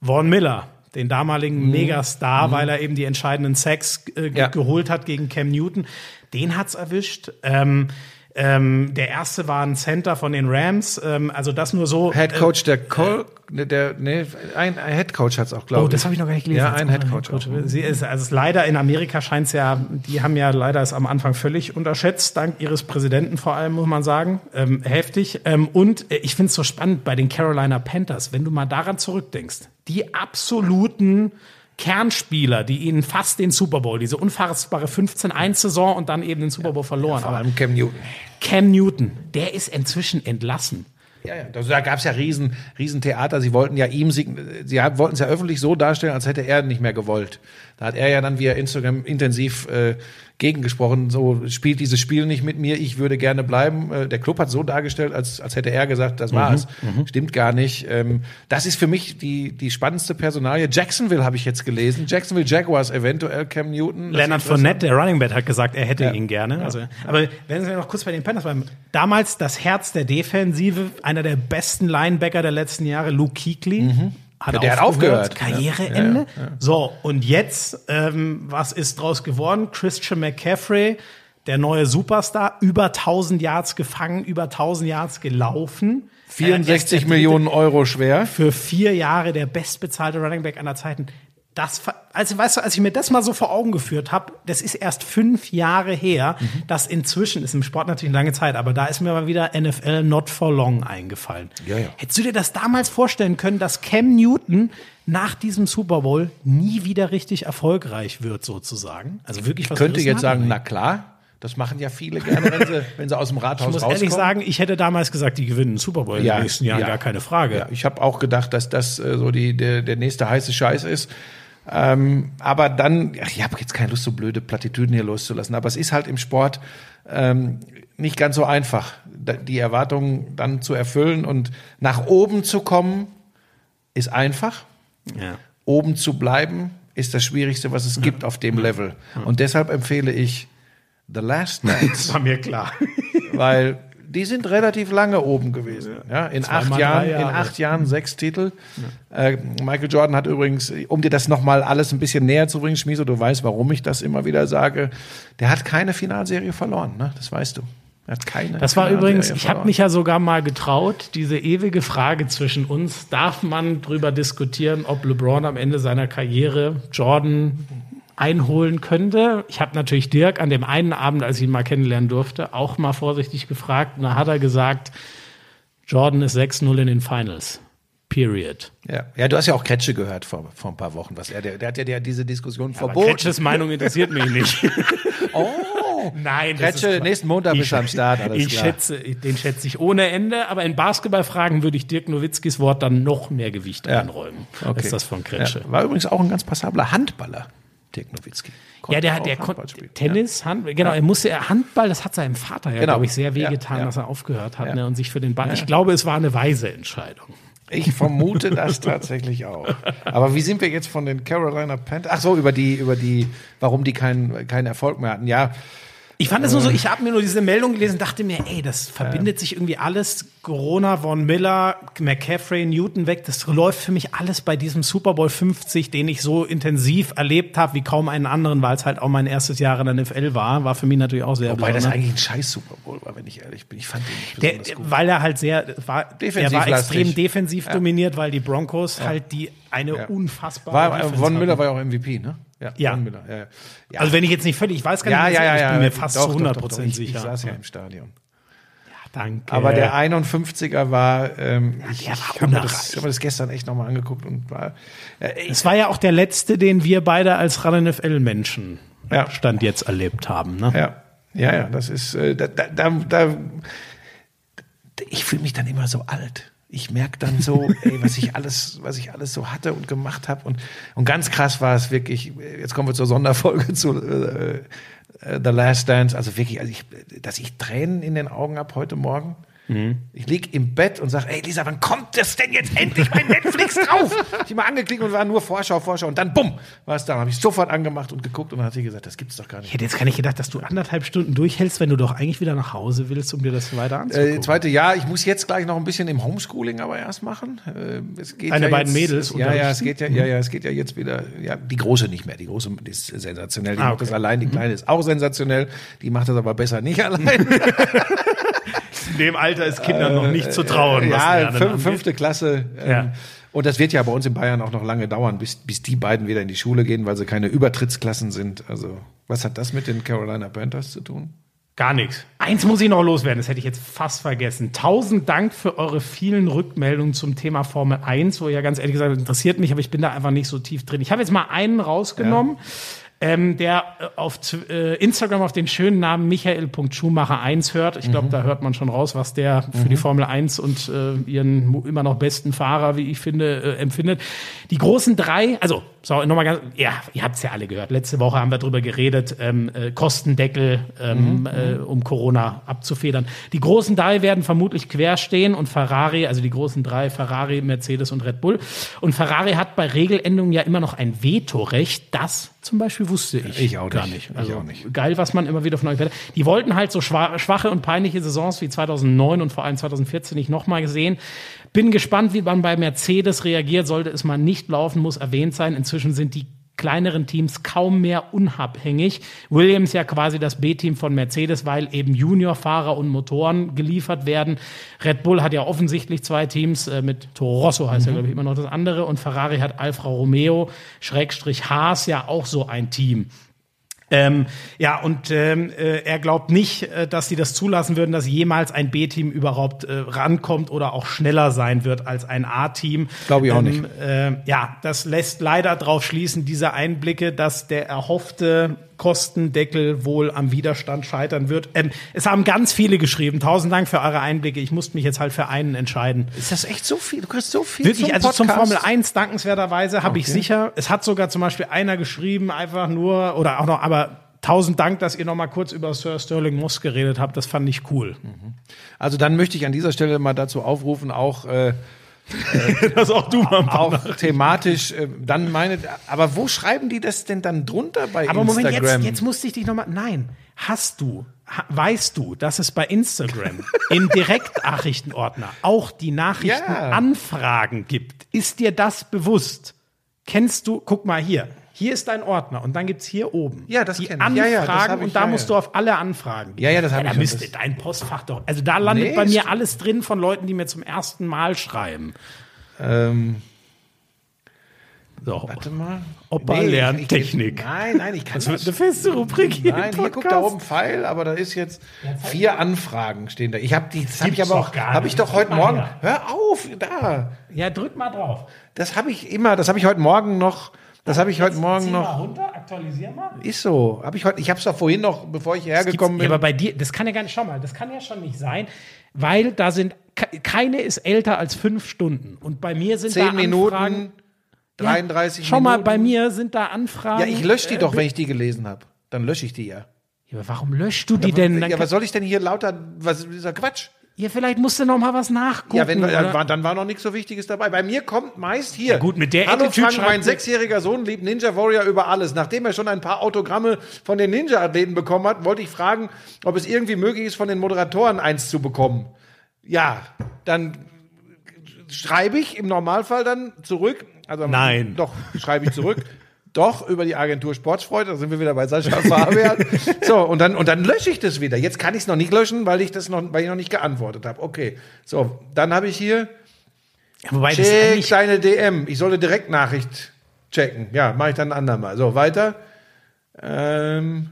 Vaughn Miller, den damaligen Megastar, weil er eben die entscheidenden Sacks äh, Ja. geholt hat gegen Cam Newton. Den hat's erwischt. Ähm, ähm, der erste war ein Center von den Rams. Ähm, also das nur so. Head Coach der Col, ne, der, nee, ein, ein Head Coach hat's auch, glaube Oh, ich. das habe ich noch gar nicht gelesen. Ja, ein Head Coach. auch. Sie ist, also es leider in Amerika scheint es ja, die haben ja leider es am Anfang völlig unterschätzt, dank ihres Präsidenten vor allem, muss man sagen. Ähm, heftig. Ähm, und äh, ich finde es so spannend bei den Carolina Panthers, wenn du mal daran zurückdenkst. Die absoluten Kernspieler, die ihnen fast den Super Bowl, diese unfassbare 15-1-Saison und dann eben den Super Bowl verloren. Vor Aber allem Cam Newton. Cam Newton, der ist inzwischen entlassen. Ja, ja. Also da gab es ja riesen, riesen Theater. Sie wollten ja ihm, sie wollten es ja öffentlich so darstellen, als hätte er nicht mehr gewollt. Da hat er ja dann via Instagram intensiv äh, gegengesprochen, so spielt dieses Spiel nicht mit mir, ich würde gerne bleiben. Äh, der Club hat so dargestellt, als, als hätte er gesagt, das war's. Mhm, Stimmt gar nicht. Ähm, das ist für mich die, die spannendste Personalie. Jacksonville habe ich jetzt gelesen. Jacksonville Jaguars, eventuell Cam Newton. Leonard Fournette, der Running Back, hat gesagt, er hätte ja. ihn gerne. Ja. Also, aber wenn wir noch kurz bei den Panthers bleiben. Damals das Herz der Defensive, einer der besten Linebacker der letzten Jahre, Luke Kuechly. Mhm hat, ja, der aufgehört, hat aufgehört. Karriereende. Ja, ja, so, und jetzt, ähm, was ist draus geworden? Christian McCaffrey, der neue Superstar, über 1000 Yards gefangen, über 1000 Yards gelaufen. 64 Millionen Euro schwer. Für vier Jahre der bestbezahlte Running Back aller Zeiten das, also weißt du, als ich mir das mal so vor Augen geführt habe, das ist erst fünf Jahre her, mhm. das inzwischen ist im Sport natürlich eine lange Zeit, aber da ist mir mal wieder NFL Not for Long eingefallen. Ja, ja. Hättest du dir das damals vorstellen können, dass Cam Newton nach diesem Super Bowl nie wieder richtig erfolgreich wird, sozusagen? Also wirklich was Ich könnte jetzt sagen, na klar. Das machen ja viele gerne, wenn sie, wenn sie aus dem Rathaus Ich muss rauskommen. ehrlich sagen, ich hätte damals gesagt, die gewinnen Super Bowl Ja, in den nächsten Jahren, ja. gar keine Frage. Ja, ich habe auch gedacht, dass das äh, so die, der, der nächste heiße Scheiß ist. Ähm, aber dann, ach, ich habe jetzt keine Lust, so blöde Plattitüden hier loszulassen, aber es ist halt im Sport ähm, nicht ganz so einfach, die Erwartungen dann zu erfüllen und nach oben zu kommen, ist einfach. Ja. Oben zu bleiben, ist das Schwierigste, was es gibt auf dem Level. Und deshalb empfehle ich The Last Dance, War mir klar. weil die sind relativ lange oben gewesen. Ja, in Zweimal acht Jahren, in Jahre. acht Jahren sechs Titel. Äh, Michael Jordan hat übrigens, um dir das nochmal alles ein bisschen näher zu bringen, Schmieso, du weißt, warum ich das immer wieder sage, der hat keine Finalserie verloren, ne? Das weißt du. Er hat keine. Das war übrigens, ich habe mich ja sogar mal getraut, diese ewige Frage zwischen uns, darf man drüber diskutieren, ob LeBron am Ende seiner Karriere Jordan einholen könnte? Ich habe natürlich Dirk an dem einen Abend, als ich ihn mal kennenlernen durfte, auch mal vorsichtig gefragt. Und da hat er gesagt, Jordan ist 6-0 in den Finals. Period. Ja. ja, du hast ja auch Kretsche gehört vor, vor ein paar Wochen. Was er, der, der hat ja der, diese Diskussion Aber verboten. Kretsches Meinung interessiert mich nicht. Oh, Nein, Kretsche, nächsten Montag bist du am Start, ich klar. schätze, den schätze ich ohne Ende, aber in Basketballfragen würde ich Dirk Nowitzkis Wort dann noch mehr Gewicht Ja. einräumen als das von Kretsche. Ja, war übrigens auch ein ganz passabler Handballer, Dirk Nowitzki. Ja, der, auch der Handball konnte. Tennis, Hand, genau, er musste Handball, das hat seinem Vater ja, Genau. glaube ich, sehr wehgetan, Ja, ja. dass er aufgehört hat Ja. ne, und sich für den Ball. Ich glaube, es war eine weise Entscheidung. Ich vermute das tatsächlich auch. Aber wie sind wir jetzt von den Carolina Panthers? Ach so, über die, über die, warum die keinen, keinen Erfolg mehr hatten. Ja, Ich fand es nur so, ich habe mir nur diese Meldung gelesen, dachte mir, ey, das verbindet sich irgendwie alles. Corona, Von Miller, McCaffrey, Newton weg. Das läuft für mich alles bei diesem Super Bowl 50, den ich so intensiv erlebt habe wie kaum einen anderen, weil es halt auch mein erstes Jahr in der NFL war. War für mich natürlich auch sehr wobei das besonders. eigentlich ein scheiß Super Bowl war, wenn ich ehrlich bin. Ich fand den nicht Der, gut. weil er halt sehr, war, der Defensiv war lastig. extrem defensiv dominiert, weil die Broncos halt die eine Ja. unfassbare War, Defense Von Müller hatten. war ja auch MVP, ne? Ja. Ja, ja. ja. Also wenn ich jetzt nicht völlig, ich weiß gar ja, nicht, ja, ja, ich ja. bin mir fast Doch, zu doch, 100 doch, doch. Prozent Ich, sicher. Ich saß ja im Stadion. Danke. Aber der 51er war, ähm, ich, ich habe mir, das- ich hab mir das gestern echt nochmal angeguckt und war, äh, ich, Es war ja auch der letzte, den wir beide als RAN NFL-Menschen Ja. Stand jetzt erlebt haben. Ne? Ja, ja, ja, das ist, äh, da, da, da ich fühle mich dann immer so alt. Ich merke dann so, ey, was ich alles, was ich alles so hatte und gemacht habe und und ganz krass war es wirklich. Jetzt kommen wir zur Sonderfolge zu äh, äh, The Last Dance. Also wirklich, also ich, dass ich Tränen in den Augen habe heute Morgen. Ich lieg im Bett und sage, ey Lisa, wann kommt das denn jetzt endlich bei Netflix drauf? Ich hab mal angeklickt und war nur Vorschau, Vorschau und dann bumm, war es da. Habe ich sofort angemacht und geguckt und dann hat sie gesagt, das gibt's doch gar nicht. Ich hätte jetzt gar nicht gedacht, dass du anderthalb Stunden durchhältst, wenn du doch eigentlich wieder nach Hause willst, um dir das weiter anzugucken. Äh, zweite Jahr, ich muss jetzt gleich noch ein bisschen im Homeschooling aber erst machen. Äh, es geht Deine ja beiden jetzt, Mädels es, ja, ja, es geht ja, ja, ja, es geht ja jetzt wieder, ja, die große nicht mehr, die große die ist sensationell, die Ah, macht okay. das allein, die kleine ist auch sensationell, die macht das aber besser nicht allein. In dem Alter ist Kindern noch nicht zu trauen. ja, fünf, fünfte Klasse. Ähm, Ja. Und das wird ja bei uns in Bayern auch noch lange dauern, bis, bis die beiden wieder in die Schule gehen, weil sie keine Übertrittsklassen sind. Also, was hat das mit den Carolina Panthers zu tun? Gar nichts. Eins muss ich noch loswerden, das hätte ich jetzt fast vergessen. Tausend Dank für eure vielen Rückmeldungen zum Thema Formel 1, wo ja ganz ehrlich gesagt interessiert mich, aber ich bin da einfach nicht so tief drin. Ich habe jetzt mal einen rausgenommen. Ähm, der äh, auf äh, Instagram auf den schönen Namen Michael.Schumacher 1 hört. Ich glaube, mhm. da hört man schon raus, was der für mhm. die Formel 1 und äh, ihren immer noch besten Fahrer, wie ich finde, äh, empfindet. Die großen drei, also so, nochmal ganz, ja, ihr habt es ja alle gehört. Letzte Woche haben wir drüber geredet, ähm, äh, Kostendeckel, ähm, mhm. äh, um Corona abzufedern. Die großen drei werden vermutlich quer stehen und Ferrari, also die großen drei, Ferrari, Mercedes und Red Bull. Und Ferrari hat bei Regeländerungen ja immer noch ein Vetorecht. Das zum Beispiel wusste ich, ich auch gar nicht. Also ich auch nicht. geil, was man immer wieder von euch hört. Die wollten halt so schwache und peinliche Saisons wie 2009 und vor allem 2014 nicht nochmal gesehen. Bin gespannt, wie man bei Mercedes reagiert. Sollte es mal nicht laufen, muss erwähnt sein. Inzwischen sind die kleineren Teams kaum mehr unabhängig. Williams ja quasi das B-Team von Mercedes, weil eben Juniorfahrer und Motoren geliefert werden. Red Bull hat ja offensichtlich zwei Teams, äh, mit Toro Rosso heißt mhm. ja, glaube ich, immer noch das andere. Und Ferrari hat Alfa Romeo, Schrägstrich Haas ja auch so ein Team. Ähm, ja, und ähm, äh, er glaubt nicht, äh, dass sie das zulassen würden, dass jemals ein B-Team überhaupt äh, rankommt oder auch schneller sein wird als ein A-Team. Glaube ich auch ähm, nicht. Äh, ja, das lässt leider darauf schließen, diese Einblicke, dass der erhoffte Kostendeckel wohl am Widerstand scheitern wird. Ähm, es haben ganz viele geschrieben. Tausend Dank für eure Einblicke. Ich musste mich jetzt halt für einen entscheiden. Ist das echt so viel? Du kriegst so viel Wirklich, zum also Podcast? zum Formel 1 dankenswerterweise habe okay. ich sicher. Es hat sogar zum Beispiel einer geschrieben, einfach nur, oder auch noch, aber tausend Dank, dass ihr noch mal kurz über Sir Sterling Moss geredet habt. Das fand ich cool. Mhm. Also dann möchte ich an dieser Stelle mal dazu aufrufen, auch äh, das auch du mal auch thematisch äh, dann meine aber wo schreiben die das denn dann drunter? Bei aber Instagram? Moment jetzt, jetzt musste ich dich noch mal nein. Hast du weißt du dass es bei Instagram im Direktnachrichtenordner auch die Nachrichtenanfragen ja. gibt? Ist dir das bewusst? Kennst du guck mal hier hier ist dein Ordner und dann gibt's hier oben ja, das die Anfragen ja, ja, das ich, und da ja, musst du auf alle Anfragen gehen. Ja, ja, das habe ja, ich. Da müsste dein Postfach doch. Also da landet nee, bei mir alles drin von Leuten, die mir zum ersten Mal schreiben. Ähm, so. Warte mal. Opa nee, lernt Technik. Nein, nein, ich kann das. Das wird eine feste Rubrik hier. Nein, hier guckt da oben Pfeil, aber da ist jetzt vier Anfragen stehen da. Ich habe die, das habe ich aber auch, habe ich doch heute Morgen. Hör auf, da. Ja, drück mal drauf. Das habe ich immer, das habe ich heute Morgen noch das habe ich heute Morgen noch. Mal runter, aktualisier mal. Ist so. Habe ich heute. Ich habe es doch vorhin noch, bevor ich hergekommen bin. Ja, aber bei dir, das kann ja gar nicht. Schau mal, das kann ja schon nicht sein, weil da sind keine ist älter als fünf Stunden und bei mir sind Zehn da Minuten, Anfragen. 33 ja, schau Minuten. mal, bei mir sind da Anfragen. Ja, ich lösche die äh, doch, wenn ich die gelesen habe. Dann lösche ich die ja. Ja, aber warum löschst du die ja, denn? ja, was soll ich denn hier lauter? Was ist dieser Quatsch? Ja, vielleicht musst du noch mal was nachgucken. Ja, wenn, oder? dann war noch nichts so Wichtiges dabei. Bei mir kommt meist hier. Ja, gut, mit der Hallo Frank, mein sechsjähriger Sohn liebt Ninja Warrior über alles. Nachdem er schon ein paar Autogramme von den Ninja-Athleten bekommen hat, wollte ich fragen, ob es irgendwie möglich ist, von den Moderatoren eins zu bekommen. Ja, dann schreibe ich im Normalfall dann zurück. Also, Nein. Doch, schreibe ich zurück. Doch, über die Agentur Sportsfreud, da sind wir wieder bei Sascha Fabian. so, und dann, und dann lösche ich das wieder. Jetzt kann ich es noch nicht löschen, weil ich das noch, weil ich noch nicht geantwortet habe. Okay. So, dann habe ich hier. Ja, wobei check deine DM. Ich solle Direktnachricht checken. Ja, mache ich dann ein andermal. So, weiter. Ähm,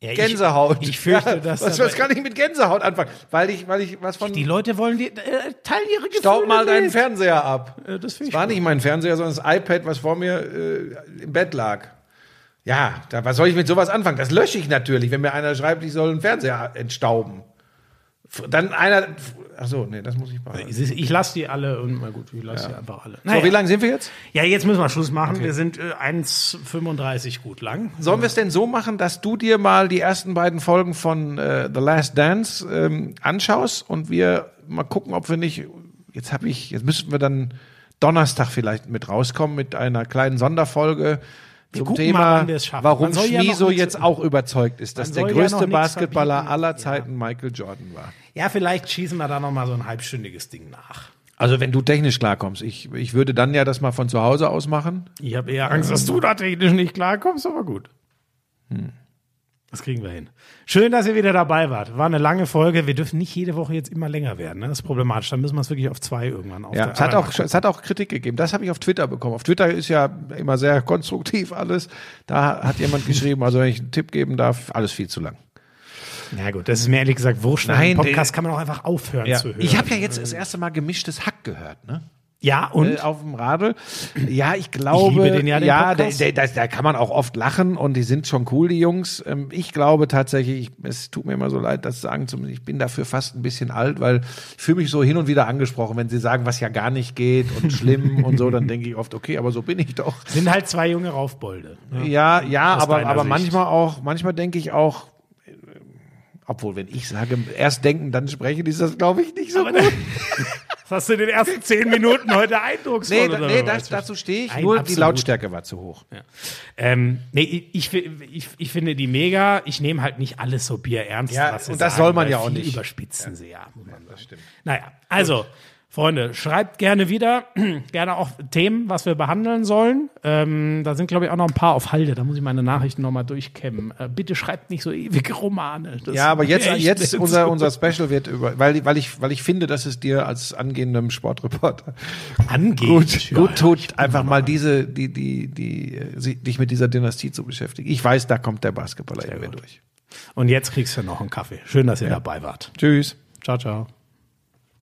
ja, Gänsehaut. Ich, ich fürchte, ja, dass. Was, was kann ich mit Gänsehaut anfangen? Weil ich, weil ich was von. Die Leute wollen die, äh, teilen ihre Gefühle Staub mal deinen Fernseher ab. Äh, das das war nicht mein Fernseher, sondern das iPad, was vor mir äh, im Bett lag. Ja, da, was soll ich mit sowas anfangen? Das lösche ich natürlich, wenn mir einer schreibt, ich soll einen Fernseher entstauben. Dann einer, ach so, nee, das muss ich behalten. Ich lasse die alle und mal gut, ich lasse ja. die einfach alle. Naja. So, wie lang sind wir jetzt? Ja, jetzt müssen wir Schluss machen. Okay. Wir sind äh, 1,35 gut lang. Sollen wir es denn so machen, dass du dir mal die ersten beiden Folgen von äh, The Last Dance ähm, anschaust und wir mal gucken, ob wir nicht, jetzt habe ich, jetzt müssten wir dann Donnerstag vielleicht mit rauskommen mit einer kleinen Sonderfolge zum Thema, mal, warum Schmiso ja jetzt auch überzeugt ist, dass der größte ja Basketballer aller Zeiten ja. Michael Jordan war. Ja, vielleicht schießen wir da noch mal so ein halbstündiges Ding nach. Also wenn du technisch klarkommst, ich, ich würde dann ja das mal von zu Hause aus machen. Ich habe eher Angst, dass du da technisch nicht klarkommst, aber gut. Hm. Das kriegen wir hin. Schön, dass ihr wieder dabei wart. War eine lange Folge. Wir dürfen nicht jede Woche jetzt immer länger werden. Ne? Das ist problematisch. Dann müssen wir es wirklich auf zwei irgendwann auf. Ja, es hat, auch, es hat auch Kritik gegeben. Das habe ich auf Twitter bekommen. Auf Twitter ist ja immer sehr konstruktiv alles. Da hat jemand geschrieben, also wenn ich einen Tipp geben darf, alles viel zu lang. Ja gut, das ist mir ehrlich gesagt wurscht. Nein, Podcast kann man auch einfach aufhören Ja. zu hören. Ich habe ja jetzt das erste Mal gemischtes Hack gehört, ne? Ja, und? Äh, auf dem Radl. Ja, ich glaube, den ja, ja, der, der, da kann man auch oft lachen und die sind schon cool, die Jungs. Ähm, Ich glaube tatsächlich, ich, es tut mir immer so leid, das sagen zu müssen. Ich bin dafür fast ein bisschen alt, weil ich fühle mich so hin und wieder angesprochen, wenn sie sagen, was ja gar nicht geht und schlimm und so, dann denke ich oft, okay, aber so bin ich doch. sind halt zwei junge Raufbolde. ne? Ja, ja, Aus aber, aber Sicht. manchmal auch, manchmal denke ich auch, obwohl, wenn ich sage, erst denken, dann sprechen, ist das, glaube ich, nicht so gut. Was hast du in den ersten zehn Minuten heute eindrucksvoll? Nee, da, nee das, dazu stehe ich. Nein, Nur die absolut. Lautstärke war zu hoch. Ähm, nee, ich, ich, ich, finde die mega. Ich nehme halt nicht alles so bierernst. Ja, und das sagen, soll man ja auch nicht. überspitzen sie ja. muss man sagen. Naja, also, Freunde, schreibt gerne wieder, gerne auch Themen, was wir behandeln sollen. Ähm, da sind, glaube ich, auch noch ein paar auf Halde. Da muss ich meine Nachrichten nochmal durchkämmen. Äh, bitte schreibt nicht so ewige Romane. Das Ja, aber jetzt, jetzt unser, unser Special wird über, weil, weil ich, weil ich finde, dass es dir als angehendem Sportreporter angeht. gut, Ja, gut tut, bin einfach mal diese, die, die, die, sie- dich mit dieser Dynastie zu beschäftigen. Ich weiß, da kommt der Basketballer irgendwie durch. Und jetzt kriegst du noch einen Kaffee. Schön, dass ihr dabei wart. Tschüss. Ciao, ciao.